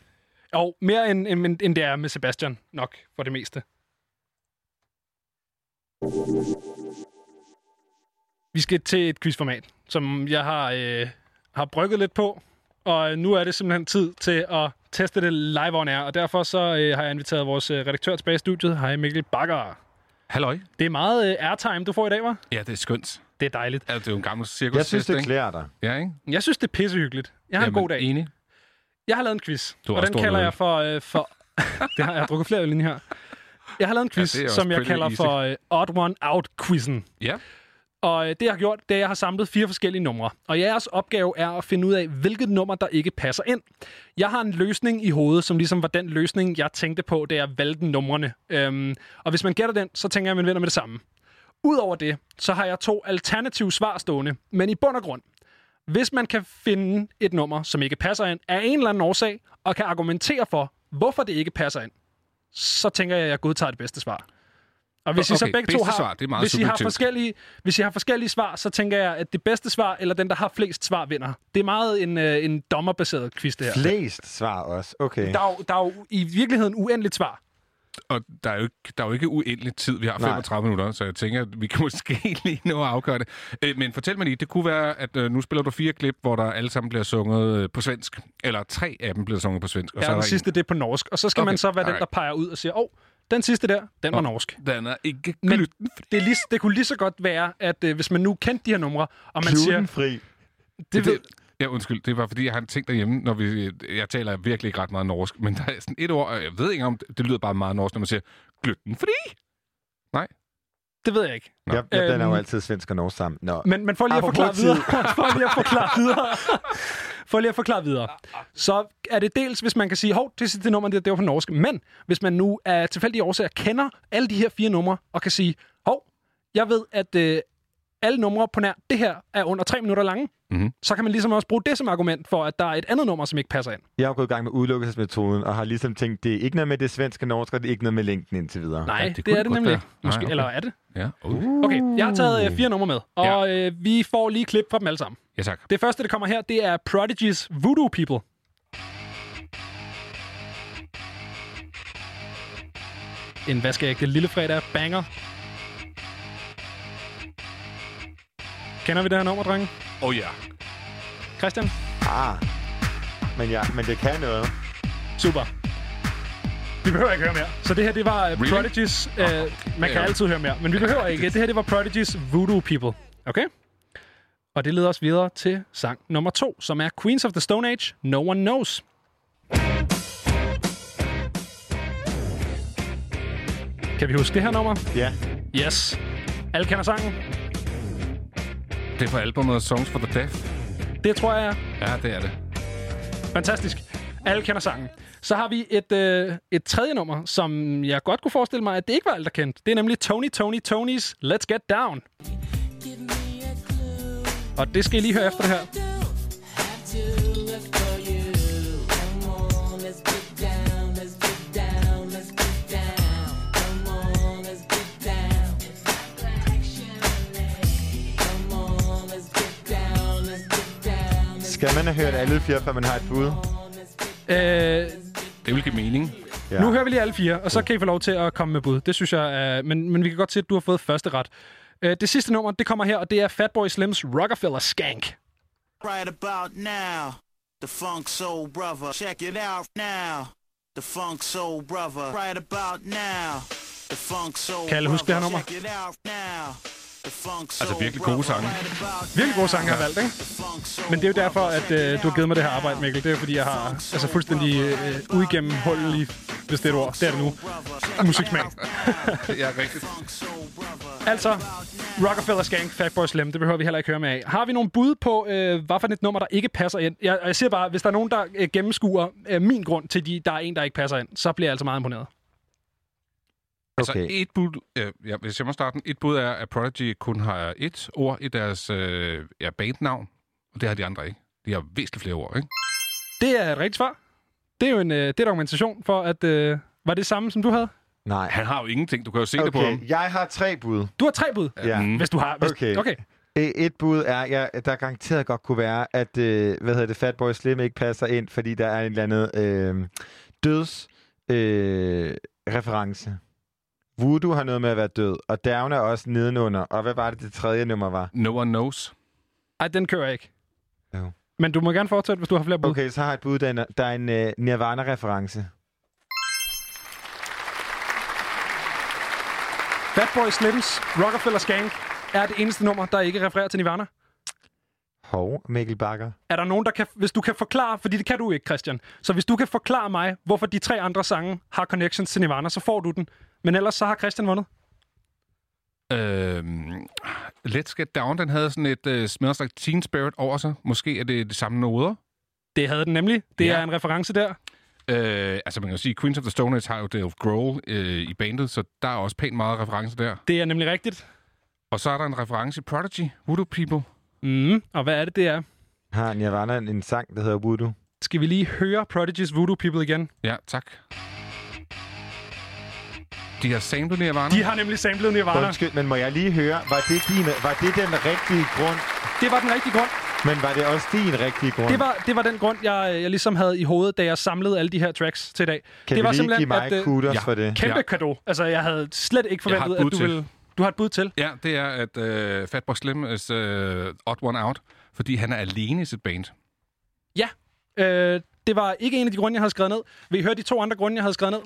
Og mere end, end, end det er med Sebastian, nok, for det meste. Vi skal til et quizformat, som jeg har, øh, har brygget lidt på. Og nu er det simpelthen tid til at teste det live on air. Og derfor så øh, har jeg inviteret vores øh, redaktør tilbage i studiet. Hej Mikkel Bakker. Halløj. Det er meget øh, airtime, du får i dag, var? Ja, det er skønt. Det er dejligt. Altså, det er jo en gammel cirkus. Jeg synes, det klæder dig. Ja, ikke? Jeg synes, det er pissehyggeligt. Jeg har en Jamen, god dag. Enig. Jeg har lavet en quiz, Du og den kalder øl. jeg for... Øh, for det har jeg har drukket flere øl her. Jeg har lavet en quiz, Ja, ja, som jeg kalder easy. for øh, Odd One Out-quizzen. Ja. Og øh, det, jeg har gjort, det er, at jeg har samlet fire forskellige numre. Og jeres opgave er at finde ud af, hvilket nummer, der ikke passer ind. Jeg har en løsning i hovedet, som ligesom var den løsning, jeg tænkte på, da jeg valgte numrene. Øhm, og hvis man gætter den, så tænker jeg, at man vinder med det samme. Udover det, så har jeg to alternative svar stående. Men i bund og grund, hvis man kan finde et nummer, som ikke passer ind, af en eller anden årsag, og kan argumentere for, hvorfor det ikke passer ind, så tænker jeg, at jeg godtager det bedste svar. Og hvis I så Okay, begge to har, svar, det er meget hvis, I har subjektivt. forskellige, hvis I har forskellige svar, så tænker jeg, at det bedste svar, eller den, der har flest svar, vinder. Det er meget en, øh, en dommerbaseret quiz, det her. Flest svar også. Okay. Der er, jo, der er jo i virkeligheden uendeligt svar. Og der er, jo ikke, der er jo ikke uendelig tid. Vi har Nej. 35 minutter, så jeg tænker, at vi kan måske lige nå at afgøre det. Øh, Men fortæl mig lige, det kunne være, at øh, nu spiller du fire klip, hvor der alle sammen bliver sunget øh, på svensk. Eller tre af dem bliver sunget på svensk. Og så ja, er den sidste, det er på norsk. Og så skal Okay, man så være den, der peger ud og siger, åh, oh, den sidste der, den var norsk. Den er ikke Men det, er lige, det kunne lige så godt være, at øh, hvis man nu kendte de her numre, og man siger... Glutenfri. Det ved, Ja, undskyld. Det var, fordi jeg har tænkt derhjemme, når vi... Jeg taler virkelig ikke ret meget norsk, men der er sådan et ord, og jeg ved ikke om... Det, det lyder bare meget norsk, når man siger glutenfri. Nej. det ved jeg ikke. Ja, ja, den er jo Øhm, altid svensk og norsk sammen. Nå. Men, men for lige at forklare videre. for lige at forklare videre. for lige at forklare videre. Så er det dels, hvis man kan sige, hov, det sidste nummer, det, det var på norsk. Men hvis man nu af tilfældige årsager kender alle de her fire numre, og kan sige, hov, jeg ved, at øh, alle numre på nær det her er under tre minutter lange, mm-hmm. så kan man ligesom også bruge det som argument for, at der er et andet nummer, som ikke passer ind. Jeg har gået i gang med udelukkelsesmetoden, og har ligesom tænkt, det er ikke noget med det svenske norsk, og det er ikke noget med længden indtil videre. Nej, det, det er det nemlig ikke. Måske, Eller er det? Ja. Uh. Okay, jeg har taget øh, fire numre med, og øh, vi får lige klip fra dem alle sammen. Ja, tak. Det første, der kommer her, det er Prodigy's Voodoo People. En vaskeægte lille fredag banger. Kender vi det her nummer, drenge? Oh ja. Christian? Ah, men, ja, men det kan noget. Super. Vi behøver ikke høre mere. Så det her, det var uh, Really? Prodigy's... Uh, man kan altid høre mere, men vi behøver ikke. Det her, det var Prodigy's Voodoo People. Okay? Og det leder os videre til sang nummer to, som er Queens of the Stone Age, No One Knows. Kan vi huske det her nummer? Ja. Yes. Alle kender sangen? Det er på albumet Songs for the Deaf. Det tror jeg. Ja, det er det. Fantastisk. Alle kender sangen. Så har vi et, øh, et tredje nummer, som jeg godt kunne forestille mig, at det ikke var alt, der kendt. Det er nemlig Tony, Tony, Tonys Let's Get Down. Og det skal I lige høre efter det her. Skal man have hørt alle fire, før man har et bud? Øh, Det vil give mening. ja. Nu hører vi lige alle fire, og så kan I få lov til at komme med bud. Det synes jeg er... Men, men vi kan godt se, at du har fået første ret. Øh, det sidste nummer, det kommer her, og det er Fatboy Slims Rockefeller Skank. Right about now, the funk soul brother. Check it out now. The funk soul brother. Right about now, the funk soul Kan alle huske det her nummer? Check it out now. Altså virkelig gode sange. Virkelig gode sange, jeg har valgt, ikke? Men det er jo derfor, at øh, du har givet mig det her arbejde, Mikkel. Det er fordi, jeg har altså, fuldstændig øh, uigennem hul i, hvis det er et ord. Det er det nu. Musiksmag. ja, rigtigt. Altså, Rockefeller Skank, Fatboy Slim, det behøver vi heller ikke høre med af. Har vi nogle bud på, øh, hvad for et nummer, der ikke passer ind? Jeg, jeg siger bare, hvis der er nogen, der øh, gennemskuer øh, min grund til, de, der er en, der ikke passer ind, så bliver jeg altså meget imponeret. Altså et bud, øh, ja, hvis jeg må starte den, et bud er, at Prodigy kun har et ord i deres øh, ja, bandnavn, og det har de andre ikke. De har væsentligt flere ord, ikke? Det er et rigtigt svar. Det er jo en øh, det er dokumentation for, at... Øh, var det samme, som du havde? Nej. Han har jo ingenting. Du kan jo se det på ham. Okay, jeg har tre bud. Du har tre bud? Ja. Hvis du har... Hvis, Okay. okay. E- Et bud er, ja, der garanteret godt kunne være, at øh, hvad hedder det, Fatboy Slim ikke passer ind, fordi der er en eller anden øh, døds øh, reference. Voodoo har noget med at være død, og Down er også nedenunder. Og hvad var det, det tredje nummer var? No One Knows. Ej, den kører jeg ikke. Jo. Men du må gerne fortsætte, hvis du har flere bud. Okay, så har jeg et bud, der er en, der er en øh, Nirvana-reference. Fatboy Slims Rockefeller Skank er det eneste nummer, der ikke refererer til Nirvana. Hov, Mikkel Bakker. Er der nogen, der kan... Hvis du kan forklare... Fordi det kan du ikke, Christian. Så hvis du kan forklare mig, hvorfor de tre andre sange har connections til Nirvana, så får du den. Men ellers så har Christian vundet. Øhm, Let's Get Down, den havde sådan et uh, Smells Like Teen Spirit over sig. Måske er det de samme noder. Det havde den nemlig. Det Ja. er en reference der. Øh, altså man kan jo sige, Queens of the Stone Age har jo Dave Grohl øh, i bandet, så der er også pænt meget reference der. Det er nemlig rigtigt. Og så er der en reference i Prodigy, Voodoo People. Mm, og hvad er det, det er? Har Nirvana en, en sang, der hedder Voodoo? Skal vi lige høre Prodigy's Voodoo People igen? Ja, tak. De har samlet Nirvana. De har nemlig samlet Nirvana. Undskyld, men må jeg lige høre, var det, din, var det den rigtige grund? Det var den rigtige grund. Men var det også din rigtige grund? Det var, det var den grund, jeg, jeg ligesom havde i hovedet, da jeg samlede alle de her tracks til i dag. Kan det vi var lige give mig øh, kudos for det? Kæmpe Ja. kado. Altså, jeg havde slet ikke forventet, at du til. ville... Du har et bud til? Ja, det er, at øh, Fatboy Slim is øh, odd one out, fordi han er alene i sit band. Ja. Øh, det var ikke en af de grunde, jeg havde skrevet ned. Vil I høre de to andre grunde, jeg havde skrevet ned?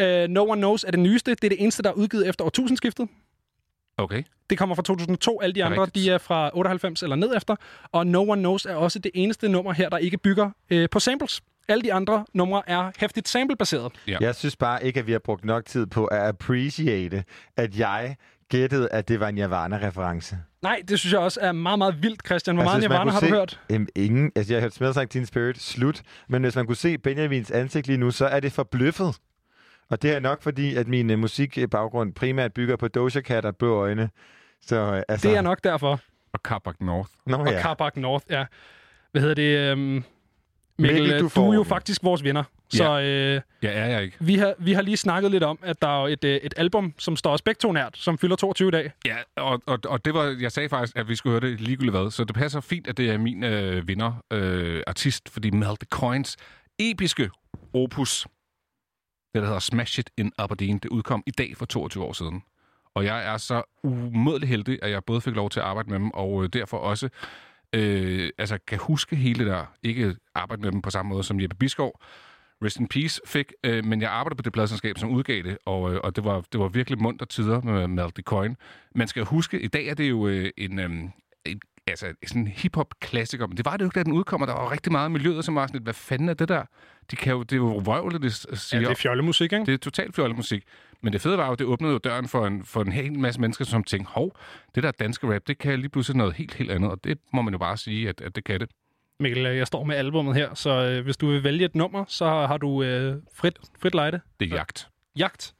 Øh, no One Knows er det nyeste. Det er det eneste, der er udgivet efter årtusindskiftet. Okay. Det kommer fra 2002. Alle de andre, rigtigt. de er fra 98 eller ned efter. Og No One Knows er også det eneste nummer her, der ikke bygger øh, på samples. Alle de andre numre er hæftigt samplebaseret. Ja. Jeg synes bare ikke, at vi har brugt nok tid på at appreciate, at jeg gættede, at det var en Nirvana-reference. Nej, det synes jeg også er meget, meget vildt, Christian. Hvor meget hvis man Nirvana har du se, hørt? Jamen, ingen. Altså, jeg har hørt Smells Like Teen Spirit slut. Men hvis man kunne se Benjamins ansigt lige nu, så er det forbløffet. Og det er nok fordi, at min uh, musikbaggrund primært bygger på Doja Cat og blå øjne. Så uh, altså... Det er nok derfor. Og Carbac North. Nå Og ja. Carbac North, ja. Hvad hedder det? Øhm, Mikkel, Mikkel, Mikkel, du du, er jo den. faktisk vores vinder. Så øh, Ja, er jeg ikke. vi, har, vi har lige snakket lidt om, at der er et, øh, et album, som står os begge to nært, som fylder 22 i dag. Ja, og, og, og det var, jeg sagde faktisk, at vi skulle høre det ligegyldigt hvad, så det passer fint, at det er min øh, vinder, øh, artist, fordi Mel the Coins episke opus, der hedder Smash It in Aberdeen, det udkom i dag for 22 år siden. Og jeg er så umådelig heldig, at jeg både fik lov til at arbejde med dem, og øh, derfor også øh, altså, kan huske hele det der. Ikke arbejde med dem på samme måde som Jeppe Biskov, Rest in Peace fik, øh, men jeg arbejdede på det pladselskab, som udgav det, og, øh, og det, var, det var virkelig munter tider med Malty Coin. Man skal huske, i dag er det jo øh, en, øh, altså, sådan en hip-hop-klassiker, men det var det jo ikke, da den udkom, og der var rigtig meget miljøet, som var sådan lidt, hvad fanden er det der? De kan jo, det er jo vrøvlet, det siger. Ja, det er fjollemusik, ikke? Det er totalt fjollemusik. Men det fede var jo, det åbnede jo døren for en, for en hel masse mennesker, som tænkte, hov, det der danske rap, det kan lige pludselig noget helt, helt andet, og det må man jo bare sige, at, at det kan det. Mikkel, øh, jeg står med albumet her, så øh, hvis du vil vælge et nummer, så har du øh, frit, frit lejde. Det er jagt. Jagt?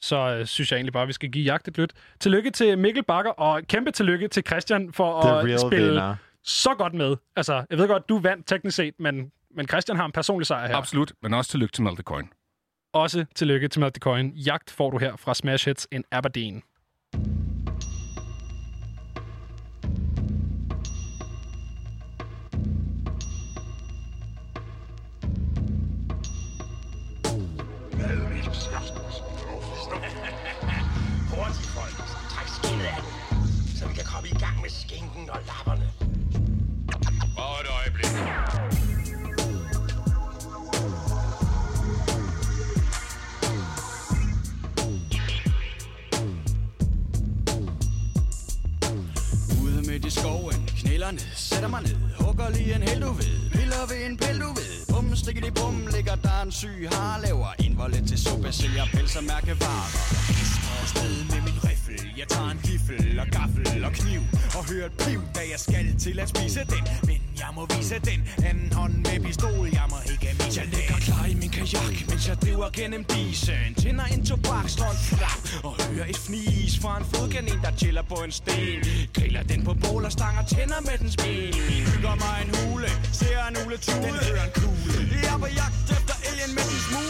så øh, synes jeg egentlig bare, at vi skal give jagt et lyt. Tillykke til Mikkel Bakker, og kæmpe tillykke til Christian for The at spille winner. så godt med. Altså, jeg ved godt, du vandt teknisk set, men, men Christian har en personlig sejr her. Absolut, men også tillykke til Malte Coin. Også tillykke til Malte Coin. Jagt får du her fra Smash Hits in Aberdeen. Mellemskabsbrug. I gang med skinken og lapperne. Bare et øjeblik. Ude midt i skoven, knæler ned, sætter mig ned Hugger lige en hel du ved, piller ved en pille du ved Bum, stikker i bum, ligger der en syg har Laver indvoldet til suppe, sælger pels og mærkevarer Afsted med min riffel, jeg tager en giffel og gaffel og kniv Og hører et piv, da jeg skal til at spise den. Men jeg må vise den anden hånd med pistol, jeg må ikke misse Jeg ligger klar i min kajak, mens jeg driver gennem disen. Tænder en tobak, slår en flap og hører et fnis Fra en fodkanin, der chiller på en sten. Griller den på bål og stanger tænder med den spin Bygger mig en hule, ser en ule tude Den hører en kugle. Jeg er på jagt efter alien med en smule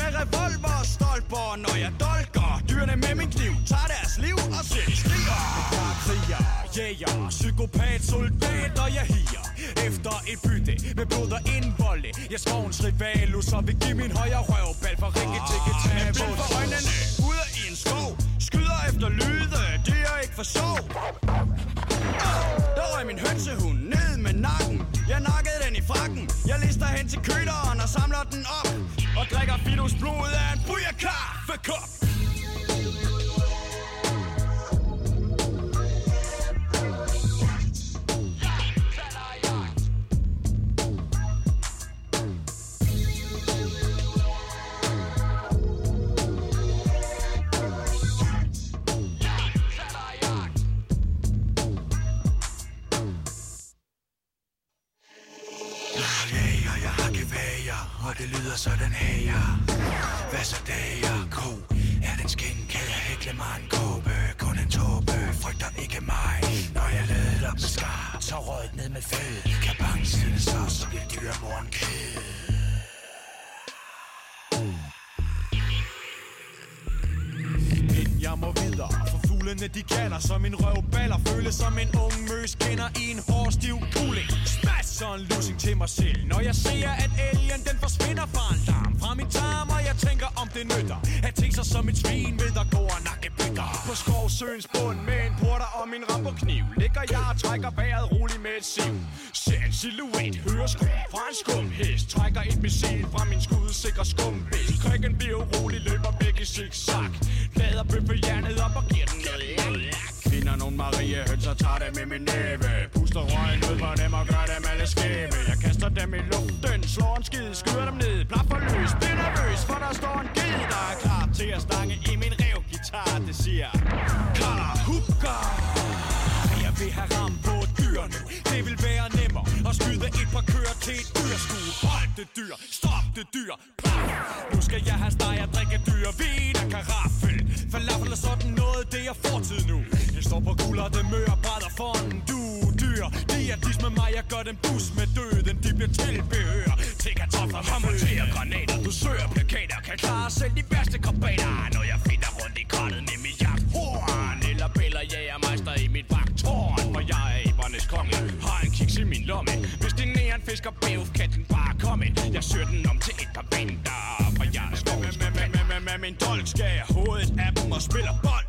Med revolver og stolper, når jeg dolker. Dyrene med min kniv, tager deres liv og selv skriger Jeg er kriger, jæger, psykopat, soldat og jeg higer. Efter et bytte med blod og indvolde Jeg en rivalus og vil give min højre røvbal for Rikke til Jeg blind for øjnene, ude i en skov. Skyder efter lyde, det er ikke for sjov. Ah, Der røg min hønsehund ned med nakken. Jeg nakkede den i frakken. Jeg lister hen til køderen og samler den op og drikker Fidos blod af en booyah-kaffekop Jæger, det lyder sådan her. Hvad så dager, ko? Er den skin, kan jeg hækle mig en kåbe. Kun en tåbe, frygter ikke mig. Når jeg lader op med skar, så røget ned med fed. Kan bange sine så, så bliver dyremoren ked. Men jeg må videre, for fuglene de kalder som en røvballer Føles som en ung møs kender i en hård stiv kuling Smash så en losing til mig selv Når jeg ser at alien den forsvinder fra en larm Fra min tarm og jeg tænker om det nytter. At tænke sig som et svin ved at gå og nakke bytter På skovsøens bund med en porter og min ramperkniv Ligger jeg og trækker vejret roligt med et siv. Ser en silhuet, hører skum fra en skumhest Trækker et missil fra min skudsikre skumbæst Krikken bliver urolig, løber væk i zigzag. Lader bøffeljernet op og giver den noget Finder nogle Marie høns og tager dem med min næve. Puster røgen ud på dem og gør dem alle skæve. Jeg kaster dem i luften, slår en skid, skyder dem ned Plaffer løs, bliver nervøs, for der står en ged Der er klar til at stange i min revgitar. Det siger Kala Hukka Jeg vil have ramt på et dyr nu. Det vil være nemmere at skyde et par køer til et dyrskue. Hold det dyr, stop det dyr. Plaf! Nu skal jeg have steg og drikke dyr Vin af karaffel. Falafel er sådan noget, det er fortid nu. Jeg står på guld og det mør brænder foran du dyr. De er dis med mig, jeg gør den bus med døden. De bliver tilbehør. Til kartofler med granater, du søger plakater Kan klare selv de værste krabater Når jeg finder rundt i krattet med mit jagthorn. Eller bæller jægermeister i mit vagtårn For jeg er konge. Har en kiks i min lomme. Hvis det næren fisker bæv, kan den bare komme. Jeg søger den om til et par vinter For jeg er skovens med, med, med, med, med min dolk. Skal jeg hovedet af dem og spiller bold.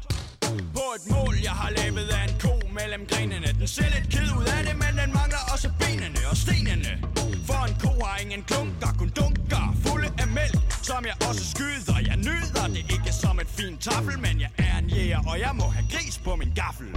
På et mål, jeg har lavet af en ko mellem grenene. Den ser lidt ked ud af det, men den mangler også benene og stenene. For en ko har ingen klunker, kun dunker Fulde af mælk, som jeg også skyder. Jeg nyder det ikke som et fint tafel Men jeg er en jæger, og jeg må have gris på min gaffel.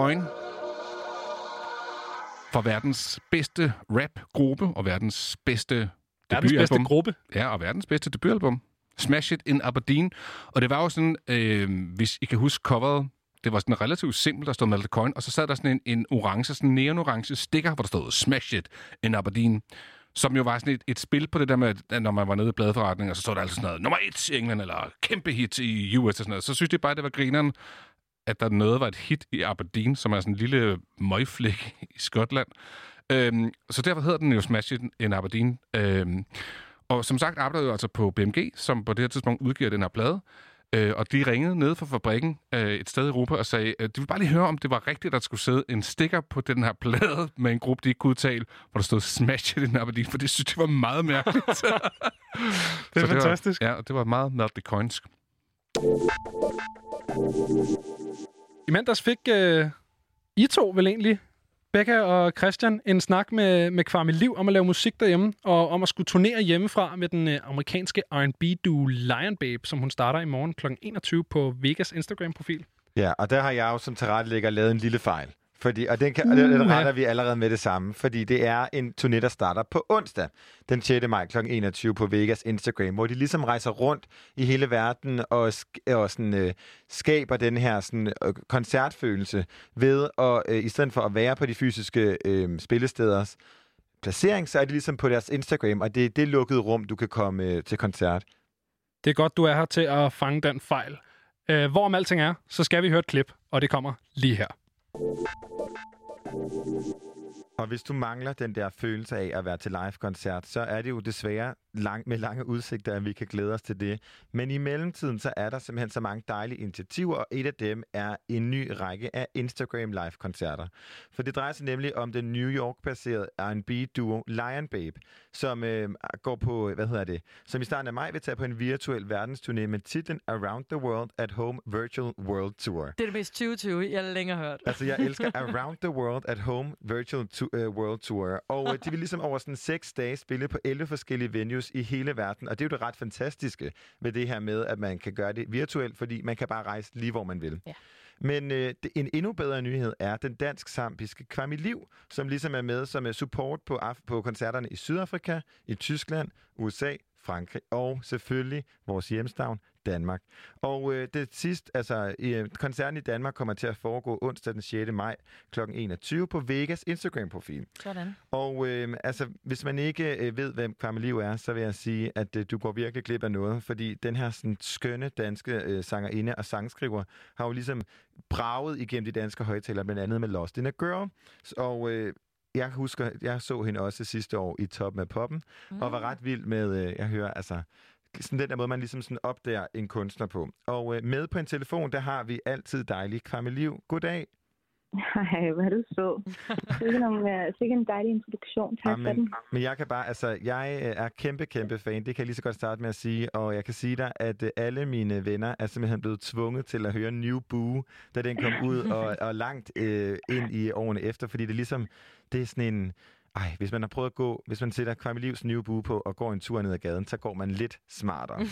Coin. For verdens bedste rap-gruppe og verdens bedste Verdens bedste gruppe. Ja, og verdens bedste debutalbum. Smash It in Aberdeen. Og det var jo sådan, øh, hvis I kan huske coveret, det var sådan relativt simpelt, der stod Mal the Coin, og så sad der sådan en, en orange, sådan en neon-orange sticker, hvor der stod Smash It in Aberdeen. Som jo var sådan et, et spil på det der med, at når man var nede i bladforretningen, og så stod der altid sådan noget, nummer et i England, eller kæmpe hit i US og sådan noget. Så synes jeg bare, det var grineren, at der noget var et hit i Aberdeen, som er sådan en lille møgflæk i Skotland. Øhm, så derfor hedder den jo Smash It in Aberdeen. Øhm, og som sagt arbejder jeg altså på BMG, som på det her tidspunkt udgiver den her plade. Øh, og de ringede ned fra fabrikken øh, et sted i Europa og sagde, at de ville bare lige høre, om det var rigtigt, at der skulle sidde en stikker på den her plade med en gruppe, de ikke kunne udtale, hvor der stod Smash It in Aberdeen, for det synes jeg var meget mærkeligt. Det er Så fantastisk. Det var, ja, det var meget Melt the Coins. I mandags fik øh, I to vel egentlig, Becca og Christian, en snak med, med Kvarme Liv om at lave musik derhjemme, og om at skulle turnere hjemmefra med den øh, amerikanske R&B-duo Lion Babe, som hun starter i morgen kl. 21 på Vegas Instagram-profil. Ja, og der har jeg jo som tilrettelægger lavet en lille fejl. Fordi, og den, kan, Uh, den ja. retter vi allerede med det samme, fordi det er en turné, der starter på onsdag, den 6. maj kl. 21 på Vegas Instagram, hvor de ligesom rejser rundt i hele verden og, sk- og sådan, øh, skaber den her sådan, øh, koncertfølelse ved at, øh, i stedet for at være på de fysiske øh, spillesteders placering, så er det ligesom på deres Instagram, og det er det lukkede rum, du kan komme øh, til koncert. Det er godt, du er her til at fange den fejl. Øh, hvorom alting er, så skal vi høre et klip, og det kommer lige her. Thank you. Og hvis du mangler den der følelse af at være til live-koncert, så er det jo desværre lang, med lange udsigter, at vi kan glæde os til det. Men i mellemtiden, så er der simpelthen så mange dejlige initiativer, og et af dem er en ny række af Instagram live-koncerter. For det drejer sig nemlig om den New York-baserede R&B-duo Lion Babe, som øh, går på, hvad hedder det, som i starten af maj vil tage på en virtuel verdensturné med titlen Around the World at Home Virtual World Tour. Det er det mest 2020, jeg længere har hørt. Altså, jeg elsker Around the World at Home Virtual World Tour. Og uh, de vil ligesom over sådan seks dage spille på 11 forskellige venues i hele verden. Og det er jo det ret fantastiske ved det her med, at man kan gøre det virtuelt, fordi man kan bare rejse lige, hvor man vil. Ja. Men øh, en endnu bedre nyhed er den dansk-sambiske Kwame Liv, som ligesom er med som er support på, af, på koncerterne i Sydafrika, i Tyskland, USA, Frankrig og selvfølgelig vores hjemstavn, Danmark. Og øh, det sidst, altså øh, koncerten i Danmark kommer til at foregå onsdag den 6. maj kl. 21 på Vegas Instagram-profil. Sådan. Og øh, altså, hvis man ikke øh, ved, hvem Kwame Liv er, så vil jeg sige, at øh, du går virkelig glip af noget, fordi den her sådan, skønne danske øh, sangerinde og sangskriver har jo ligesom braget igennem de danske højtalere, blandt andet med Lost in a Girl. Og øh, jeg husker, jeg så hende også sidste år i Toppen af Poppen, mm. og var ret vild med, øh, jeg hører, altså, sådan den der måde, man ligesom sådan opdager en kunstner på. Og øh, med på en telefon, der har vi altid dejlig Kwame Liv. Goddag. Hej, hvor er du så. Sikke, uh, sikke en dejlig introduktion. Tak for men, den. men jeg kan bare, altså, jeg øh, er kæmpe, kæmpe fan. Det kan jeg lige så godt starte med at sige. Og jeg kan sige dig, at øh, alle mine venner er simpelthen blevet tvunget til at høre New Boo, da den kom ud, og, og langt øh, ind i årene efter, fordi det er ligesom, det er sådan en, ej, hvis man har prøvet at gå, hvis man sætter Livs New Boo på og går en tur ned ad gaden, så går man lidt smartere.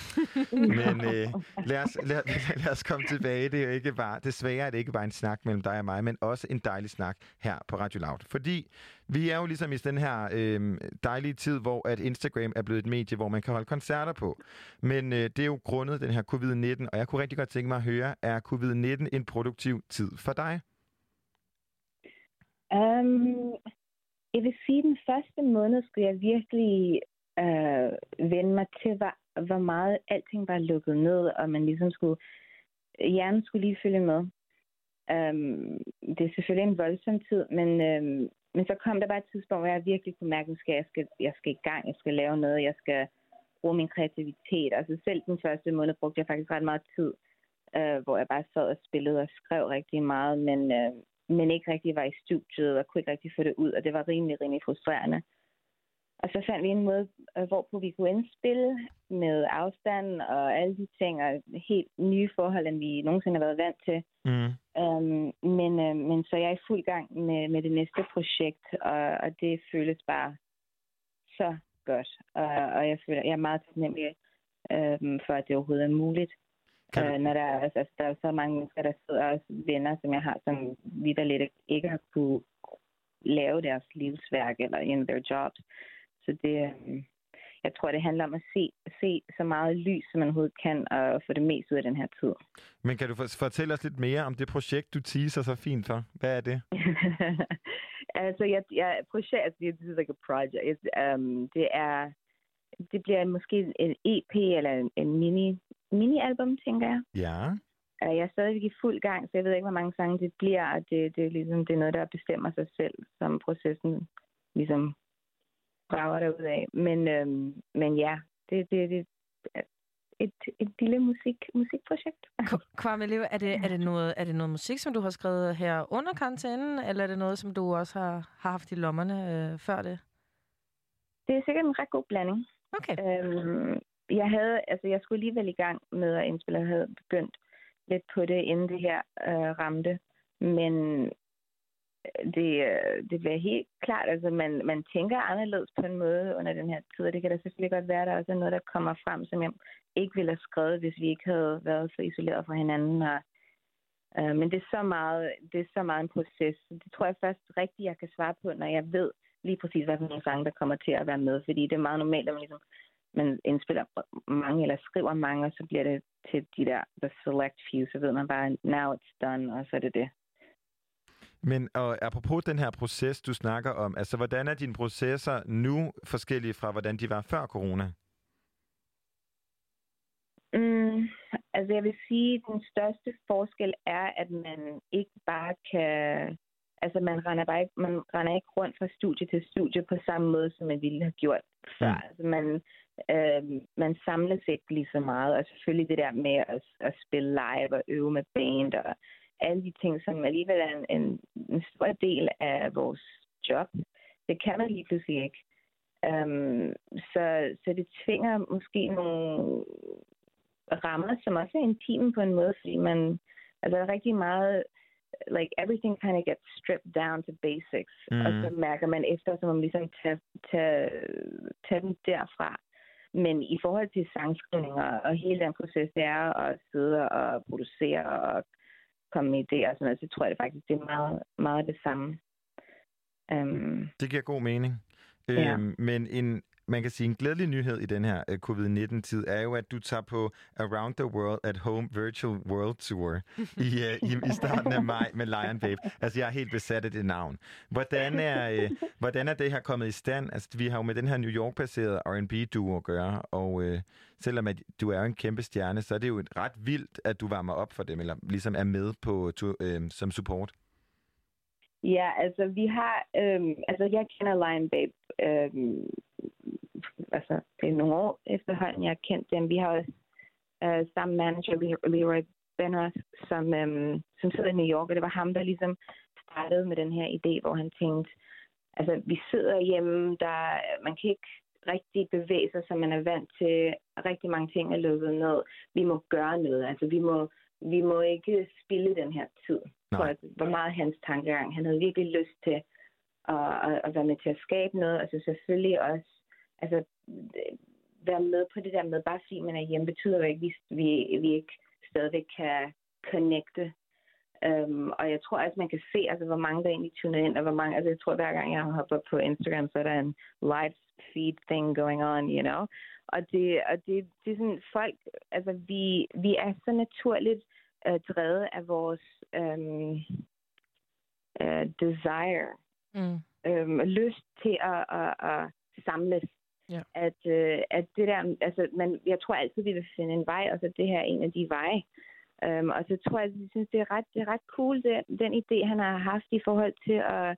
Men øh, lad, os, lad, lad os komme tilbage. Det er jo ikke bare, desværre er det ikke bare en snak mellem dig og mig, men også en dejlig snak her på Radio Loud. Fordi vi er jo ligesom i den her øh, dejlige tid, hvor at Instagram er blevet et medie, hvor man kan holde koncerter på. Men øh, det er jo grundet den her covid-19, og jeg kunne rigtig godt tænke mig at høre, er covid-19 en produktiv tid for dig? Um, jeg vil sige, at den første måned skulle jeg virkelig øh, vende mig til, hvor, hvor meget alting var lukket ned, og man ligesom skulle, hjernen skulle lige følge med. Um, det er selvfølgelig en voldsom tid, men, um, men så kom der bare et tidspunkt, hvor jeg virkelig kunne mærke, at jeg skal, jeg skal i gang, jeg skal lave noget, jeg skal bruge min kreativitet. Altså selv den første måned brugte jeg faktisk ret meget tid, øh, hvor jeg bare sad og spillede og skrev rigtig meget, men, øh, men ikke rigtig var i studiet og kunne ikke rigtig få det ud, og det var rimelig, rimelig frustrerende. Og så fandt vi en måde, øh, hvorpå vi kunne indspille med afstand og alle de ting, og helt nye forhold, end vi nogensinde har været vant til. Mm. Um, men, uh, men så jeg er i fuld gang med, med det næste projekt, og, og det føles bare så godt. Og, og jeg føler, jeg er meget taknemmelig um, for, at det overhovedet er muligt. Kan du- Øh, når der, er- altså, der er så mange mennesker, der sidder og venner, som jeg har, som vidderligt ikke har kunne lave deres livsværk eller in their jobs. Så det, øh, jeg tror, det handler om at se, se så meget lys, som man overhovedet kan, og få det mest ud af den her tid. Men kan du for- fortælle os lidt mere om det projekt, du teaser så fint for? Hvad er det? altså, jeg, jeg projekt, altså, this is like a project. It's, um, det er, det bliver måske en EP eller en, en mini, mini-album, tænker jeg. Ja. Jeg er stadigvæk i fuld gang, så jeg ved ikke, hvor mange sange det bliver, og det, det, er ligesom, det er noget, der bestemmer sig selv, som processen ligesom brager derud af. Men, øhm, men ja, det, det, det er et, et lille musik, musikprojekt. Kwame Leo, er det, er, det noget, er det noget musik, som du har skrevet her under karantænen, eller er det noget, som du også har, har haft i lommerne øh, før det? Det er sikkert en ret god blanding. Okay. Øhm, jeg havde, altså jeg skulle alligevel i gang med at indspille, jeg havde begyndt lidt på det, inden det her øh, ramte. Men øh, det, øh, det bliver helt klart, altså man, man tænker anderledes på en måde under den her tid, og det kan da selvfølgelig godt være, at der også er noget, der kommer frem, som jeg ikke ville have skrevet, hvis vi ikke havde været så isoleret fra hinanden. Og, øh, men det er, så meget, det er så meget en proces. Det tror jeg først rigtigt, jeg kan svare på, når jeg ved lige præcis, hvad for nogle sange, der kommer til at være med. Fordi det er meget normalt, at man, ligesom, man indspiller mange, eller skriver mange, og så bliver det til de der the select few, så ved man bare, now it's done, og så er det det. Men og apropos den her proces, du snakker om, altså hvordan er dine processer nu forskellige fra, hvordan de var før corona? Mm, altså jeg vil sige, at den største forskel er, at man ikke bare kan... Altså man render, bare ikke, man render ikke rundt fra studie til studie på samme måde, som man ville have gjort før. Mm. Altså man, øh, man samles ikke lige så meget, og selvfølgelig det der med at, at spille live og øve med band og alle de ting, som alligevel er en, en, en stor del af vores job. Det kan man lige pludselig ikke. Um, så, så det tvinger måske nogle rammer, som også er intime på en måde, fordi man, altså der er rigtig meget, like everything kind of gets stripped down to basics, mm. og så mærker man efter, som man ligesom tager, tager, tager den derfra. Men i forhold til sangskrivninger og hele den proces, det er at sidde og producere og komme med idéer og sådan noget, så tror jeg det faktisk, det er meget, meget det samme. Um, Det giver god mening. Ja. Øhm, men en, man kan sige, en glædelig nyhed i den her øh, covid-19-tid er jo, at du tager på Around the World at Home Virtual World Tour i, øh, i, i starten af maj med Lion Babe. Altså, jeg er helt besat af det navn. Hvordan er, øh, hvordan er det her kommet i stand? Altså, vi har jo med den her New York-baserede R&B-duo at gøre, og øh, selvom at du er jo en kæmpe stjerne, så er det jo et ret vildt, at du varmer op for dem, eller ligesom er med på øh, som support. Ja, altså vi har, øhm, altså jeg kender Lion Babe, øhm, altså det er nogle år efterhånden, jeg har kendt dem. Vi har også øh, samme manager, Leroy Benner, som, øhm, som sidder i New York, og det var ham, der ligesom startede med den her idé, hvor han tænkte, altså vi sidder hjemme, der, man kan ikke rigtig bevæge sig, som man er vant til. Rigtig mange ting er lukket ned. Vi må gøre noget, altså vi må, vi må ikke spille den her tid. Nej. For at, hvor meget hans tankegang. Han havde virkelig lyst til at, at, at være med til at skabe noget, og så selvfølgelig også altså, være med på det der med, bare fordi man er hjemme, betyder jo ikke, at vi, vi, vi ikke stadigvæk kan connecte. Um, og jeg tror også, man kan se, altså, hvor mange der egentlig tuner ind, og hvor mange, altså jeg tror, hver gang jeg hopper på Instagram, så er der en live feed thing going on, you know. Og det, og det, det er sådan, folk, altså vi, vi er så naturligt uh, drevet af vores um, uh, desire, Mm. um, lyst til at, at, at samles. Ja. At, uh, at det der, altså, man, jeg tror altid, vi vil finde en vej, og så det her er en af de veje. Um, og så tror jeg, jeg synes, det er ret, det er ret cool, den, den idé, han har haft i forhold til at,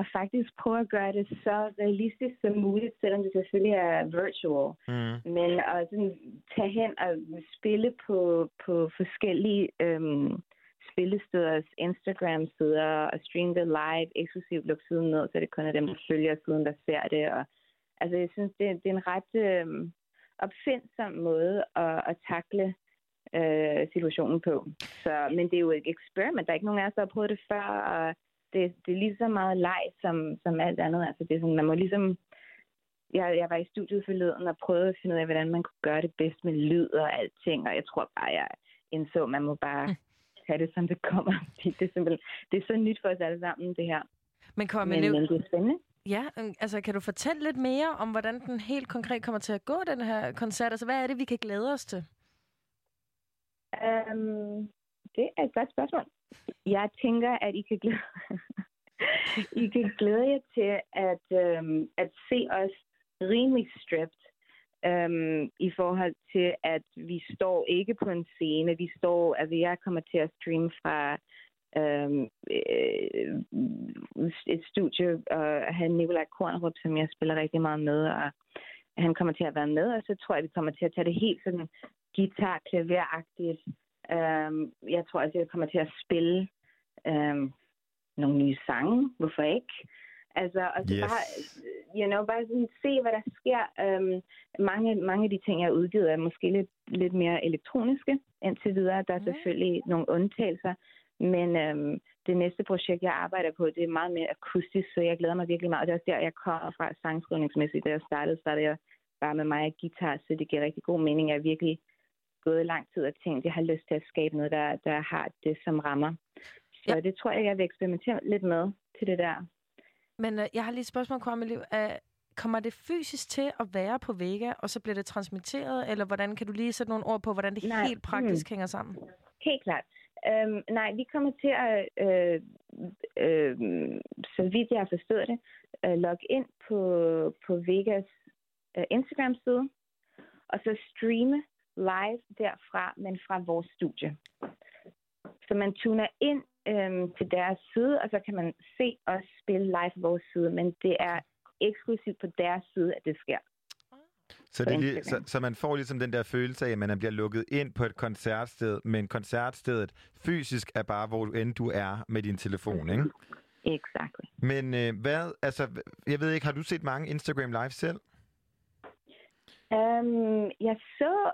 at faktisk prøve at gøre det så realistisk som muligt, selvom det selvfølgelig er virtual. Mm. Men at sådan, tage hen og spille på, på forskellige øhm, spillesteders Instagram-sider og streame det live, eksklusivt lukke siden ned, så det kun er dem, der følger siden, der ser det. Og, altså, jeg synes, det, det er en ret øhm, opfindsom måde at, at takle øh, situationen på. Så, men det er jo et eksperiment. Der er ikke nogen af os, der har prøvet det før, og det, det er lige så meget leg som, som alt andet. Altså, det er sådan, man må ligesom jeg, jeg var i studiet forleden og prøvede at finde ud af, hvordan man kunne gøre det bedst med lyd og alting, og jeg tror bare, jeg indså, at man må bare have det, som det kommer. Fordi det er simpelthen, det er så nyt for os alle sammen, det her. Men, kom, men, men det er spændende. Ja, øh, altså kan du fortælle lidt mere om, hvordan den helt konkret kommer til at gå, den her koncert? Altså hvad er det, vi kan glæde os til? Um, det er et godt spørgsmål. Jeg tænker, at I kan glæde, I kan glæde jer til at, øhm, at se os rimelig stripped øhm, i forhold til, at vi står ikke på en scene. Vi står, altså jeg kommer til at streame fra øhm, øh, et studie og have Nikolaj Kornrup, som jeg spiller rigtig meget med, og han kommer til at være med, og så tror jeg, vi kommer til at tage det helt sådan guitar Um, jeg tror, at jeg kommer til at spille um, nogle nye sange. Hvorfor ikke? Altså, og så Yes. bare, you know, bare sådan se, hvad der sker. Um, mange, mange af de ting, jeg har udgivet, er måske lidt, lidt mere elektroniske indtil videre. Der er selvfølgelig nogle undtagelser. Men um, det næste projekt, jeg arbejder på, det er meget mere akustisk, så jeg glæder mig virkelig meget. Det er også der, jeg kommer fra sangskrivningsmæssigt. Da jeg startede, startede jeg bare med mig og guitar, så det giver rigtig god mening. Jeg er virkelig gået lang tid og tænkt, at jeg har lyst til at skabe noget, der, der har det som rammer. Så ja. det tror jeg, jeg vil eksperimentere lidt med til det der. Men øh, jeg har lige et spørgsmål, Corneliu. Uh, kommer det fysisk til at være på Vega, og så bliver det transmitteret? Eller hvordan kan du lige sætte nogle ord på, hvordan det Nej, helt praktisk hmm. hænger sammen? Helt klart. Øhm, nej, vi kommer til at, øh, øh, så vidt jeg har forstået det, øh, logge ind på, på Vegas øh, Instagram-side, og så streame live derfra, men fra vores studie. Så man tuner ind øhm, til deres side, og så kan man se os spille live på vores side, men det er eksklusivt på deres side, at det sker. Så, det lige, så, så man får ligesom den der følelse af, at man bliver lukket ind på et koncertsted, men koncertstedet fysisk er bare, hvor du end du er med din telefon, ikke? Exactly. Men øh, hvad, altså, jeg ved ikke, har du set mange Instagram live selv? Um, jeg så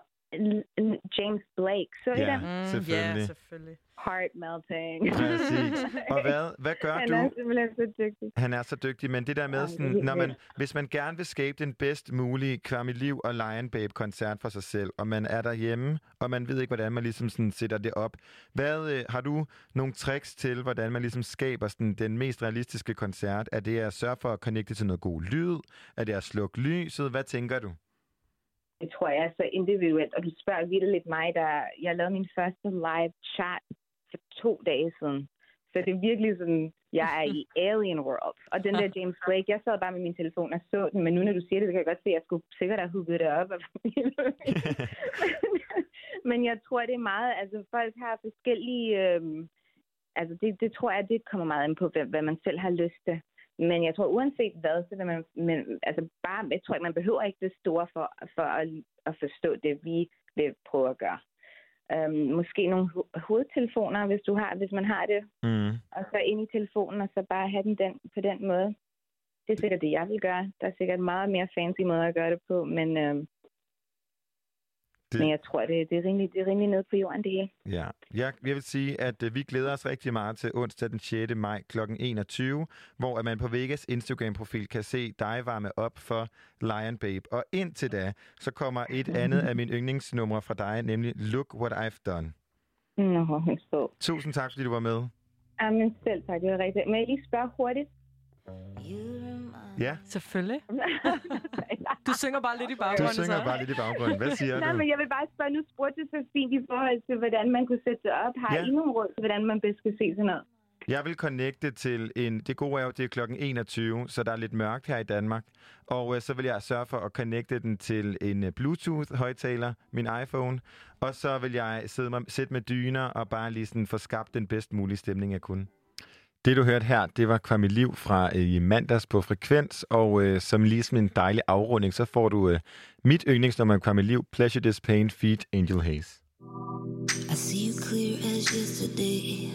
James Blake. Så Ja, den? Mm, selvfølgelig. ja, selvfølgelig. Heart melting. Præcis. Og hvad, hvad gør Han du? er simpelthen så dygtig. Han er så dygtig, men det der med, sådan, det når man, hvis man gerne vil skabe den bedst mulige Kvarmi Liv og Lion Babe-koncert for sig selv, og man er derhjemme, og man ved ikke, hvordan man ligesom sådan sætter det op. Hvad, øh, har du nogle tricks til, hvordan man ligesom skaber sådan, den mest realistiske koncert? Er det at sørge for at connecte til noget god lyd? Er det at slukke lyset? Hvad tænker du? Det tror jeg er så individuelt, og du spørger vildt mig, der jeg lavede min første live chat for to dage siden. Så det er virkelig sådan, jeg er i alien world. Og den der James Blake, jeg sad bare med min telefon og så den, men nu når du siger det, så kan jeg godt se, at jeg skulle sikkert have hugget det op. men jeg tror, det er meget, altså folk har forskellige, øhm, altså det, det tror jeg, det kommer meget an på, hvad man selv har lyst til. Men jeg tror, uanset hvad, så vil man, men, altså bare, jeg tror ikke, man behøver ikke det store for, for at, at forstå det, vi vil prøve at gøre. Øhm, måske nogle ho- hovedtelefoner, hvis, du har, hvis man har det, Mm. og så ind i telefonen, og så bare have den, den på den måde. Det er sikkert det, jeg vil gøre. Der er sikkert meget mere fancy måder at gøre det på, men, øhm, Det- men jeg tror, det, det, er rimelig, det er rimelig nede på jorden, det hele. Ja, jeg, jeg vil sige, at øh, vi glæder os rigtig meget til onsdag den 6. maj kl. 21, hvor man på Vegas Instagram-profil kan se dig varme op for Lion Babe. Og indtil da, så kommer et andet af mine yndlingsnumre fra dig, nemlig Look What I've Done. Nå, så. Tusind tak, fordi du var med. Jamen selv tak, det var rigtigt. Men jeg lige spørge hurtigt? Ja, Selvfølgelig. Du synger bare lidt i du baggrunden. synger så. bare lidt i baggrunden. Hvad siger Nej, du? men jeg vil bare spørge, nu spurgte du så fint i forhold til, hvordan man kunne sætte det op. Har Ja. I nogle råd til, hvordan man bedst skal se sådan noget? Jeg vil connecte til en... Det gode er jo, det er klokken 21, så der er lidt mørkt her i Danmark. Og øh, så vil jeg sørge for at connecte den til en øh, Bluetooth-højtaler, min iPhone. Og så vil jeg sidde, mig, sætte med dyner og bare lige sådan få skabt den bedst mulige stemning, jeg kunne. Det, du hørte her, det var Kwame Liv fra øh, i mandags på Frekvens, og øh, som lige som en dejlig afrunding, så får du øh, mit yndlingsnummer Kwame Liv, Pleasure This Pain, Feet, Angel Haze. I see you clear as yesterday.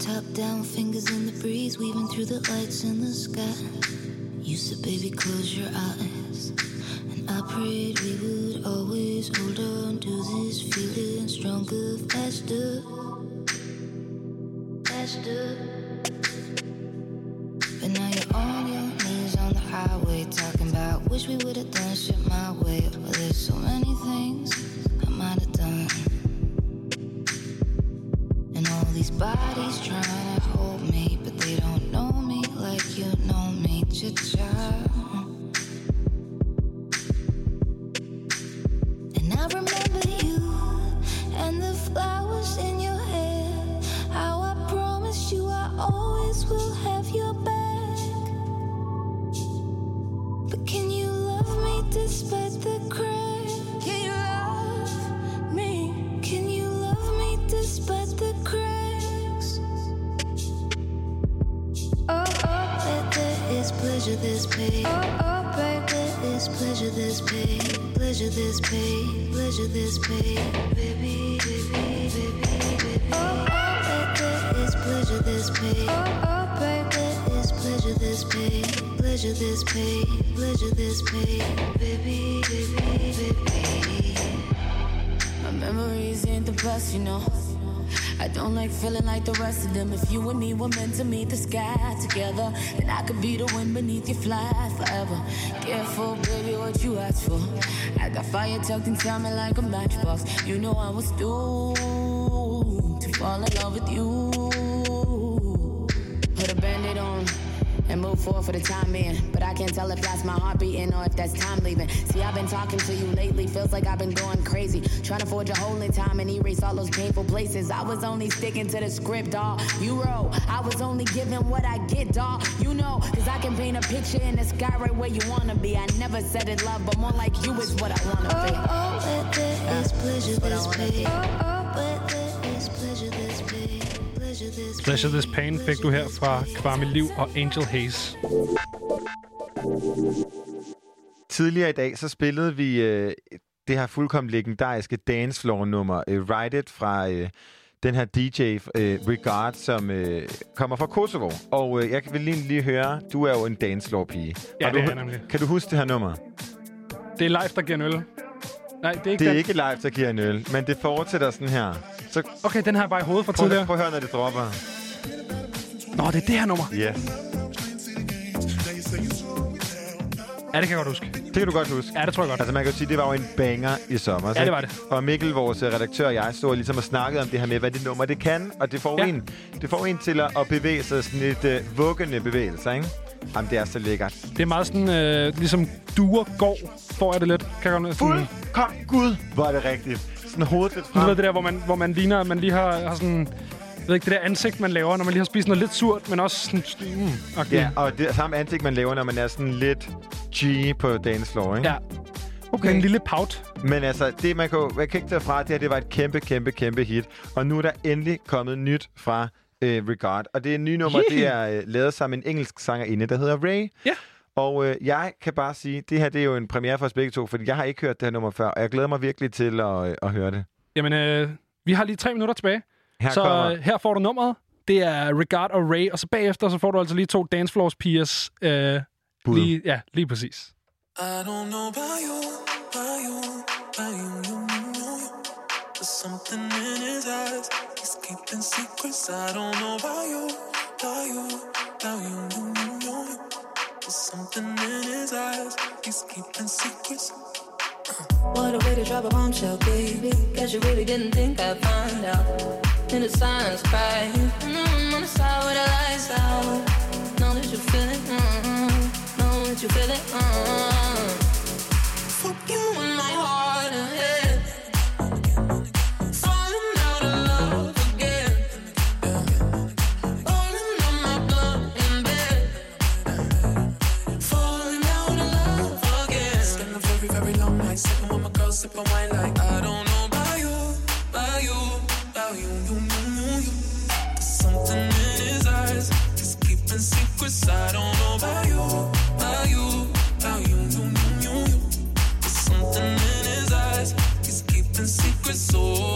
Top down, fingers in the breeze, weaving through the lights in the sky. You said, baby, close your eyes. And I prayed we would always hold on to this feeling stronger, faster. Faster. But now you're on your knees on the highway talking about wish we would have done shit my way. Well, there's so many things I might have done. And all these bodies trying to hold me, but they don't know me like you know me, cha-cha. And I remember you and the flowers in your hair. How I promised you I always will have your back. This oh, oh, pain. Oh, oh, babe, there is pleasure this pain. Pleasure this pain. Pleasure this pain. Baby, baby, baby, baby. Oh, oh, there is pleasure this pain. Oh, oh, there is pleasure this pain. Pleasure this pain. Pleasure this pain. Baby, baby, baby. My memories ain't the best, you know. I don't like feeling like the rest of them. If you and me were meant to meet the sky together, then I could be the wind beneath your fly forever. Careful, baby, what you ask for. I got fire tucked inside me like a matchbox. You know I was doomed to fall in love with you. Put a band-aid on and move forward for the time being. But I can't tell if that's my heart beating or if that's time leaving. See, I've been talking to you lately, feels like I've been going crazy. Trying to forge a hole in time and erase all those painful places. I was only sticking to the script, dawg. You wrote, I was only giving what I get, dawg. You know, cause I can paint a picture in the sky right where you wanna be. I never said it love, but more like you is what I wanna be. Oh, oh, there, there is pleasure what I this wanna pain. Pleasure this Pain fik du her fra Kwame Liv og Angel Hayes. Tidligere i dag, så spillede vi øh, det her fuldkommen legendariske dancefloor-nummer, øh, Ride It, fra øh, den her DJ øh, Regard, som øh, kommer fra Kosovo. Og øh, jeg vil lige, lige høre, du er jo en dancefloor-pige. Ja, Har det du, er nemlig. Kan du huske det her nummer? Det er live, der giver en øl. Nej, det er ikke Det er den. ikke live, der giver en øl, men det fortsætter sådan her. Så Okay, den har jeg bare i hovedet fra tidligere. prøv at høre, når det dropper. Nå, det er det her nummer. Yes. Ja, det kan jeg godt huske. Det kan du godt huske. Ja, det tror jeg godt. Altså man kan jo sige, det var jo en banger i sommer. Ja, det var det. Og Mikkel, vores øh, redaktør og jeg, stod ligesom og snakkede om det her med, hvad det nummer det kan. Og det får, Ja. ja. en, det får en til at, at bevæge sig sådan lidt uh, vuggende bevægelser, ikke? Jamen, det er så lækkert. Det er meget sådan, øh, ligesom duer går, får jeg det lidt. Kan jeg godt Fuld kom Gud, hvor er det rigtigt. Sådan hovedet lidt Du frem. ved det der, hvor man, hvor man ligner, at man lige har, har sådan... Ved ikke, det der ansigt, man laver, når man lige har spist noget lidt surt, men også sådan... Mm, okay. Ja, og det samme ansigt, man laver, når man er sådan lidt G på dance floor, ikke? Ja. Okay. En lille pout. Men altså, det man kan man kan ikke tage fra, det her, det var et kæmpe, kæmpe, kæmpe hit. Og nu er der endelig kommet nyt fra øh, Regard. Og det nye nummer, Yee. det er øh, lavet sammen med en engelsk sangerinde, der hedder Ray. Ja. Og øh, jeg kan bare sige, det her det er jo en premiere for os begge to, fordi jeg har ikke hørt det her nummer før, og jeg glæder mig virkelig til at, øh, at høre det. Jamen, øh, vi har lige tre minutter tilbage. Her så kommer- øh, her får du nummeret. Det er Regard og Ray, og så bagefter så får du altså lige to Dancefloors pigers. Øh, Bud. lige, ja, lige præcis. I don't know about you, about you, about you, you, you, you. There's something in his eyes. He's keeping secrets. I don't know about you, about you, about you, you, you, you. There's something in his eyes. He's keeping secrets. What a way to drop a bombshell, baby. Guess you really didn't think I'd find out. In the silence, cry. Mm, on the side with the lights out. Know that you feel it. Mm, know that you feel it. Mm. Fuck you in my heart and head. Falling out secrets. I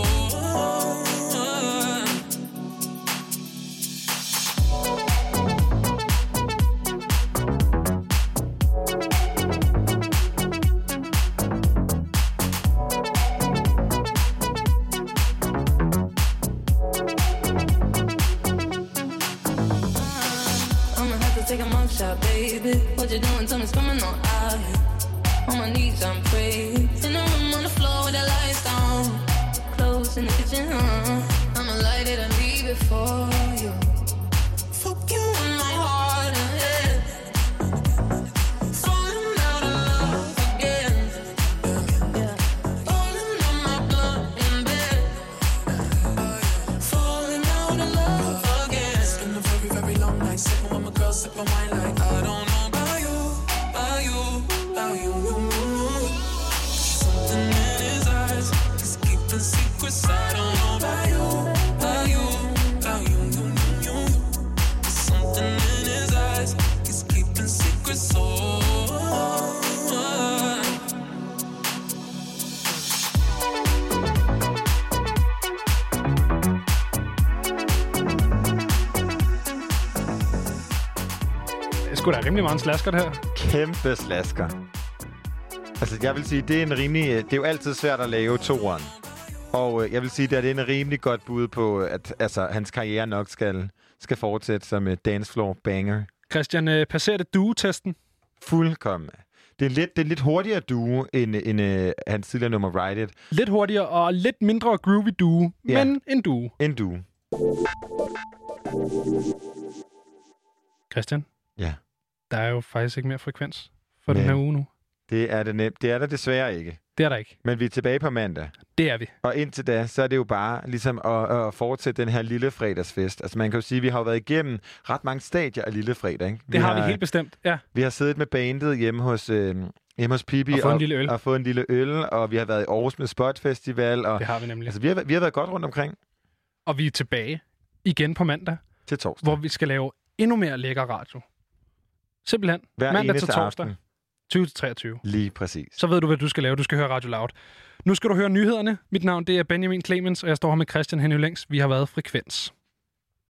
take a mugshot, baby. What you doing? Tell me, it's coming on out. On my knees, I'm praying. In the room on the floor with the lights down. Close in the kitchen, huh? I'ma light it and leave it for you. Sgu da rimelig meget en slasker, det her. Kæmpe slasker. Altså, jeg vil sige, det er en rimelig... Det er jo altid svært at lave toeren. Og øh, jeg vil sige, at det er en rimelig godt bud på, at altså, hans karriere nok skal, skal fortsætte som et dancefloor banger. Christian, øh, passerer det duo-testen? Fuldkommen. Det er lidt, det er lidt hurtigere duo end, end øh, hans tidligere nummer Ride It. Lidt hurtigere og lidt mindre groovy duo, Ja. men en duo. En duo. Christian? Ja. Der er jo faktisk ikke mere frekvens for den Men- her uge nu. Det er, det, nem- det er der desværre ikke. Det er der ikke. Men vi er tilbage på mandag. Det er vi. Og indtil da, så er det jo bare ligesom at, at fortsætte den her lille fredagsfest. Altså man kan jo sige, at vi har jo været igennem ret mange stadier af lille fredag. Ikke? Det har vi helt bestemt, ja. Vi har siddet med bandet hjemme hos, øh, hjemme hos Pippi. Og fået en lille øl. Og fået en lille øl, og vi har været i Aarhus med Spot Festival. Og, Det har vi nemlig. Altså, vi, har, vi har været godt rundt omkring Og vi er tilbage igen på mandag, til torsdag. hvor vi skal lave endnu mere lækker radio. Simpelthen. Hver mandag til torsdag. aften. 20-23. Lige præcis. Så ved du, hvad du skal lave. Du skal høre Radio Loud. Nu skal du høre nyhederne. Mit navn det er Benjamin Clemens, og jeg står her med Christian Henny Længs. Vi har været Frekvens.